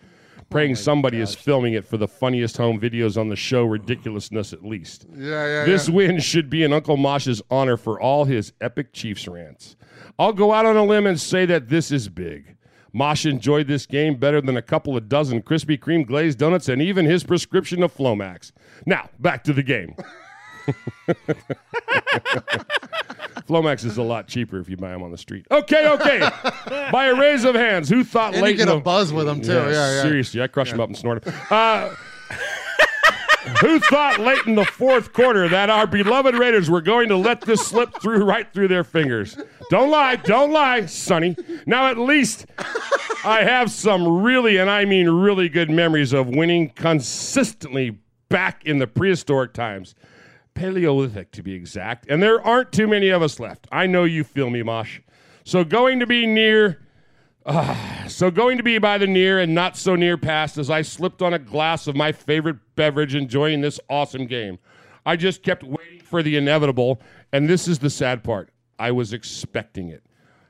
Praying oh somebody is filming it for the funniest home videos on the show, ridiculousness at least. Yeah, yeah, This yeah. win should be in Uncle Mosh's honor for all his epic Chiefs rants. I'll go out on a limb and say that this is big. Mosh enjoyed this game better than a couple of dozen Krispy Kreme glazed donuts and even his prescription of Flomax. Now, back to the game. Flomax is a lot cheaper if you buy them on the street. Okay, okay. By a raise of hands, who thought And you late get a the- buzz with 'em, too. Yeah, yeah. Seriously, I crush them up and snort them. Uh, Who thought late in the fourth quarter that our beloved Raiders were going to let this slip through right through their fingers? Don't lie, don't lie, Sonny. Now at least I have some really, and I mean really good memories of winning consistently back in the prehistoric times. Paleolithic to be exact. And there aren't too many of us left. I know you feel me, Mosh. So going to be near Ah, so going to be by the near and not so near past as I slipped on a glass of my favorite beverage enjoying this awesome game. I just kept waiting for the inevitable, and this is the sad part. I was expecting it.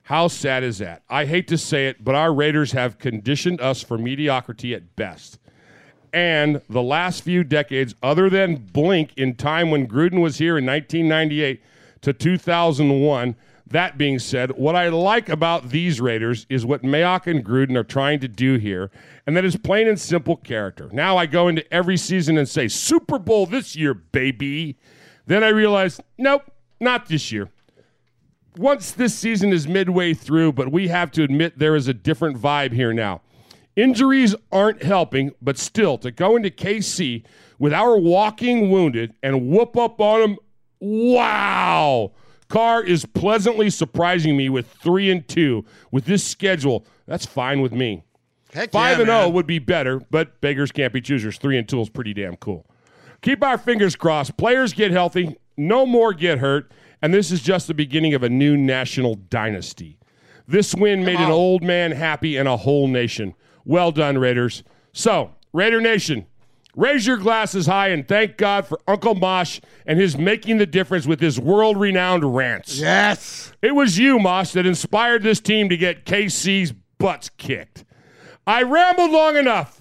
How sad is that? I hate to say it, but our Raiders have conditioned us for mediocrity at best. And the last few decades, other than blink in time when Gruden was here in 1998 to 2001, that being said, what I like about these Raiders is what Mayock and Gruden are trying to do here, and that is plain and simple character. Now I go into every season and say, Super Bowl this year, baby. Then I realize, nope, not this year. Once this season is midway through, but we have to admit there is a different vibe here now. Injuries aren't helping, but still, to go into KC with our walking wounded and whoop up on them, wow. Carr is pleasantly surprising me with three and two. With this schedule, that's fine with me. Heck Five yeah, and oh zero would be better, but beggars can't be choosers. Three and two is pretty damn cool. Keep our fingers crossed. Players get healthy, no more get hurt, and this is just the beginning of a new national dynasty. This win made an old man happy and a whole nation. Well done, Raiders. So, Raider Nation, raise your glasses high and thank God for Uncle Mosh and his making the difference with his world renowned rants. Yes. It was you, Mosh, that inspired this team to get KC's butts kicked. I rambled long enough.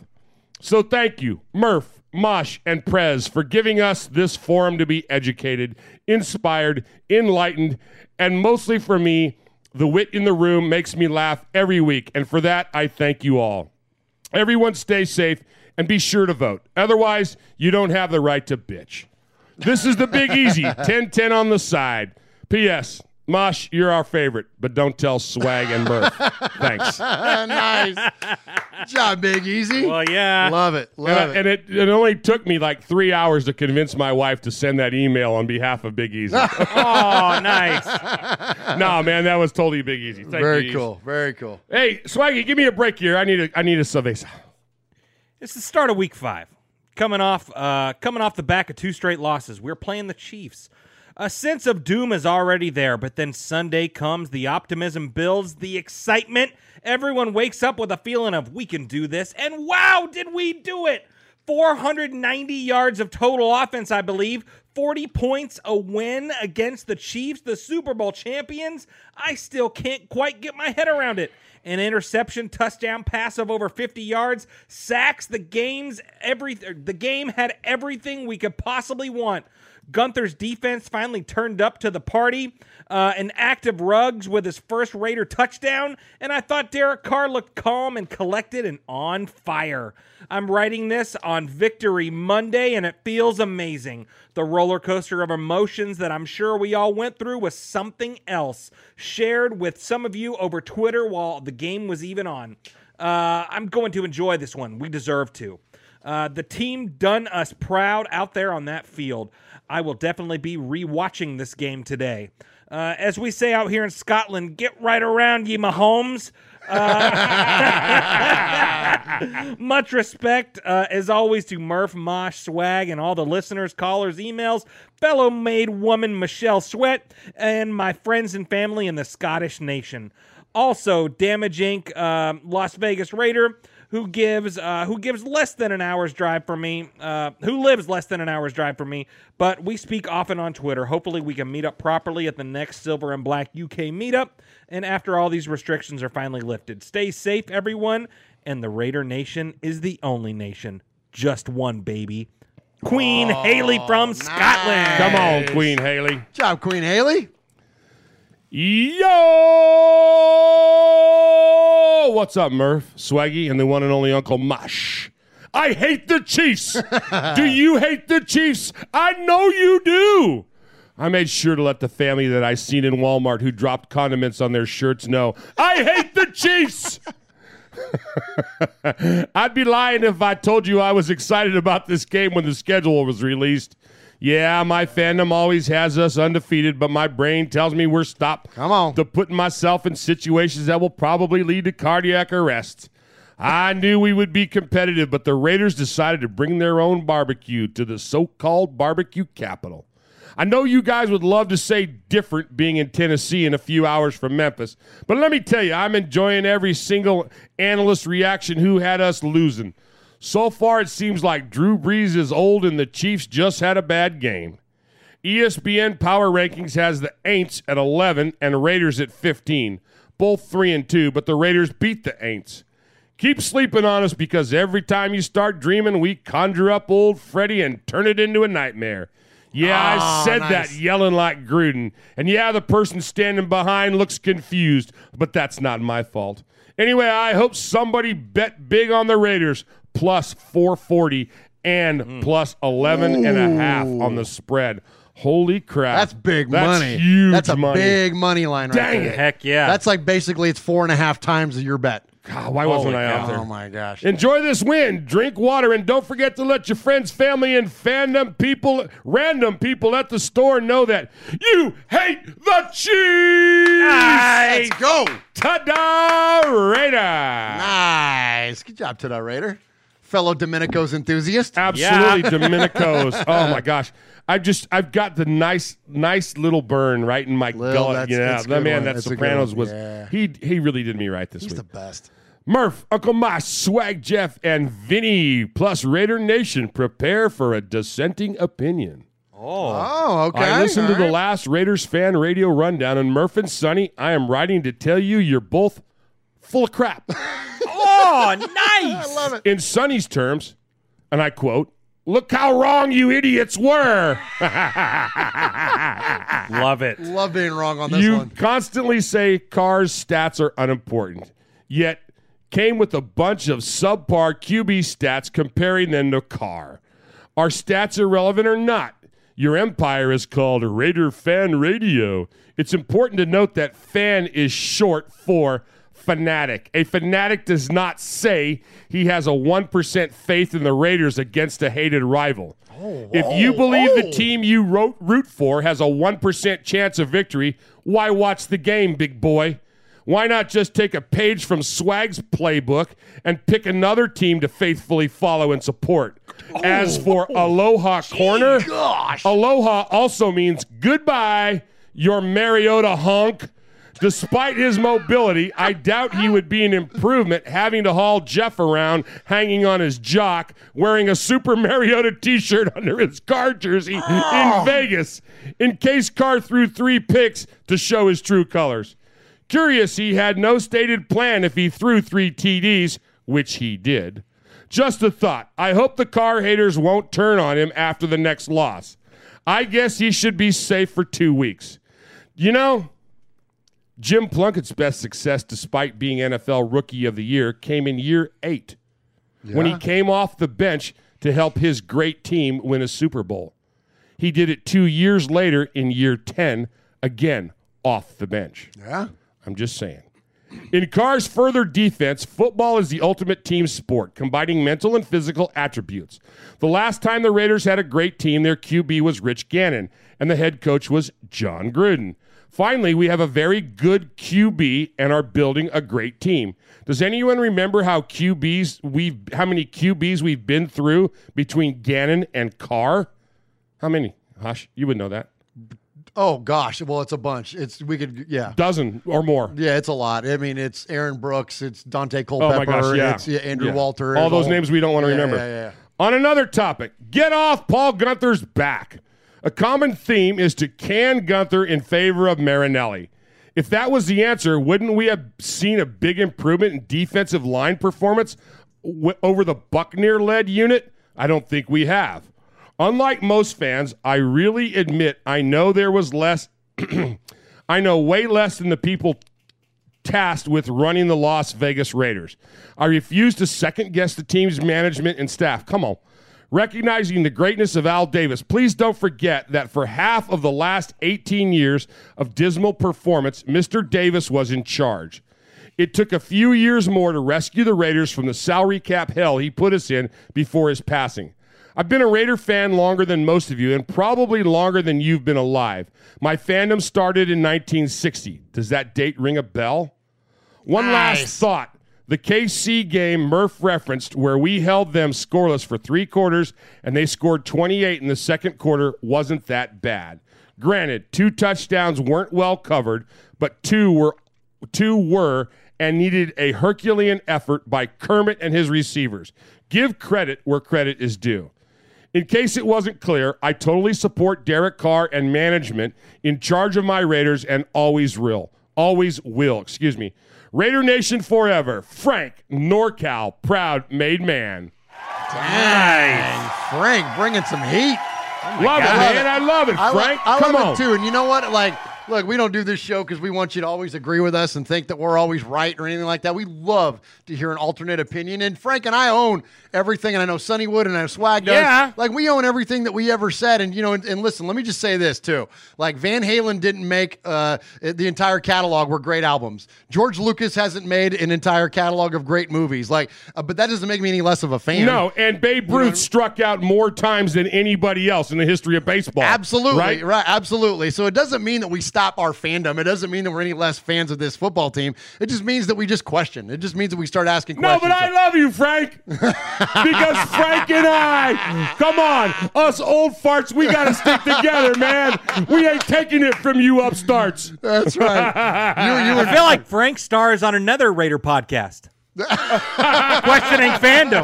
So thank you, Murph, Mosh, and Prez for giving us this forum to be educated, inspired, enlightened, and mostly for me, the wit in the room makes me laugh every week. And for that, I thank you all. Everyone stay safe and be sure to vote. Otherwise, you don't have the right to bitch. This is the Big Easy, 10-10 on the side. P.S. Mosh, you're our favorite, but don't tell Swag and Murph. Thanks. nice. Job, Big Easy. Well, yeah. Love it. And, Love I- it. and it, it only took me like three hours to convince my wife to send that email on behalf of Big Easy. oh, nice. no, man, that was totally Big Easy. Thank Very you, Easy. cool. Very cool. Hey, Swaggy, give me a break here. I need a I need a cerveza. It's the start of week five. Coming off uh, coming off the back of two straight losses. We're playing the Chiefs. A sense of doom is already there, but then Sunday comes, the optimism builds, the excitement. Everyone wakes up with a feeling of we can do this, and wow, did we do it! 490 yards of total offense, I believe. 40 points, a win against the Chiefs, the Super Bowl champions. I still can't quite get my head around it. An interception, touchdown pass of over 50 yards, sacks. The game's every the game had everything we could possibly want. Guenther's defense finally turned up to the party. Uh, an active Ruggs with his first Raider touchdown, and I thought Derek Carr looked calm and collected and on fire. I'm writing this on Victory Monday, and it feels amazing. The roller coaster of emotions that I'm sure we all went through was something else, shared with some of you over Twitter while the game was even on. Uh, I'm going to enjoy this one. We deserve to. Uh, the team done us proud out there on that field. I will definitely be rewatching this game today. Uh, as we say out here in Scotland, get right around ye Mahomes. Uh, much respect, uh, as always, to Murph, Mosh, Swag, and all the listeners, callers, emails, fellow maid woman Michelle Sweat, and my friends and family in the Scottish nation. Also, Damage Inc., um, Las Vegas Raider, who gives uh, who gives less than an hour's drive from me, uh, who lives less than an hour's drive from me. But we speak often on Twitter. Hopefully, we can meet up properly at the next Silver and Black UK meetup. And after all these restrictions are finally lifted, stay safe, everyone. And the Raider Nation is the only nation, just one baby. Queen Haley from Scotland. Come on, Queen Haley. Good job, Queen Haley. Yo! What's up, Murph, Swaggy, and the one and only Uncle Mosh? I hate the Chiefs. do you hate the Chiefs? I know you do. I made sure to let the family that I seen in Walmart who dropped condiments on their shirts know I hate the Chiefs. I'd be lying if I told you I was excited about this game when the schedule was released. Yeah, my fandom always has us undefeated, but my brain tells me we're stopped. Come on. To putting myself in situations that will probably lead to cardiac arrest. I knew we would be competitive, but the Raiders decided to bring their own barbecue to the so called barbecue capital. I know you guys would love to say different being in Tennessee in a few hours from Memphis, but let me tell you, I'm enjoying every single analyst reaction who had us losing. So far, it seems like Drew Brees is old and the Chiefs just had a bad game. ESPN Power Rankings has the Aints at 11 and Raiders at 15, both 3 and 2, but the Raiders beat the Aints. Keep sleeping on us because every time you start dreaming, we conjure up old Freddy and turn it into a nightmare. Yeah, I Oh, said nice. that yelling like Gruden. And yeah, the person standing behind looks confused, but that's not my fault. Anyway, I hope somebody bet big on the Raiders plus 440 and Hmm. plus 11 and a half on the spread. Holy crap. That's big money. That's money. huge That's a money. big money line right Dang there. it. Heck yeah. That's like basically it's four and a half times your bet. God, why wasn't I out there? Oh my gosh. Enjoy this win. Drink water and don't forget to let your friends, family, and fandom people, random people at the store know that you hate the Chiefs. Let's go. Ta-da, Raider. Nice. Good job to that Raider. Fellow Domenico's enthusiast. Absolutely, Domenico's. Oh my gosh. I've just I've got the nice nice little burn right in my Lil, gullet. that's- Yeah, that man, one. that That's Sopranos was Yeah. he he really did me right this He's week. He's the best. Murph, Uncle Mosh, Swag Jeff, and Vinny plus Raider Nation prepare for a dissenting opinion. Oh, oh, okay. I listened All to the last Raiders fan radio rundown, and Murph and Sonny, I am writing to tell you you're both full of crap. oh, nice. I love it. In Sonny's terms, and I quote, Look how wrong you idiots were. Love it. Love being wrong on this you one. constantly say cars stats are unimportant, yet came with a bunch of subpar QB stats comparing them to Carr. Are stats irrelevant or not? Your empire is called Raider Fan Radio. It's important to note that fan is short for fanatic. A fanatic does not say he has a 1% faith in the Raiders against a hated rival. Oh, if you believe the oh. team you wrote, root for has a 1% chance of victory, why watch the game, big boy? Why not just take a page from Swag's playbook and pick another team to faithfully follow and support? As oh. for Aloha Corner, gosh. Aloha also means goodbye, your Mariota hunk. Despite his mobility, I doubt he would be an improvement having to haul Jeff around hanging on his jock, wearing a Super Mariota t shirt under his car jersey in oh. Vegas, in case Carr threw three picks to show his true colors. Curious, he had no stated plan if he threw three TDs, which he did. Just a thought. I hope the car haters won't turn on him after the next loss. I guess he should be safe for two weeks. You know, Jim Plunkett's best success, despite being NFL Rookie of the Year, came in year eight when he came off the bench to help his great team win a Super Bowl. He did it two years later in year 10, again off the bench. Yeah. I'm just saying. In Carr's further defense, football is the ultimate team sport, combining mental and physical attributes. The last time the Raiders had a great team, their QB was Rich Gannon, and the head coach was Jon Gruden. Finally, we have a very good QB and are building a great team. Does anyone remember how QBs we've how many QBs we've been through between Gannon and Carr? How many? Hush, you would know that. Oh gosh, well it's a bunch. It's we could yeah. Dozen or more. Yeah, it's a lot. I mean, it's Aaron Brooks, it's Daunte Culpepper, Oh my gosh, yeah. it's yeah, Andrew Yeah. Walter. All those names we don't want to Yeah, remember. On another topic, get off Paul Guenther's back. A common theme is to can Guenther in favor of Marinelli. If that was the answer, wouldn't we have seen a big improvement in defensive line performance w- over the Buckner led unit? I don't think we have. Unlike most fans, I really admit I know there was less, I know way less than the people tasked with running the Las Vegas Raiders. I refuse to second guess the team's management and staff. Come on. Recognizing the greatness of Al Davis, please don't forget that for half of the last 18 years of dismal performance, Mr. Davis was in charge. It took a few years more to rescue the Raiders from the salary cap hell he put us in before his passing. I've been a Raider fan longer than most of you, and probably longer than you've been alive. My fandom started in 1960. Does that date ring a bell? One last thought. The KC game Murph referenced, where we held them scoreless for three quarters and they scored 28 in the second quarter, wasn't that bad. Granted, two touchdowns weren't well covered, but two were two were and needed a Herculean effort by Kermit and his receivers. Give credit where credit is due. In case it wasn't clear, I totally support Derek Carr and management in charge of my Raiders and always will. Always will, excuse me. Raider Nation forever. Frank NorCal, proud made man. Dang, Frank bringing some heat. Oh love it, man. I love it, I lo- Frank. I Come love on. it too. And you know what? Like, look, we don't do this show because we want you to always agree with us and think that we're always right or anything like that. We love to hear an alternate opinion. And Frank and I own everything, and I know Sonny would and I know Swag does. Yeah. Like we own everything that we ever said. And you know, and, and listen, let me just say this too. Like Van Halen didn't make uh, the entire catalog were great albums. George Lucas hasn't made an entire catalog of great movies. Like, uh, but that doesn't make me any less of a fan. No, and Babe Ruth struck out more times than anybody else in the history of baseball. Absolutely, Right? right? Absolutely. So it doesn't mean that we stop our fandom. It doesn't mean that we're any less fans of this football team. It just means that we just question. It just means that we start asking No, questions. No, but I love you, Frank. because Frank and I, come on, us old farts, we got to stick together, man. We ain't taking it from you upstarts. That's right. I feel like Frank stars on another Raider podcast. Questioning fandom.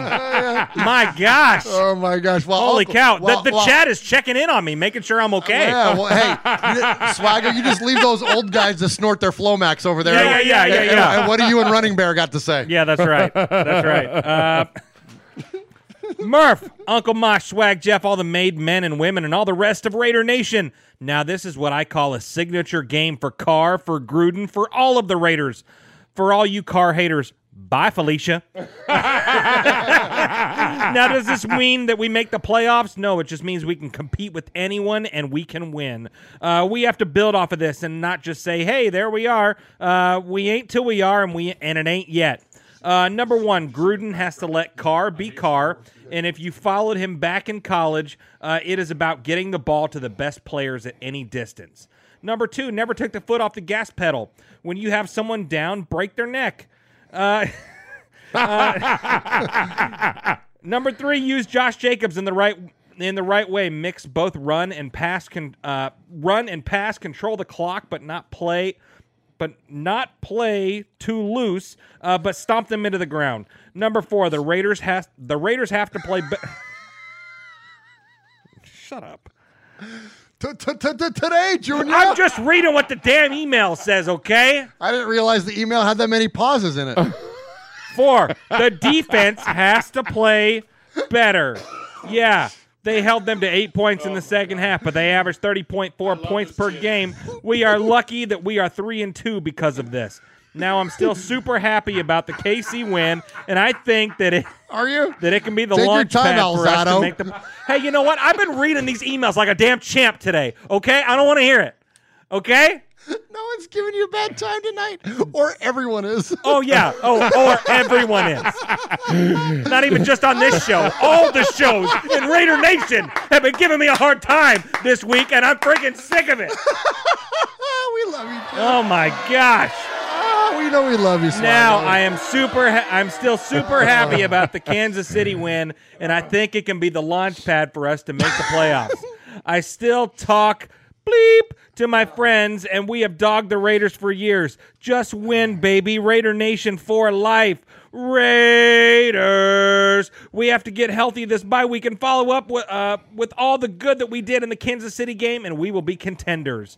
My gosh. Oh my gosh. Well, Holy Uncle- cow. well, the the well- chat is checking in on me, making sure I'm okay. Yeah, well, hey, Swagger, you just leave those old guys to snort their Flomax over there. Yeah, yeah, yeah, yeah, And- yeah. And what do you and Running Bear got to say? Yeah, that's right. That's right. Uh, Murph, Uncle Mosh, Swag, Jeff, all the made men and women, and all the rest of Raider Nation. Now, this is what I call a signature game for Carr, for Gruden, for all of the Raiders. For all you Carr haters, bye, Felicia. now, does this mean that we make the playoffs? No, it just means we can compete with anyone and we can win. Uh, we have to build off of this and not just say, "Hey, there we are." Uh, we ain't till we are, and we and it ain't yet. Uh, number one, Gruden has to let Carr be Carr. And if you followed him back in college, uh, it is about getting the ball to the best players at any distance. Number two, never take the foot off the gas pedal. When you have someone down, break their neck. Uh, uh, number three, use Josh Jacobs in the right in the right way. Mix both run and pass. Can uh, run and pass, control the clock, but not play but not play too loose, uh, but stomp them into the ground. Number four, the Raiders has the Raiders have to play. Be- Shut up. Today, Junior. I'm just reading what the damn email says. Okay. I didn't realize the email had that many pauses in it. Four, the defense has to play better. Yeah. They held them to eight points in the second half, but they averaged 30.4 points per game. We are lucky that we are three and two because of this. Now I'm still super happy about the KC win, and I think that it are you that it can be the Take your launch time, pad for us to make the. Hey, you know what? I've been reading these emails like a damn champ today. Okay, I don't want to hear it. Okay. No one's giving you a bad time tonight, or everyone is. Oh yeah. Oh, or everyone is. Not even just on this show. All the shows in Raider Nation have been giving me a hard time this week, and I'm freaking sick of it. we love you. Oh my gosh. We know we love you. Now I am super. Ha- I'm still super happy about the Kansas City win, and I think it can be the launch pad for us to make the playoffs. I still talk bleep to my friends, and we have dogged the Raiders for years. Just win, baby. Raider Nation for life. Raiders. We have to get healthy this bye week and follow up with, uh, with all the good that we did in the Kansas City game, and we will be contenders.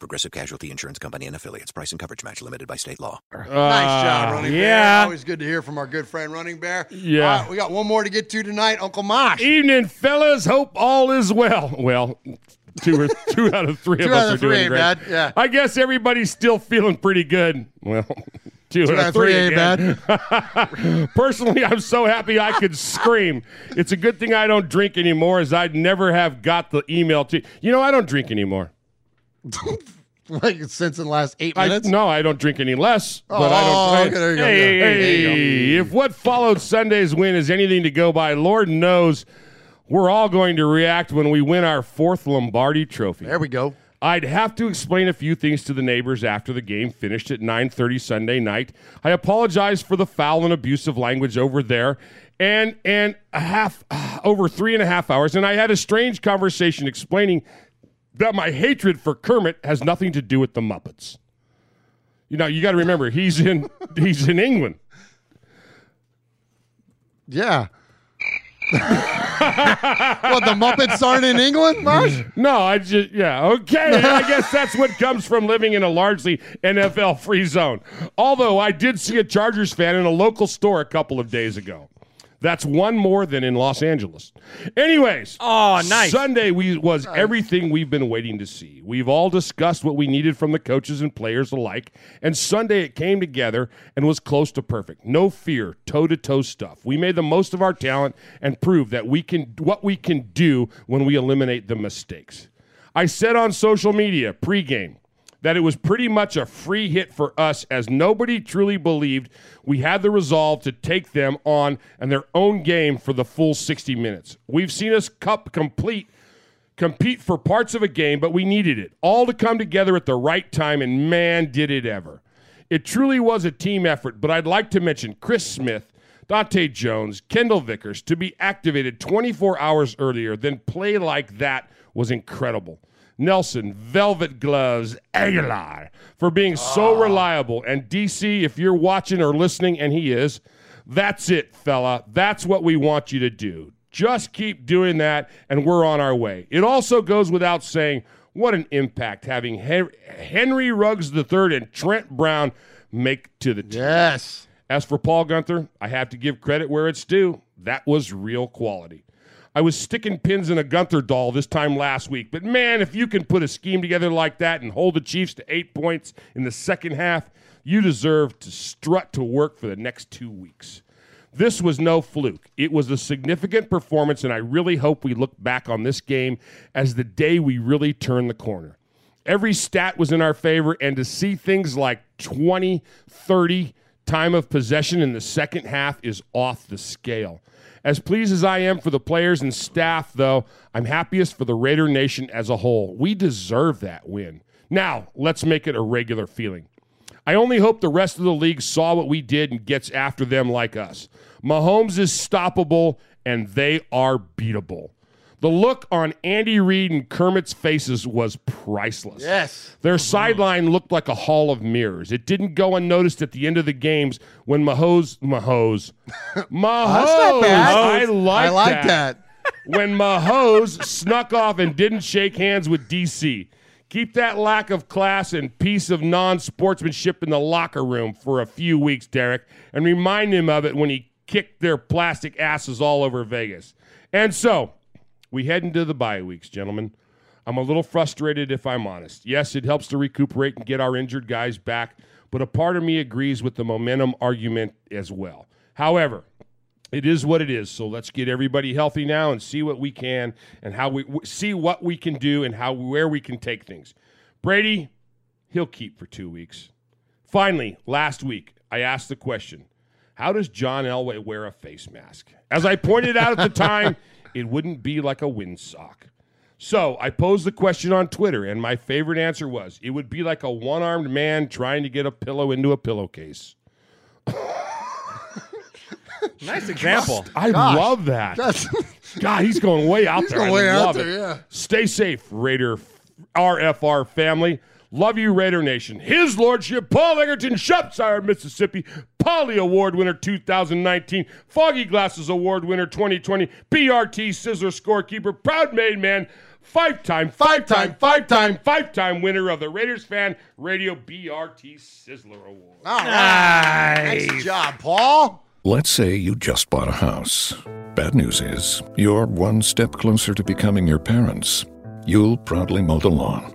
Progressive Casualty Insurance Company and affiliates. Price and coverage match limited by state law. nice job, Uh, Running yeah. Bear. Always good to hear from our good friend Running Bear. Yeah. All right, we got one more to get to tonight. Uncle Mosh. Evening, fellas. Hope all is well. Well, two or two out of three Two of us are three doing great. bad, yeah. I guess everybody's still feeling pretty good. Well, two, Two out of three, ain't again. Personally, I'm so happy I could scream. It's a good thing I don't drink anymore, as I'd never have got the email to you know I don't drink anymore. like since in the last eight I, minutes. no, I don't drink any less. But Oh, I don't. Oh, okay, there you go. hey, Yeah, there you hey, if what followed Sunday's win is anything to go by, Lord knows we're all going to react when we win our fourth Lombardi Trophy. There we go. I'd have to explain a few things to the neighbors after the game finished at 9:30 Sunday night. I apologize for the foul and abusive language over there, and and a half over three and a half hours, and I had a strange conversation explaining that my hatred for Kermit has nothing to do with the Muppets. You know, you got to remember he's in he's in England. Yeah. what the Muppets aren't in England, Marsh? No, I just yeah okay. I guess that's what comes from living in a largely NFL free zone. Although I did see a Chargers fan in a local store a couple of days ago. That's one more than in Los Angeles. Anyways, oh nice. Sunday we was everything we've been waiting to see. We've all discussed what we needed from the coaches and players alike, and Sunday it came together and was close to perfect. No fear, toe to toe stuff. We made the most of our talent and proved that we can what we can do when we eliminate the mistakes. I said on social media pregame that it was pretty much a free hit for us as nobody truly believed we had the resolve to take them on and their own game for the full 60 minutes. We've seen us cup complete compete for parts of a game, but we needed it all to come together at the right time, and man, did it ever. It truly was a team effort, but I'd like to mention Chris Smith, Dante Jones, Kendal Vickers to be activated 24 hours earlier than play like that was incredible. Nelson, Velvet Gloves, Agholor for being so ah. reliable. And DC, if you're watching or listening, and he is, that's it, fella. That's what we want you to do. Just keep doing that, and we're on our way. It also goes without saying what an impact having Henry Ruggs III and Trent Brown make to the team. Yes. As for Paul Guenther, I have to give credit where it's due. That was real quality. I was sticking pins in a Guenther doll this time last week, but man, if you can put a scheme together like that and hold the Chiefs to eight points in the second half, you deserve to strut to work for the next two weeks. This was no fluke. It was a significant performance, and I really hope we look back on this game as the day we really turned the corner. Every stat was in our favor, and to see things like 20, 30 time of possession in the second half is off the scale. As pleased as I am for the players and staff, though, I'm happiest for the Raider Nation as a whole. We deserve that win. Now, let's make it a regular feeling. I only hope the rest of the league saw what we did and gets after them like us. Mahomes is stoppable, and they are beatable. The look on Andy Reid and Kermit's faces was priceless. Yes. Their mm-hmm. sideline looked like a hall of mirrors. It didn't go unnoticed at the end of the games when Mahomes, Mahomes, Mahomes, oh, bad. I like I like that. when Mahomes snuck off and didn't shake hands with DC. Keep that lack of class and piece of non sportsmanship in the locker room for a few weeks, Derek, and remind him of it when he kicked their plastic asses all over Vegas. And so, we head into the bye weeks, gentlemen. I'm a little frustrated if I'm honest. Yes, it helps to recuperate and get our injured guys back, but a part of me agrees with the momentum argument as well. However, it is what it is. So let's get everybody healthy now and see what we can and how we see what we can do and how where we can take things. Brady, he'll keep for 2 weeks. Finally, last week I asked the question, how does John Elway wear a face mask? As I pointed out at the time, it wouldn't be like a windsock. So I posed the question on Twitter, and my favorite answer was it would be like a one armed man trying to get a pillow into a pillowcase. Nice example. I Gosh. love that. That's- God, he's going way out He's there. going I way out there, it. yeah. Stay safe, Raider RFR family. Love you, Raider Nation. His Lordship, Paul Egerton, Shropshire, Mississippi, Polly Award winner 2019, Foggy Glasses Award winner 2020, BRT Scissor Scorekeeper, Proud Made Man, five-time, five-time, five-time, five-time winner of the Raiders Fan Radio BRT Sizzler Award. All right. Nice job, Paul. Let's say you just bought a house. Bad news is, you're one step closer to becoming your parents. You'll proudly mow the lawn.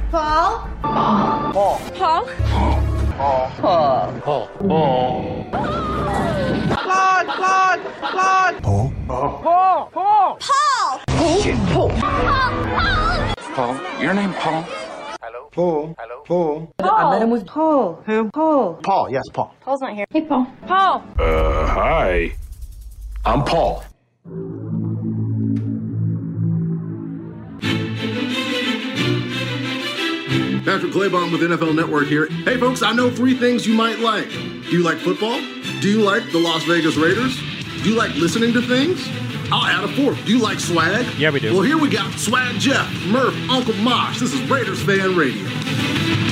Paul? Paul. Paul. Paul. Paul. Paul. Paul. Claude. Claude. Paul. Paul. Paul. Paul. Paul. Paul. Paul. Paul. Paul. Your name, Paul. Hello. Paul. Hello. Paul. Paul. I met him with Paul. Who? Paul. Paul. Yes, Paul. Paul's not here. Hey, Paul. Paul. Uh, hi. I'm Paul. Patrick Claybon with NFL Network here. Hey, folks, I know three things you might like. Do you like football? Do you like the Las Vegas Raiders? Do you like listening to things? I'll add a fourth. Do you like swag? Yeah, we do. Well, here we got Swag Jeff, Murph, Uncle Mosh. This is Raiders Fan Radio.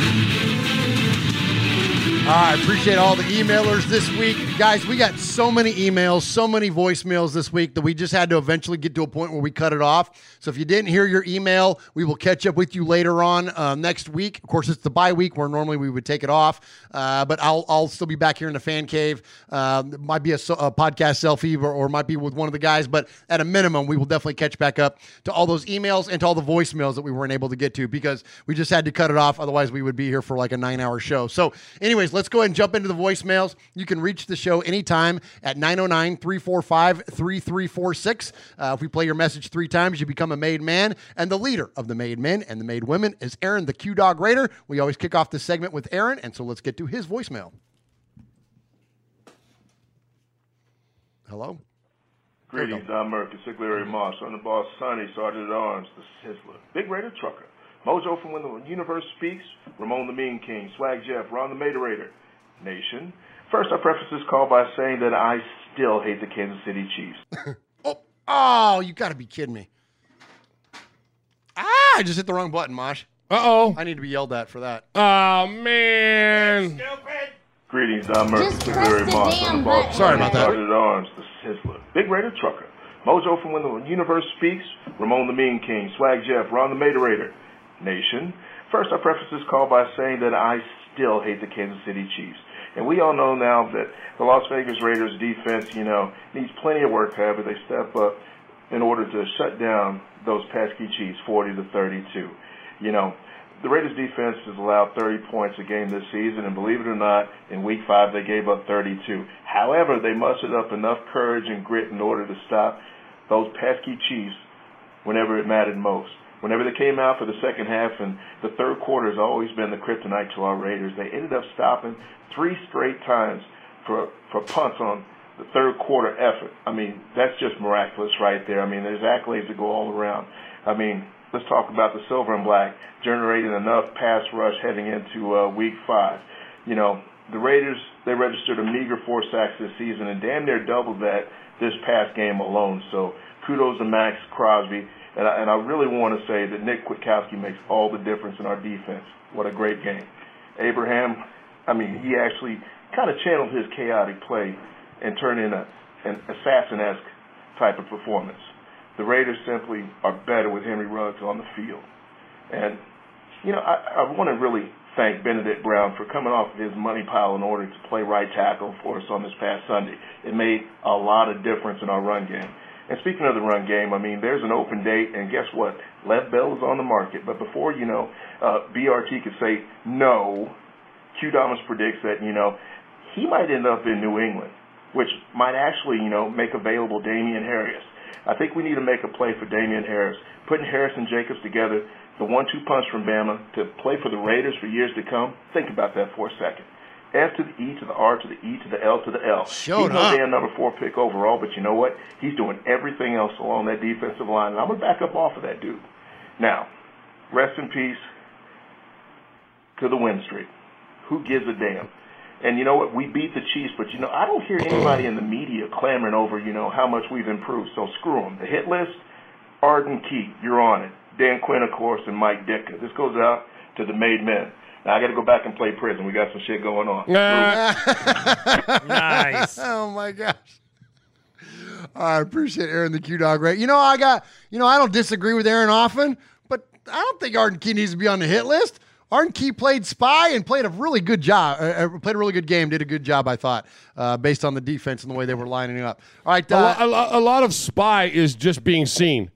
I appreciate all the emailers this week. Guys, we got so many emails, so many voicemails this week that we just had to eventually get to a point where we cut it off. So if you didn't hear your email, we will catch up with you later on uh, next week. Of course, it's the bye week where normally we would take it off, uh, but I'll, I'll still be back here in the fan cave. It might be a, a podcast selfie or, or might be with one of the guys, but at a minimum, we will definitely catch back up to all those emails and to all the voicemails that we weren't able to get to because we just had to cut it off. Otherwise, we would be here for like a nine hour show. So, anyways, let's go ahead and jump into the voicemails. You can reach the show anytime at 909 345 3346. Uh, if we play your message three times, you become a made man. And the leader of the made men and the made women is Aaron, the Q Dog Raider. We always kick off this segment with Aaron. And so let's get to his voicemail. Hello? Greetings, I'm Sick Larry Moss, on the boss Sonny, Sergeant at Arms, the Sizzler, Big Raider Trucker, Mojo from When the Universe Speaks, Ramon the Mean King, Swag Jeff, Ron the Materator, Nation. First, I preface this call by saying that I still hate the Kansas City Chiefs. Oh, oh, you got to be kidding me. Ah, I just hit the wrong button, Mosh. Uh oh. I need to be yelled at for that. Oh, man. Stupid. Greetings, I'm Murphy, Just Sick press Larry the Moss, damn on the boss button. Sorry about that. Sergeant Arms, the Sizzler, Big Raider Trucker, Mojo from When the Universe Speaks, Ramon the Mean King, Swag Jeff, Ron the Materator, Nation. First, I preface this call by saying that I still hate the Kansas City Chiefs. And we all know now that the Las Vegas Raiders defense, you know, needs plenty of work, however, they step up in order to shut down those pesky Chiefs 40 to 32. You know, the Raiders defense has allowed 30 points a game this season, and believe it or not, in week five they gave up 32. However, they mustered up enough courage and grit in order to stop those pesky Chiefs whenever it mattered most. Whenever they came out for the second half, and the third quarter has always been the kryptonite to our Raiders, they ended up stopping three straight times for for punts on the third quarter effort. I mean, that's just miraculous right there. I mean, there's accolades that go all around. I mean, let's talk about the silver and black generating enough pass rush heading into uh, week five. You know, the Raiders they registered a meager four sacks this season and damn near doubled that this past game alone. So kudos to Maxx Crosby. And I, and I really want to say that Nick Kwiatkoski makes all the difference in our defense. What a great game. Abraham, I mean, he actually kind of channeled his chaotic play and turned in a, an assassin-esque type of performance. The Raiders simply are better with Henry Ruggs on the field. And, you know, I, I want to really thank Benedict Brown for coming off of his money pile in order to play right tackle for us on this past Sunday. It made a lot of difference in our run game. And speaking of the run game, I mean, there's an open date, and guess what? Lev Bell is on the market. But before, you know, uh, BRT could say no, Q Damas predicts that, you know, he might end up in New England, which might actually, you know, make available Damien Harris. I think we need to make a play for Damien Harris. Putting Harris and Jacobs together, the one-two punch from Bama to play for the Raiders for years to come. Think about that for a second. F to the E to the R to the E to the L to the L. Showed He's no damn number four pick overall, but you know what? He's doing everything else along that defensive line, and I'm gonna back up off of that dude. Now, Rest in peace to the win streak. Who gives a damn? And you know what? We beat the Chiefs, but you know I don't hear anybody in the media clamoring over you know how much we've improved. So screw them. The hit list, Arden Key, you're on it. Dan Quinn, of course, and Mike Ditka. This goes out to the made men. Now I got to go back and play prison. We got some shit going on. nice. oh my gosh. I appreciate Aaron the Q Dog. Right? You know, I got. You know, I don't disagree with Aaron often, but I don't think Arden Key needs to be on the hit list. Arden Key played spy and played a really good job. Uh, uh, played a really good game. Did a good job, I thought, uh, based on the defense and the way they were lining up. All right. a, Uh, lo- a lo- a lot of spy is just being seen.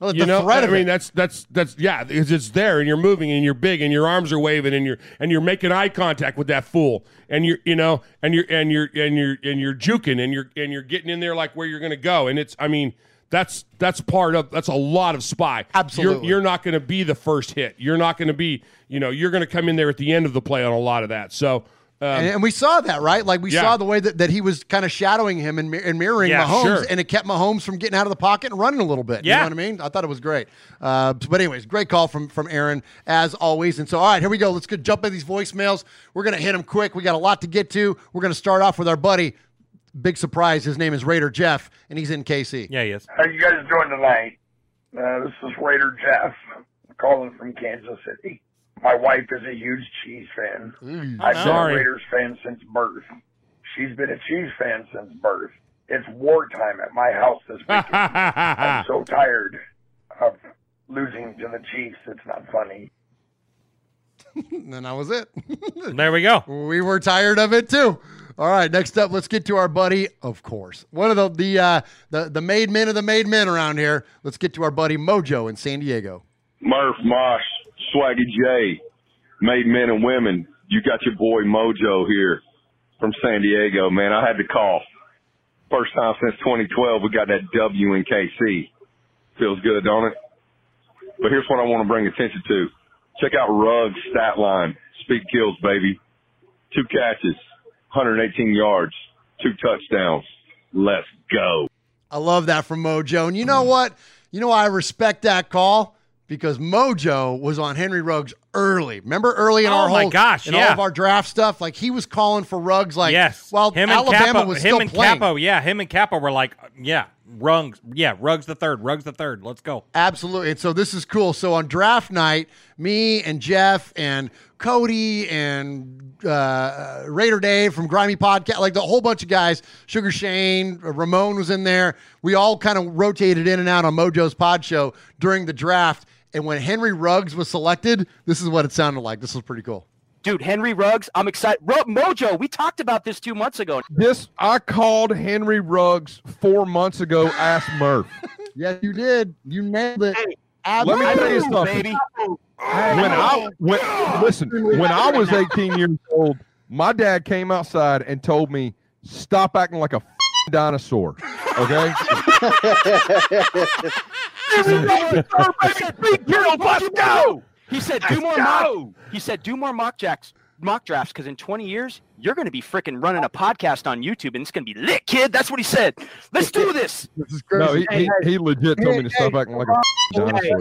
Well, you know, I mean, that's that's that's yeah, because it's there and you're moving and you're big and your arms are waving and you're and you're making eye contact with that fool and you're you know and you're and you're and you're and you're juking and you're and you're getting in there like where you're going to go and it's I mean that's that's part of that's a lot of spy. Absolutely. you're, you're not going to be the first hit. You're not going to be you know you're going to come in there at the end of the play on a lot of that. So. Um, and, and we saw that, right? Like we Yeah. saw the way that, that he was kind of shadowing him and, and mirroring Yeah, Mahomes, sure. and it kept Mahomes from getting out of the pocket and running a little bit. You Yeah. know what I mean? I thought it was great. Uh, but anyways, great call from from Aaron as always. And so, all right, here we go. Let's get jump in these voicemails. We're gonna hit them quick. We got a lot to get to. We're gonna start off with our buddy. Big surprise. His name is Raider Jeff, and he's in KC. Yeah, he is. How you guys doing tonight? Uh, this is Raider Jeff calling from Kansas City. My wife is a huge cheese fan. I've been a Raiders fan since birth. She's been a Chiefs fan since birth. It's wartime at my house this weekend. I'm so tired of losing to the Chiefs. It's not funny. and that was it. There we go. We were tired of it too. All right, next up, let's get to our buddy, of course, one of the the uh, the the made men of the made men around here. Let's get to our buddy Mojo in San Diego. Murph, Mosh, Swaggy J, made men and women. You got your boy Mojo here from San Diego, man. I had to call. First time since 2012 we got that W in KC. Feels good, don't it? But here's what I want to bring attention to. Check out Ruggs stat line. Speed kills, baby. Two catches, 118 yards, two touchdowns. Let's go. I love that from Mojo. And you know what? You know I respect that call because Mojo was on Henry Ruggs early. Remember early in Oh our my whole gosh, in all of our draft stuff, like he was calling for Ruggs like yes. while him Alabama and Capo, was him still and playing. Capo, yeah, him and Capo were like, yeah, Ruggs, yeah, Ruggs the third, Ruggs the third. Let's go. Absolutely. And so this is cool. So on draft night, me and Jeff and Cody and uh, Raider Dave from Grimy Podcast, like the whole bunch of guys, Sugar Shane, uh, Ramon was in there. We all kind of rotated in and out on Mojo's pod show during the draft. And when Henry Ruggs was selected, this is what it sounded like. This was pretty cool. Dude, Henry Ruggs, I'm excited. Ro- Mojo, we talked about this two months ago. This I called Henry Ruggs four months ago. Ask Murph. yes, you did. You nailed it. Let me tell you something. When I when listen, when I was 18 years old, my dad came outside and told me, "Stop acting like a f***ing dinosaur." Okay. Let's go. He said, "Do more mock." He said, "Do more mock jacks, mock drafts, because in 20 years you're going to be freaking running a podcast on YouTube, and it's going to be lit, kid." That's what he said. Let's do this. This is No, he, he, he legit told me to stop acting like a f***ing dinosaur.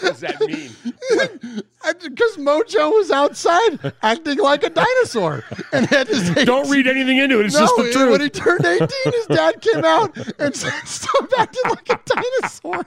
What does that mean? Because Mojo was outside acting like a dinosaur. And had say, Don't read anything into it. It's no, just the truth. When he turned 18, his dad came out and said, Stop acting like a dinosaur.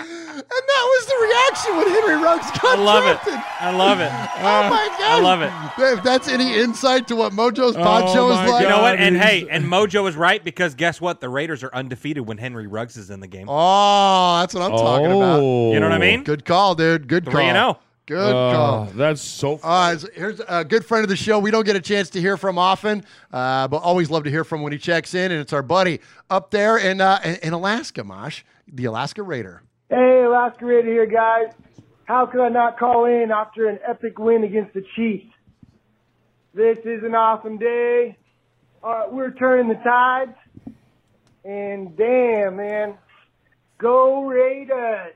And that was the reaction when Henry Ruggs got I love it. I love it. Oh my god! I love it. If that's any insight to what Mojo's pod Oh show is like, You know what? And hey, and Mojo is right because guess what? The Raiders are undefeated when Henry Ruggs is in the game. Oh, that's what I'm talking about. Oh. You know what I mean? Good call, dude. Good call. Three and oh. Good Oh, call. That's so. All right, so here's a good friend of the show. We don't get a chance to hear from often, uh, but always love to hear from when he checks in. And it's our buddy up there in uh, in- in Alaska, Mosh, the Alaska Raider. Hey, Alaska Raider here, guys. How could I not call in after an epic win against the Chiefs? This is an awesome day. Uh, we're turning the tides. And damn, man. Go Raiders.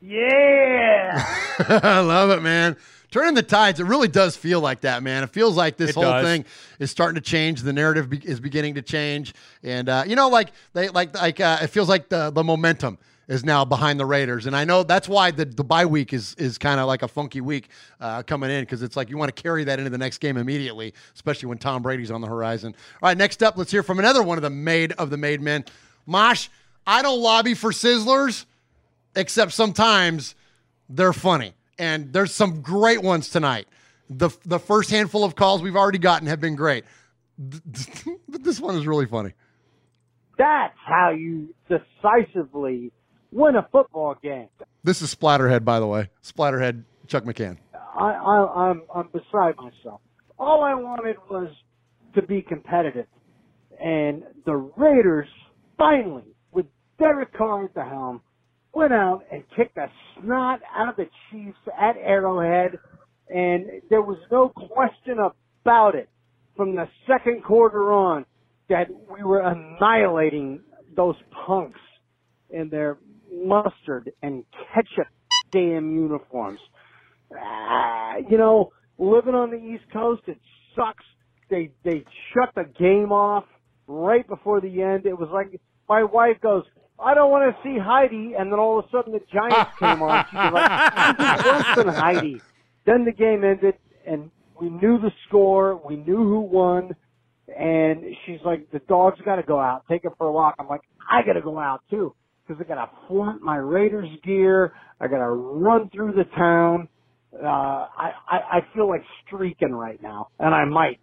Yeah. I love it, man. Turning the tides, it really does feel like that, man. It feels like this It whole does. thing is starting to change. The narrative be- is beginning to change, and uh, you know, like they like like uh, it feels like the the momentum is now behind the Raiders, and I know that's why the the bye week is is kind of like a funky week uh, coming in because it's like you want to carry that into the next game immediately, especially when Tom Brady's on the horizon. All right, next up, let's hear from another one of the made of the made men, Mosh. I don't lobby for Sizzlers, except sometimes they're funny. And there's some great ones tonight. The the first handful of calls we've already gotten have been great. But this one is really funny. That's how you decisively win a football game. This is Splatterhead, by the way. Splatterhead Chuck McCann. I, I, I'm, I'm beside myself. All I wanted was to be competitive. And the Raiders finally, with Derek Carr at the helm, went out and kicked the snot out of the Chiefs at Arrowhead. And there was no question about it from the second quarter on that we were annihilating those punks in their mustard and ketchup damn uniforms. Ah, you know, living on the East Coast, it sucks. They they shut the game off right before the end. It was like my wife goes, "I don't want to see Heidi," and then all of a sudden the Giants came on. She was like, "This is worse than Heidi." Then the game ended, and we knew the score. We knew who won. And she's like, "The dog's got to go out. Take it for a walk." I'm like, "I got to go out too." Because I got to flaunt my Raiders gear. I got to run through the town. Uh, I, I, I feel like streaking right now, and I might.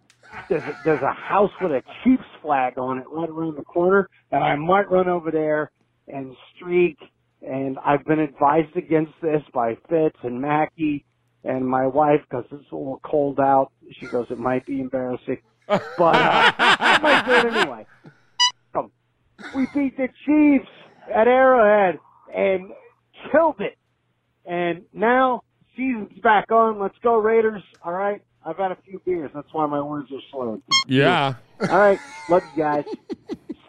There's a, there's a house with a Chiefs flag on it right around the corner, and I might run over there and streak. And I've been advised against this by Fitz and Mackie and my wife because it's a little cold out. She goes, it might be embarrassing, but uh, I might do it anyway. Um, we beat the Chiefs at Arrowhead and killed it. And now season's back on. Let's go Raiders. All right. I've had a few beers. That's why my words are slowed. Yeah. All right. Love you guys.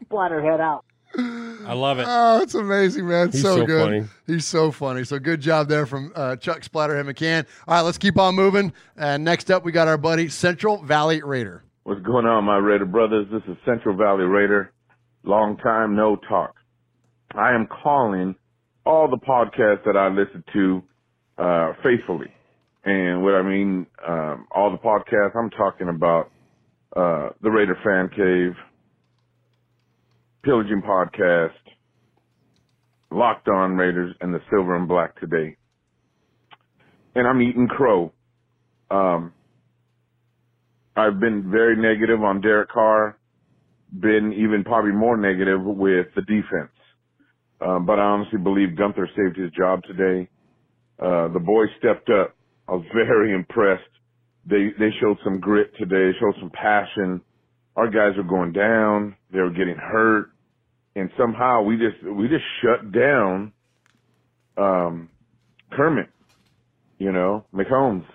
Splatterhead out. I love it. Oh, it's amazing, man. He's so, so good. funny. He's so funny. So good job there from uh, Chuck Splatterhead McCann. All right, let's keep on moving. And next up, we got our buddy Central Valley Raider. What's going on, my Raider brothers? This is Central Valley Raider. Long time no talk. I am calling all the podcasts that I listen to uh, faithfully. And what I mean, um, all the podcasts, I'm talking about uh, the Raider Fan Cave, Pillaging Podcast, Locked On Raiders, and the Silver and Black today. And I'm eating crow. Um, I've been very negative on Derek Carr, been even probably more negative with the defense. Um, but I honestly believe Guenther saved his job today. Uh, the boys stepped up. I was very impressed. They, they showed some grit today, showed some passion. Our guys were going down. They were getting hurt. And somehow we just, we just shut down, um, Kermit, you know, McCombs.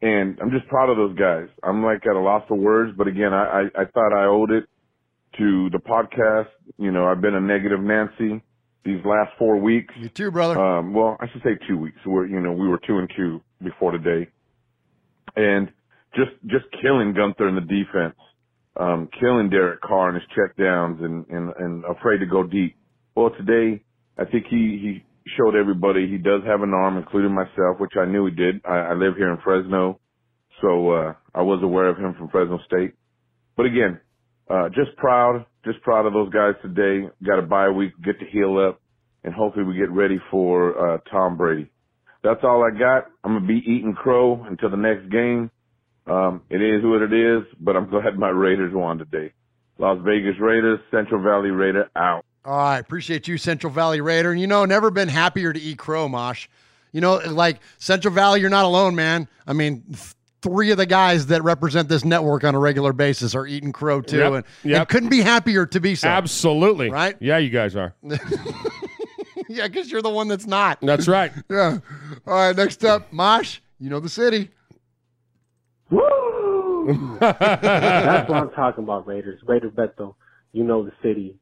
And I'm just proud of those guys. I'm like at a loss for words, but again, I, I, I thought I owed it to the podcast. You know, I've been a negative Nancy these last four weeks. You too, brother. Um, well, I should say two weeks. We're, you know, we were two and two before today. And just, just killing Guenther in the defense, um, killing Derek Carr and his check downs and, and, and afraid to go deep. Well, today, I think he, he showed everybody he does have an arm, including myself, which I knew he did. I, I live here in Fresno, so, uh, I was aware of him from Fresno State. But again, uh, just proud, just proud of those guys today. Got a bye week, get to heal up, and hopefully we get ready for uh, Tom Brady. That's all I got. I'm gonna be eating crow until the next game. Um, it is what it is, but I'm glad my Raiders won today. Las Vegas Raiders, Central Valley Raider out. All right, appreciate you, Central Valley Raider. And you know, never been happier to eat crow, Mosh. You know, like Central Valley, you're not alone, man. I mean, th- three of the guys that represent this network on a regular basis are eating crow too, Yep, and, yep. and couldn't be happier to be so. Absolutely. Right? Yeah, you guys are. yeah, because you're the one that's not. That's right. yeah. All right, next up, Mosh. You know the city. Woo! That's what I'm talking about, Raiders. Raider Beto, you know the city.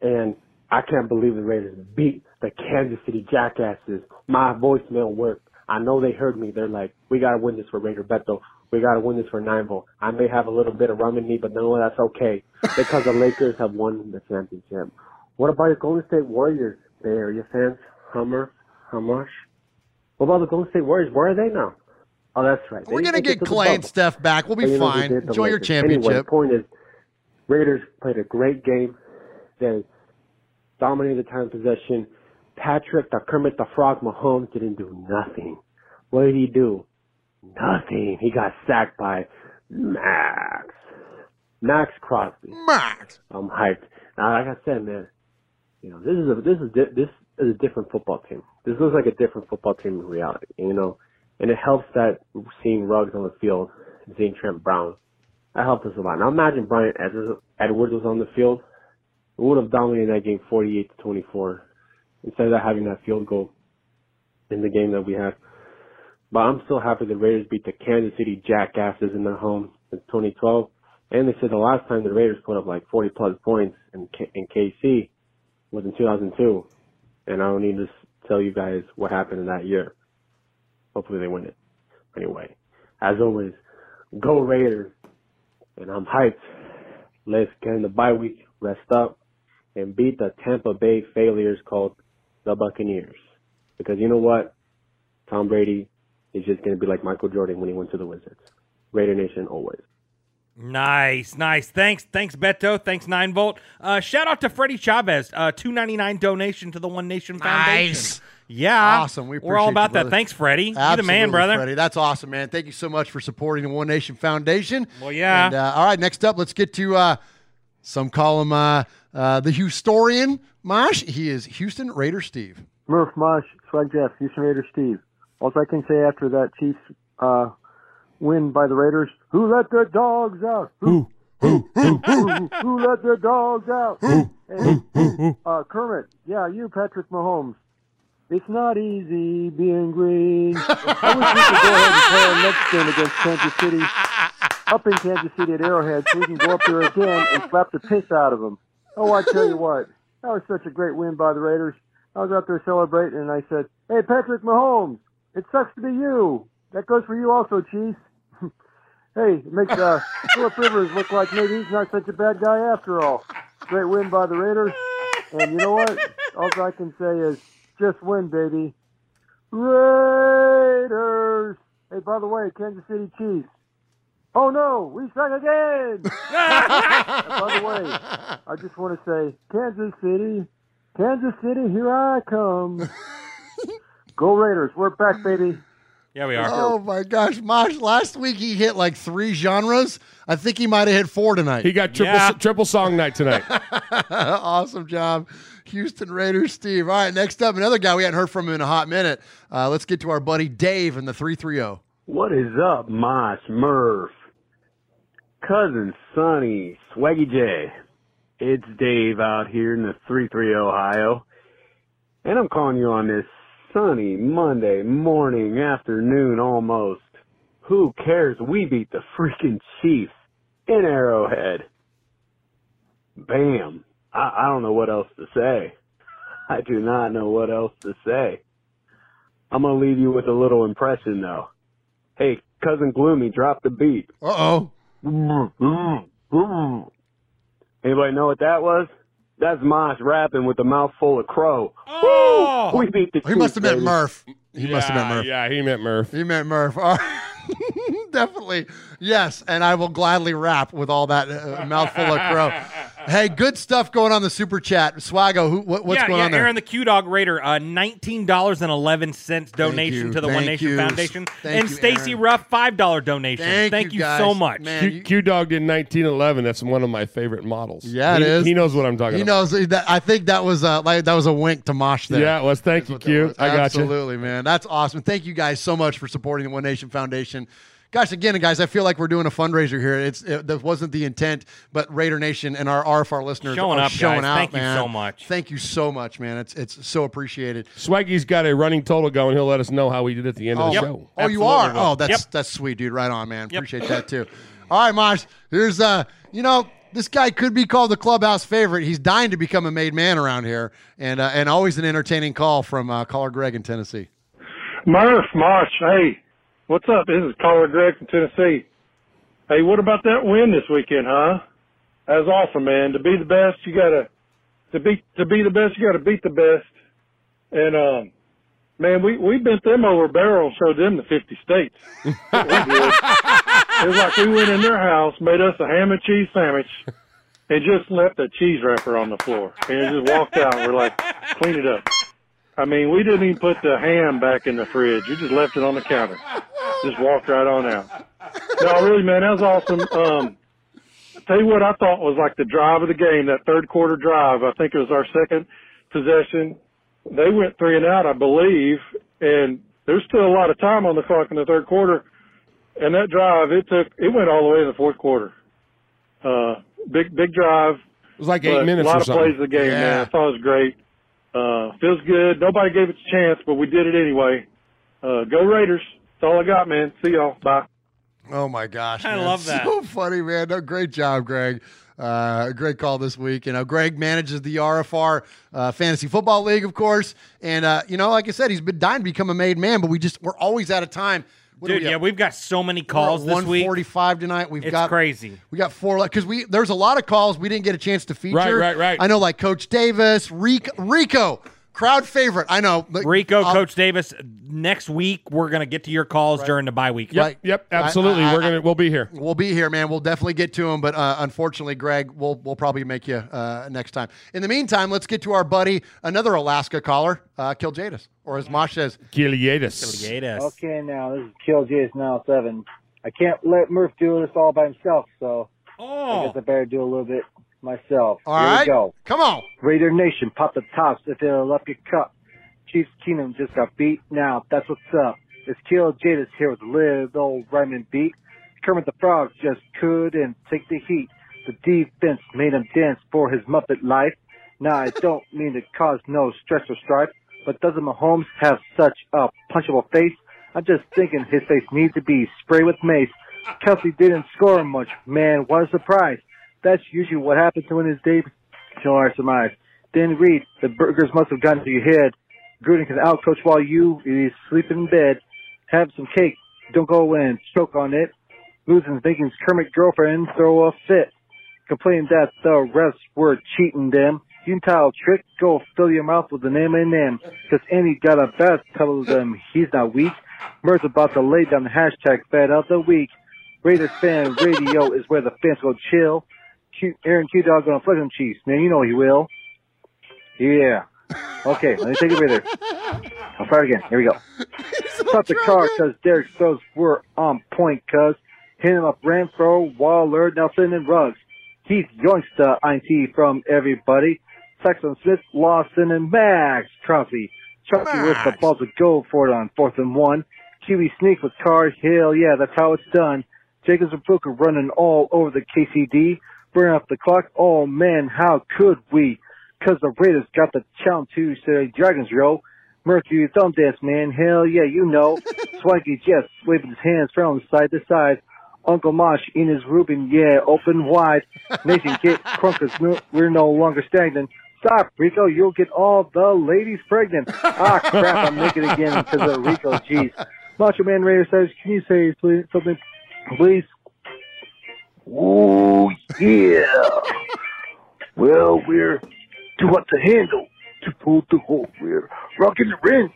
And I can't believe the Raiders beat the Kansas City Jackasses. My voicemail worked. I know they heard me. They're like, we got to win this for Raider Beto. We got to win this for Nine Volt. I may have a little bit of rum in me, but no, that's okay because the Lakers have won the championship. What about your Golden State Warriors, Bay Area fans? Hummer, Humash. What about the Golden State Warriors? Where are they now? Oh, that's right. We're make it get Clay and. Steph back. We'll be fine. Enjoy your championship. Anyway, the point is, Raiders played a great game. They dominated the time of possession. Patrick, the Kermit the Frog Mahomes didn't do nothing. What did he do? Nothing. He got sacked by Maxx. Maxx Crosby. Maxx. I'm hyped. Now, like I said, man, you know, this is a this is di- this is a different football team. This looks like a different football team in reality, you know, and it helps that seeing Ruggs on the field, and seeing Trent Brown, that helped us a lot. Now imagine Bryan Edwards, Edwards was on the field, we would have dominated that game 48 to 24 instead of having that field goal in the game that we had. But I'm still happy the Raiders beat the Kansas City Jackasses in their home in 2012. And they said the last time the Raiders put up like 40 plus points in, K- in KC was in 2002. And I don't need to tell you guys what happened in that year. Hopefully they win it. Anyway, as always, go Raiders. And I'm hyped. Let's get in the bye week, rest up, and beat the Tampa Bay failures called the Buccaneers. Because you know what? Tom Brady is just going to be like Michael Jordan when he went to the Wizards. Raider Nation always. Nice, nice. Thanks, thanks, Beto. Thanks, Nine Volt. Uh, shout out to Freddie Chavez. Uh, two ninety nine donation to the One Nation Foundation. Nice. Yeah, Awesome. We We're all about you, that. Thanks, Freddie. You're the man, brother. Freddie. That's awesome, man. Thank you so much for supporting the One Nation Foundation. Well, yeah. And, uh, all right, next up, let's get to uh, some call him uh, uh, the Houstorian Mosh. He is Houston Raider Steve. Murph, Mosh, Swag Jeff, Houston Raider Steve. All I can say after that Chiefs uh, win by the Raiders, who let the dogs out? Who? Who, who, who, who let the dogs out? Hey, uh, Kermit, yeah, you, Patrick Mahomes. It's not easy being green. I wish we could go ahead and play our next game against Kansas City, up in Kansas City at Arrowhead, so we can go up there again and slap the piss out of them. Oh, I tell you what, that was such a great win by the Raiders. I was out there celebrating, and I said, "Hey, Patrick Mahomes, it sucks to be you. That goes for you also, Chiefs." hey, it makes uh, Philip Rivers look like maybe he's not such a bad guy after all. Great win by the Raiders, and you know what? All I can say is, just win, baby. Raiders. Hey, by the way, Kansas City Chiefs. Oh no, we suck again. By the way, I just want to say, Kansas City, Kansas City, here I come. Go Raiders, we're back, baby. Yeah, we are. Oh my gosh, Mosh! Last week he hit like three genres. I think he might have hit four tonight. He got triple triple song night tonight. awesome job, Houston Raiders, Steve. All right, next up, another guy we hadn't heard from in a hot minute. Uh, let's get to our buddy Dave in the three three zero. What is up, Mosh, Murph, cousin Sonny, Swaggy J? It's Dave out here in the 330 Ohio, and I'm calling you on this sunny Monday morning, afternoon almost. Who cares? We beat the freaking Chiefs in Arrowhead. Bam. I, I don't know what else to say. I do not know what else to say. I'm going to leave you with a little impression though. Hey, cousin Gloomy, drop the beat. Uh oh. Anybody know what that was? That's Mosh rapping with a mouthful of crow. Oh! Woo! We beat the He must have meant baby. Murph. He must have meant Yeah, Murph. Yeah, he meant Murph. He meant Murph. All right. Definitely. Yes. And I will gladly rap with all that uh, mouthful of crow. Hey, good stuff going on the super chat. Swaggo, who, what, what's yeah, going yeah, on there? Aaron the Q Dog Raider, uh, nineteen dollars and eleven cents donation you, to the One Nation you, Foundation, thank and Stacy Ruff five dollar donation. Thank you, you, guys. so much. Man, Q, Dog did 1911. That's one of my favorite models. Yeah, he, it is. He knows what I'm talking He about. knows that. I think that was uh, like that was a wink to Mosh there. Yeah, it was. Thank you, Q. I got you. Absolutely, man. That's awesome. Thank you guys so much for supporting the One Nation Foundation. Gosh, again, guys, I feel like we're doing a fundraiser here. It's it, that wasn't the intent, but Raider Nation and our RFR listeners Showing are up, showing guys. out. Thank you so much. Thank you so much, man. It's it's so appreciated. Swaggy's got a running total going. He'll let us know how we did at the end Oh, of the show. oh you are. Oh, that's Yep. that's sweet, dude. Right on, man. Appreciate that too. All right, Mosh. Here's uh, you know, this guy could be called the clubhouse favorite. He's dying to become a made man around here, and uh, and always an entertaining call from uh, caller Greg in Tennessee. Murph, Marsh, hey, what's up? This is caller Greg from Tennessee. Hey, what about that win this weekend, huh? That was awesome, man. To be the best, you gotta to be to be the best, you gotta beat the best. And um, man, we we bent them over a barrel, and showed them the fifty states. It was like we went in their house, made us a ham and cheese sandwich, and just left a cheese wrapper on the floor, and just walked out. We're like, clean it up. I mean, we didn't even put the ham back in the fridge. You just left it on the counter. Just walked right on out. No, really, man, that was awesome. Um, tell you what I thought was like the drive of the game, that third quarter drive. I think it was our second possession. They went three and out, I believe, and there's still a lot of time on the clock in the third quarter. And that drive, it took, it went all the way to the fourth quarter. Uh, big, big drive. It was like eight minutes A lot of plays of the game, Yeah. man. I thought it was great. Uh, feels good. Nobody gave it a chance, but we did it anyway. Uh, go Raiders. That's all I got, man. See y'all. Bye. Oh my gosh! I man. love that. So funny, man. No, great job, Greg. Uh, great call this week. You know, Greg manages the RFR uh, Fantasy Football League, of course, and uh, you know, like I said, he's been dying to become a made man, but we just we're always out of time. What Dude, we yeah, we've got so many calls this One week. forty-five tonight. We've It's got crazy. We got four because we there's a lot of calls we didn't get a chance to feature. Right, right, right. I know, like Coach Davis, Rico, Rico crowd favorite. I know, but Rico, I'll- Coach Davis. Next week, we're gonna get to your calls during the bye week. Yep, right. Yep, absolutely. I- I- We're gonna we'll be here. We'll be here, man. We'll definitely get to him, but uh, unfortunately, Greg, we'll we'll probably make you uh, next time. In the meantime, let's get to our buddy, another Alaska caller, uh, Kiljadis, or as Mosh says, Kiliadis. Okay, now this is Kill J now seven. I can't let Murph do this all by himself, so oh. I guess I better do a little bit myself. All Here right. we go. Come on. Raider Nation, pop the tops if it'll up your cup. Chiefs Kingdom just got beat. Now that's what's up. It's Kill Jadis here with a little old rhyming beat. Kermit the Frog just couldn't take the heat. The defense made him dance for his Muppet life. Now I don't mean to cause no stress or strife, but doesn't Mahomes have such a punchable face? I'm just thinking his face needs to be sprayed with mace. Kelce didn't score much. Man, what a surprise. That's usually what happens when his day till our surmise. Then Reid, the burgers must have gotten to your head. Gruden can outcoach while you is sleeping in bed. Have some cake. Don't go and choke on it. Losing Vikings Kermit girlfriend throw a fit. Complaining that the refs were cheating them. Utile trick, go fill your mouth with an M&M. Cause Andy got a best tell them he's not weak. Murph's about to lay down the hashtag fed of the week. Raiders fan radio is where the fans go chill. Q, Aaron Q Dog gonna flick them cheese. Man, you know he will. Yeah. Okay, let me take a breather. I'll start again. Here we go. Stop the car because Derek's throws were on point cuz. Hit him up Renfrow, Waller, Nelson, and Ruggs. Keith Youngster, INT from everybody. Saxon Smith, Lawson, and Maxx Crosby. Crosby with the ball to go for it on fourth and one. QB sneak with Card. Hell yeah, that's how it's done. Jacobs and Fuka running all over the KCD. Burn off the clock. Oh man, how could we? Cause the Raiders got the challenge to say Dragons roll. Mercury thumb dance, man. Hell yeah, you know. Swanky Jess waving his hands from side to side. Uncle Mosh in his Reuben, yeah, open wide. Nathan, get crunkers, no, we're no longer stagnant. Stop, Rico, you'll get all the ladies pregnant. Ah, crap, I'm naked again because of Rico, jeez. Macho Man Raider says, can you say something, please? Oh, yeah. well, we're too hot to handle to pull the hole. We're rocking the ring.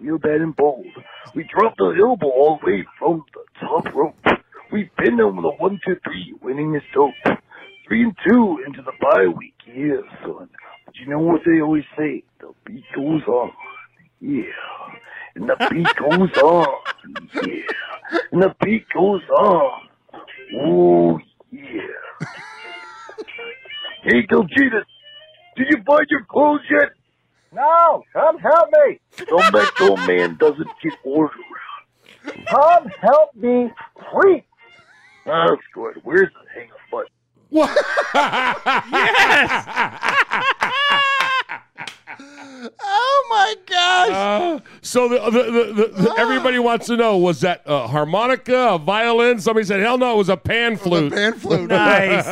Real bad and bold. We dropped the elbow all the way from the top rope. We pinned them with a one, two, three, winning is dope. Three and two into the bye week. Yeah, son. But you know what they always say? The beat goes on. Yeah. And the beat goes on. Yeah. And the beat goes on. Oh, yeah. hey, Gilgitas, did you find your clothes yet? No, come help me. Some that old man doesn't get orders around. Come help me, please. That's good. Where's the hang up button? What? Oh my gosh! Uh, So the, the, the, the, the- everybody wants to know: was that a harmonica, a violin? Somebody said, "Hell no, it was a pan flute." pan flute. nice.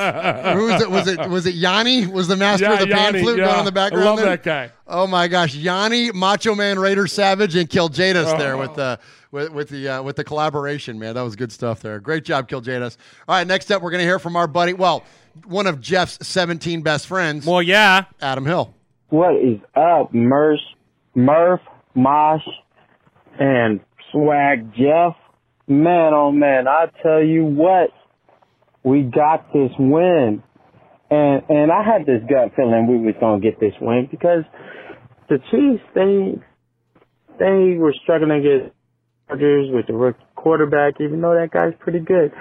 Who was it? Was it was it Yanni? Was the master Yeah, of the pan flute yeah. down in the background? I love there? that guy. Oh my gosh, Yanni, Macho Man, Raider Savage, and Kiljadas there Oh. with the with, with the uh, with the collaboration. Man, that was good stuff there. Great job, Kill Kiljadas. All right, next up, we're gonna hear from our buddy. Well, one of Jeff's 17 best friends. Well, yeah, Adam Hill. What is up, Murph, Murph, Mosh, and Swag Jeff? Man, oh man, I tell you what, we got this win. And and I had this gut feeling we was gonna get this win because the Chiefs they they were struggling against Chargers with the rookie quarterback, even though that guy's pretty good.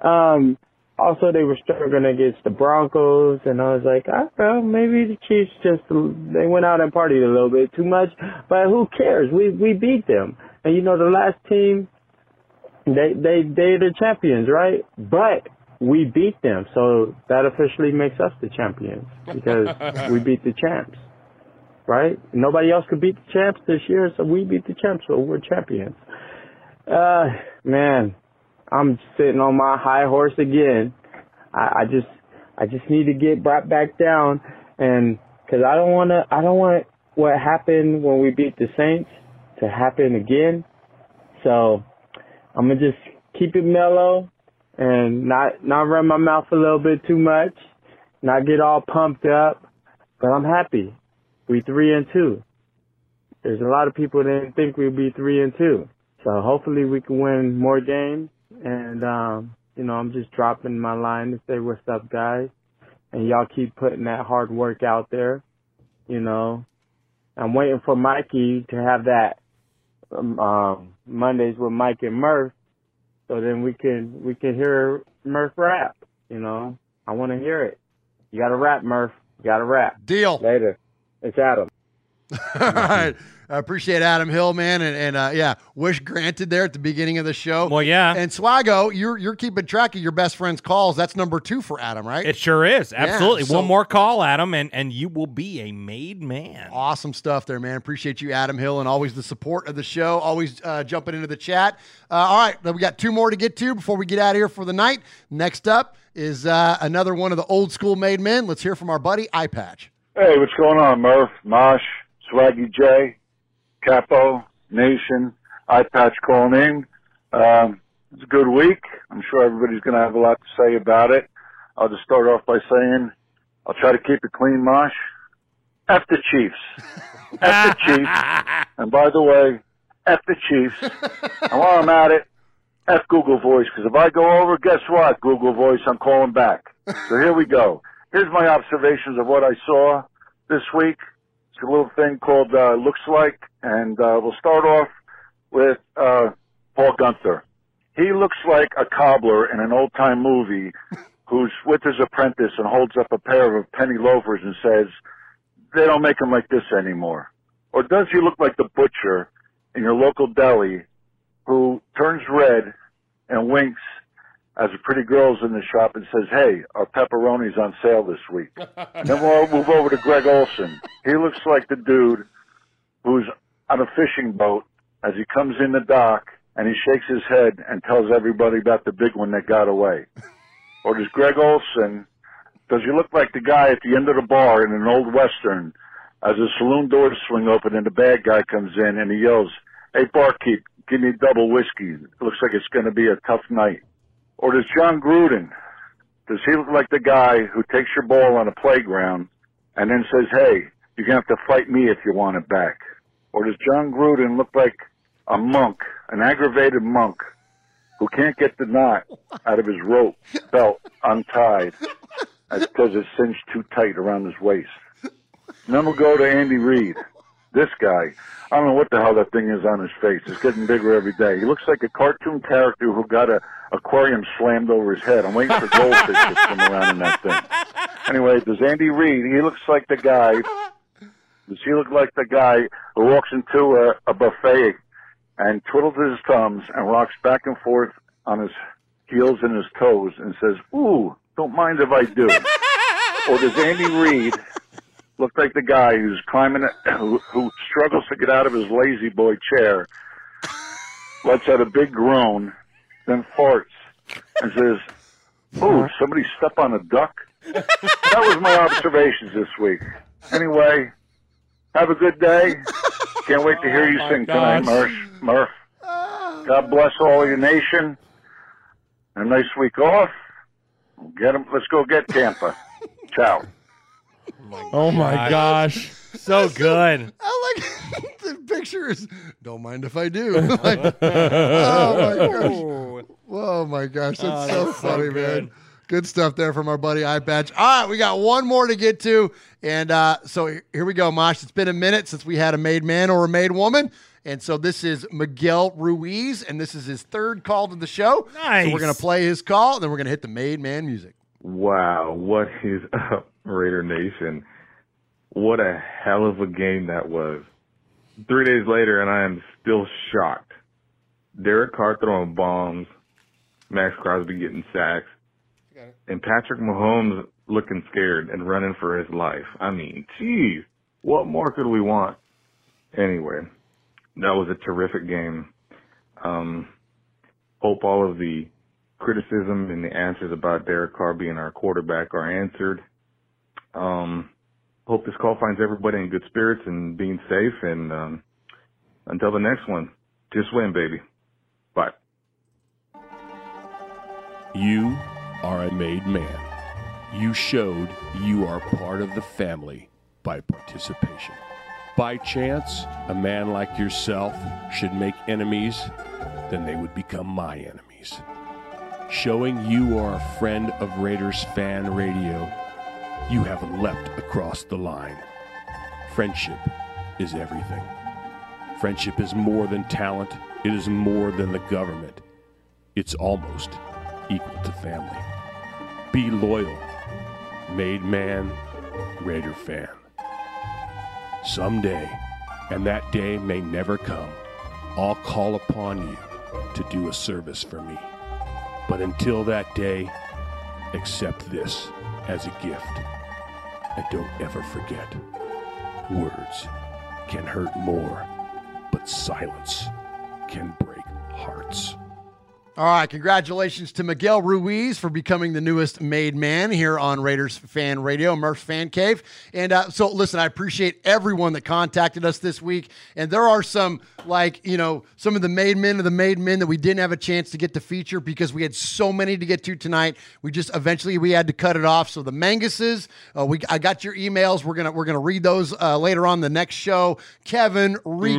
Um, also, they were struggling against the Broncos, and I was like, I well, maybe the Chiefs just they went out and partied a little bit too much, but who cares? We we beat them, and you know the last team, they they they're the champions, right? But we beat them, so that officially makes us the champions because we beat the champs, right? Nobody else could beat the champs this year, so we beat the champs, so we're champions. Uh, man, I'm sitting on my high horse again. I, I just, I just need to get brought back down, and because I don't want to, I don't want what happened when we beat the Saints to happen again. So I'm gonna just keep it mellow and not not run my mouth a little bit too much, not get all pumped up. But I'm happy. We three and two. There's a lot of people that didn't think we'd be three and two. So hopefully we can win more games. And um, you know, I'm just dropping my line to say what's up, guys. And y'all keep putting that hard work out there. You know, I'm waiting for Mikey to have that um, um, Mondays with Mike and Murph, so then we can we can hear Murph rap. You know, I want to hear it. You got to rap, Murph. You got to rap. Deal. Later. It's Adam. All right. I appreciate Adam Hill, man, and, and uh, yeah, wish granted there at the beginning of the show. Well, yeah. And Swago, you're you're keeping track of your best friend's calls. That's number two for Adam, right? It sure is. Yeah, Absolutely. so- One more call, Adam, and, and you will be a made man. Awesome stuff there, man. Appreciate you, Adam Hill, and always the support of the show. Always uh, jumping into the chat. Uh, all right, then we got two more to get to before we get out of here for the night. Next up is uh, another one of the old school made men. Let's hear from our buddy Eye Patch. Hey, what's going on, Murph, Mosh, Swaggy J, Capo, Nation, Eye Patch calling in. Um, it's a good week. I'm sure everybody's going to have a lot to say about it. I'll just start off by saying I'll try to keep it clean, Mosh. F the Chiefs. F the Chiefs. And by the way, F the Chiefs. And while I'm at it, F Google Voice, because if I go over, guess what, Google Voice, I'm calling back. So here we go. Here's my observations of what I saw this week. It's a little thing called uh, Looks Like, and uh, we'll start off with uh, Paul Guenther. He looks like a cobbler in an old-time movie who's with his apprentice and holds up a pair of penny loafers and says, they don't make them like this anymore. Or does he look like the butcher in your local deli who turns red and winks as a pretty girl's in the shop and says, hey, our pepperoni's on sale this week. then we'll move over to Greg Olson. He looks like the dude who's on a fishing boat as he comes in the dock and he shakes his head and tells everybody about the big one that got away. Or does Greg Olson, does he look like the guy at the end of the bar in an old western as the saloon doors swing open and the bad guy comes in and he yells, hey barkeep, give me double whiskey. It looks like it's going to be a tough night. Or does Jon Gruden, does he look like the guy who takes your ball on a playground and then says, hey, you're going to have to fight me if you want it back? Or does Jon Gruden look like a monk, an aggravated monk who can't get the knot out of his rope belt untied because it's cinched too tight around his waist? And then we'll go to Andy Reid. This guy, I don't know what the hell that thing is on his face. It's getting bigger every day. He looks like a cartoon character who got a aquarium slammed over his head. I'm waiting for goldfish to swim around in that thing. Anyway, does Andy Reid? He looks like the guy. Does he look like the guy who walks into a, a buffet and twiddles his thumbs and rocks back and forth on his heels and his toes and says, "Ooh, don't mind if I do." or does Andy Reid looked like the guy who's climbing, who, who struggles to get out of his lazy boy chair, lets out a big groan, then farts, and says, "Oh, somebody step on a duck." that was my observations this week. Anyway, have a good day. Can't wait to hear oh you my sing tonight, gosh. Murph. Murph. Ah. God bless all your nation. A nice week off. Get 'em- Let's go get Tampa. Ciao. Oh my gosh. So good. I like the pictures. Don't mind if I do. Like, oh my gosh. Oh my gosh. That's Oh, so that's so funny, man. good. Good stuff there from our buddy Eye Patch. All right, we got one more to get to. And uh, so here we go, Mosh. It's been a minute since we had a made man or a made woman. And so this is Miguel Ruiz, and this is his third call to the show. So we're going to play his call, and then we're going to hit the made man music. Wow, what is up, Raider Nation? What a hell of a game that was. Three days later, and I am still shocked. Derek Carr throwing bombs, Maxx Crosby getting sacks, and Patrick Mahomes looking scared and running for his life. I mean, geez, what more could we want? Anyway, that was a terrific game. Um, hope all of the criticism and the answers about Derek Carr being our quarterback are answered. Um, hope this call finds everybody in good spirits and being safe. And um, until the next one, just win, baby. Bye. You are a made man. You showed you are part of the family by participation. By chance, a man like yourself should make enemies, then they would become my enemies. Showing you are a friend of Raiders Fan Radio, you have leapt across the line. Friendship is everything. Friendship is more than talent, it is more than the government. It's almost equal to family. Be loyal. Made man, Raider fan. Someday, and that day may never come, I'll call upon you to do a service for me. But until that day, accept this as a gift. And don't ever forget words can hurt more, but silence can break hearts. All right, congratulations to Miguel Ruiz for becoming the newest made man here on Raiders Fan Radio, Murph's Fan Cave. And uh, so, listen, I appreciate everyone that contacted us this week. And there are some, like, you know, some of the made men of the made men that we didn't have a chance to get to feature because we had so many to get to tonight. We just eventually we had to cut it off. So the Manguses, uh, we I got your emails. We're gonna we're gonna read those uh, later on the next show. Kevin, Rico,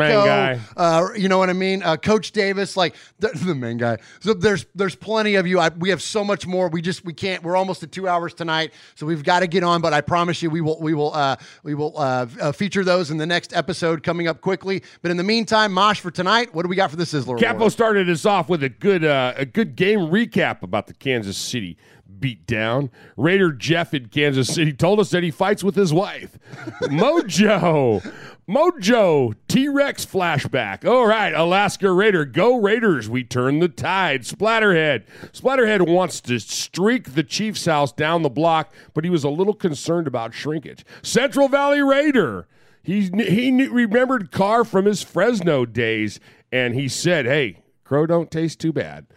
uh, you know what I mean? Uh, Coach Davis, like the, the main guy. So there's there's plenty of you. I, we have so much more. We just we can't. We're almost at two hours tonight, so we've got to get on. But I promise you, we will we will uh, we will uh, uh, feature those in the next episode coming up quickly. But in the meantime, Mosh for tonight. What do we got for the Sizzler? Capo started us off with a good uh, a good game recap about the Kansas City beatdown. Raider Jeff in Kansas City told us that he fights with his wife. Mojo. Mojo T Rex flashback. All right, Alaska Raider. Go Raiders. We turn the tide. Splatterhead. Splatterhead wants to streak the Chiefs house down the block, but he was a little concerned about shrinkage. Central Valley Raider. He, he knew, remembered Carr from his Fresno days, and he said, Hey, Crow don't taste too bad.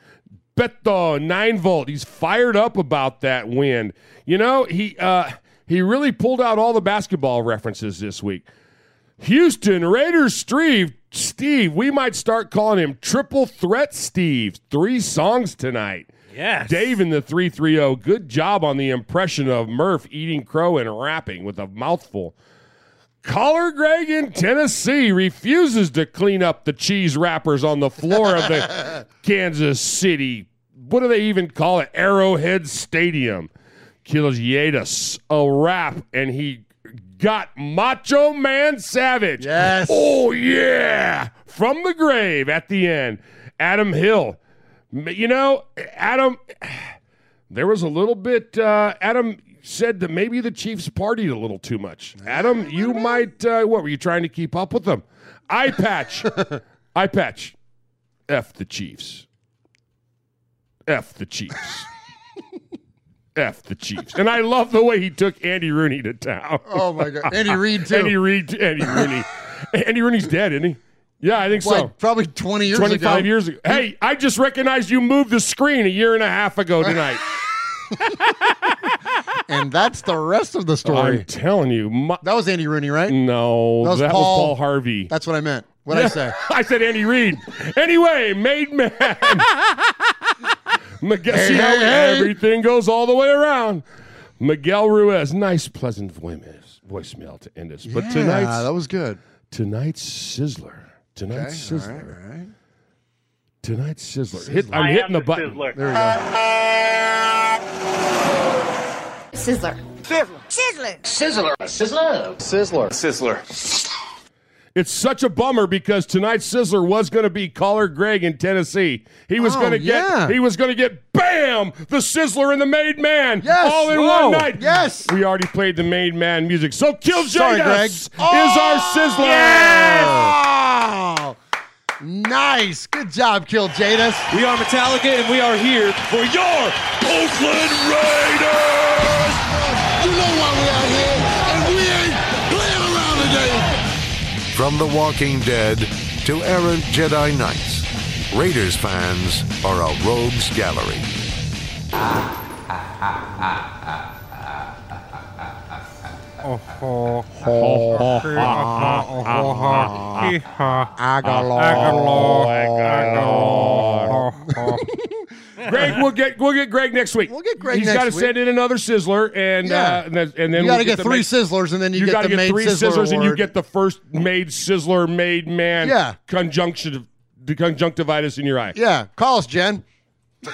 Beto, nine volt. He's fired up about that win. You know, he uh, he really pulled out all the basketball references this week. Houston Raiders Steve, Steve, we might start calling him Triple Threat Steve. Three songs tonight. Yes. Dave in the 330. Good job on the impression of Murph eating crow and rapping with a mouthful. Collar Greg in Tennessee refuses to clean up the cheese wrappers on the floor of the Kansas City. What do they even call it? Arrowhead Stadium. Kills Jadis a rap, and he got Macho Man Savage. Yes. Oh, yeah. From the grave at the end. Adam Hill. You know, Adam, there was a little bit, uh, Adam said that maybe the Chiefs partied a little too much. Adam, you might, uh, what were you trying to keep up with them? Eye patch. Eye patch. F the Chiefs. F the Chiefs. F the Chiefs. And I love the way he took Andy Rooney to town. Oh my God. Andy Reid, too. Andy Reid, Andy Rooney. Andy Rooney's dead, isn't he? Yeah, I think so. Probably 20 years 25 ago. years ago. Hey, I just recognized you moved the screen a year and a half ago tonight. and that's the rest of the story. I'm telling you. My, that was Andy Rooney, right? no, That was that Paul- was Paul Harvey. That's what I meant. What would I say? I said Andy Reid. Anyway, made man. Miguel, Hey, see how hey, hey. everything goes all the way around. Miguel Ruiz, nice, pleasant voice- voicemail to end us. But Yeah, tonight's that was good. Tonight's sizzler. Tonight's Okay, sizzler. right, all right. Tonight's sizzler. Hit, I'm I hitting the the button. sizzler. There we go. Sizzler. Sizzler. Sizzler. Sizzler. Sizzler. Sizzler. It's such a bummer because tonight's sizzler was going to be caller Greg in Tennessee. He was Oh, going to get yeah. he was going to get bam the sizzler and the made man Yes. all in Whoa. one night. Yes. We already played the made man music. So Kill Sorry, Greg. is our sizzler. Oh, nice. Good job, Kill Jadis. We are Metallica, and we are here for your Oakland Raiders. You know why we out From The Walking Dead to errant Jedi Knights, Raiders fans are a rogues gallery. Greg, we'll get we'll get Greg next week. We'll get Greg He's next got to week. send in another sizzler, and Yeah. uh, and then, and then You we'll gotta get the three made- sizzlers, and then you get gotta the made three sizzler sizzlers, and you award. get the first made sizzler, made man. Yeah. conjunction, the conjunctivitis in your eye. Yeah, call us, Jen.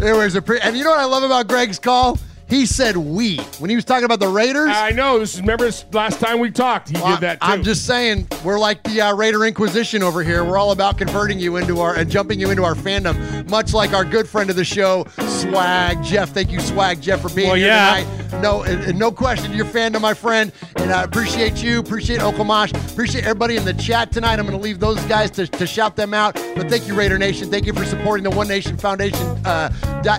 Anyways, a pre- and you know what I love about Greg's call? He said we when he was talking about the Raiders. I know. This is remember this last time we talked. He Well, did that too. I'm just saying, we're like the uh, Raider Inquisition over here. We're all about converting you into our and jumping you into our fandom, much like our good friend of the show, Swag Jeff. Thank you, Swag Jeff, for being Well, here yeah. tonight. No, and, and no question, your fandom, my friend, I appreciate you. Appreciate Okomash. Appreciate everybody in the chat tonight. I'm going to leave those guys to, to shout them out. But thank you, Raider Nation. Thank you for supporting the One Nation Foundation uh,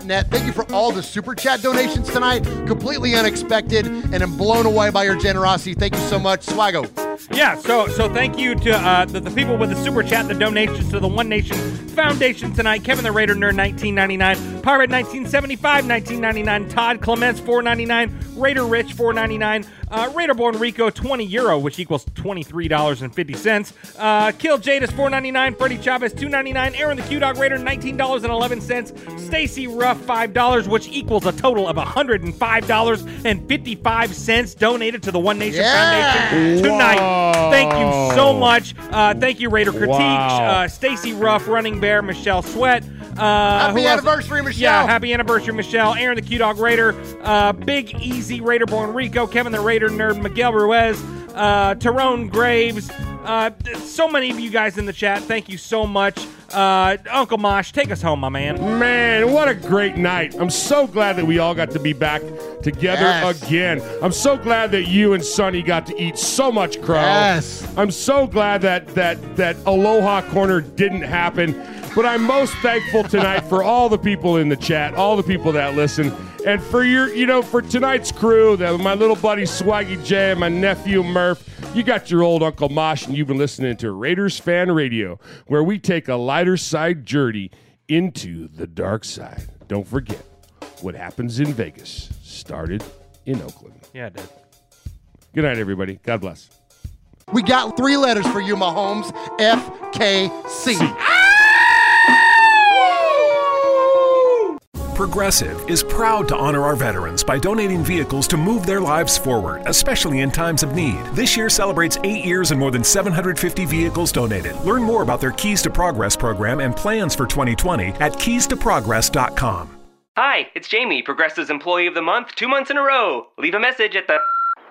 .net. Thank you for all the super chat donations tonight. Completely unexpected, and I'm blown away by your generosity. Thank you so much, Swago. Yeah, so so thank you to uh, the, the people with the super chat, the donations to the One Nation Foundation tonight. Kevin the Raider Nerd, 1999. Pirate, 1975, 1999. Todd Clements, 499. Raider Rich, 499. Uh, Raiderborn Rico, 20 euro, which equals $23.50. Uh, Kill Jadis, 499. Freddie Chavez, 299. Aaron the Q Dog Raider, $19.11. Stacy Ruff, $5, which equals a total of $105.55 donated to the One Nation Foundation tonight. Thank you so much. Uh, thank you, Raider Critique, Wow. uh, Stacy Ruff, Running Bear, Michelle Sweat. Uh, Happy who else? anniversary, Michelle. Yeah, happy anniversary, Michelle. Aaron the Q Dog Raider, uh, Big Easy Raider Born Rico, Kevin the Raider Nerd, Miguel Ruiz, uh, Tyrone Graves. Uh, so many of you guys in the chat. Thank you so much. Uh, Uncle Mosh, take us home, my man. Man, what a great night. I'm so glad that we all got to be back together Yes. again. I'm so glad that you and Sonny got to eat so much crow. Yes. I'm so glad that that that Aloha Corner didn't happen. But I'm most thankful tonight for all the people in the chat, all the people that listen, and for your, you know, for tonight's crew, that my little buddy Swaggy J and my nephew Murph. You got your old Uncle Mosh, and you've been listening to Raiders Fan Radio, where we take a lighter side journey into the dark side. Don't forget, what happens in Vegas started in Oakland. Yeah, it did. Good night, everybody. God bless. We got three letters for you, Mahomes. FKC. Progressive is proud to honor our veterans by donating vehicles to move their lives forward, especially in times of need. This year celebrates eight years and more than 750 vehicles donated. Learn more about their Keys to Progress program and plans for 2020 at keystoprogress.com. Hi, it's Jamie, Progressive's Employee of the Month, two months in a row. Leave a message at the.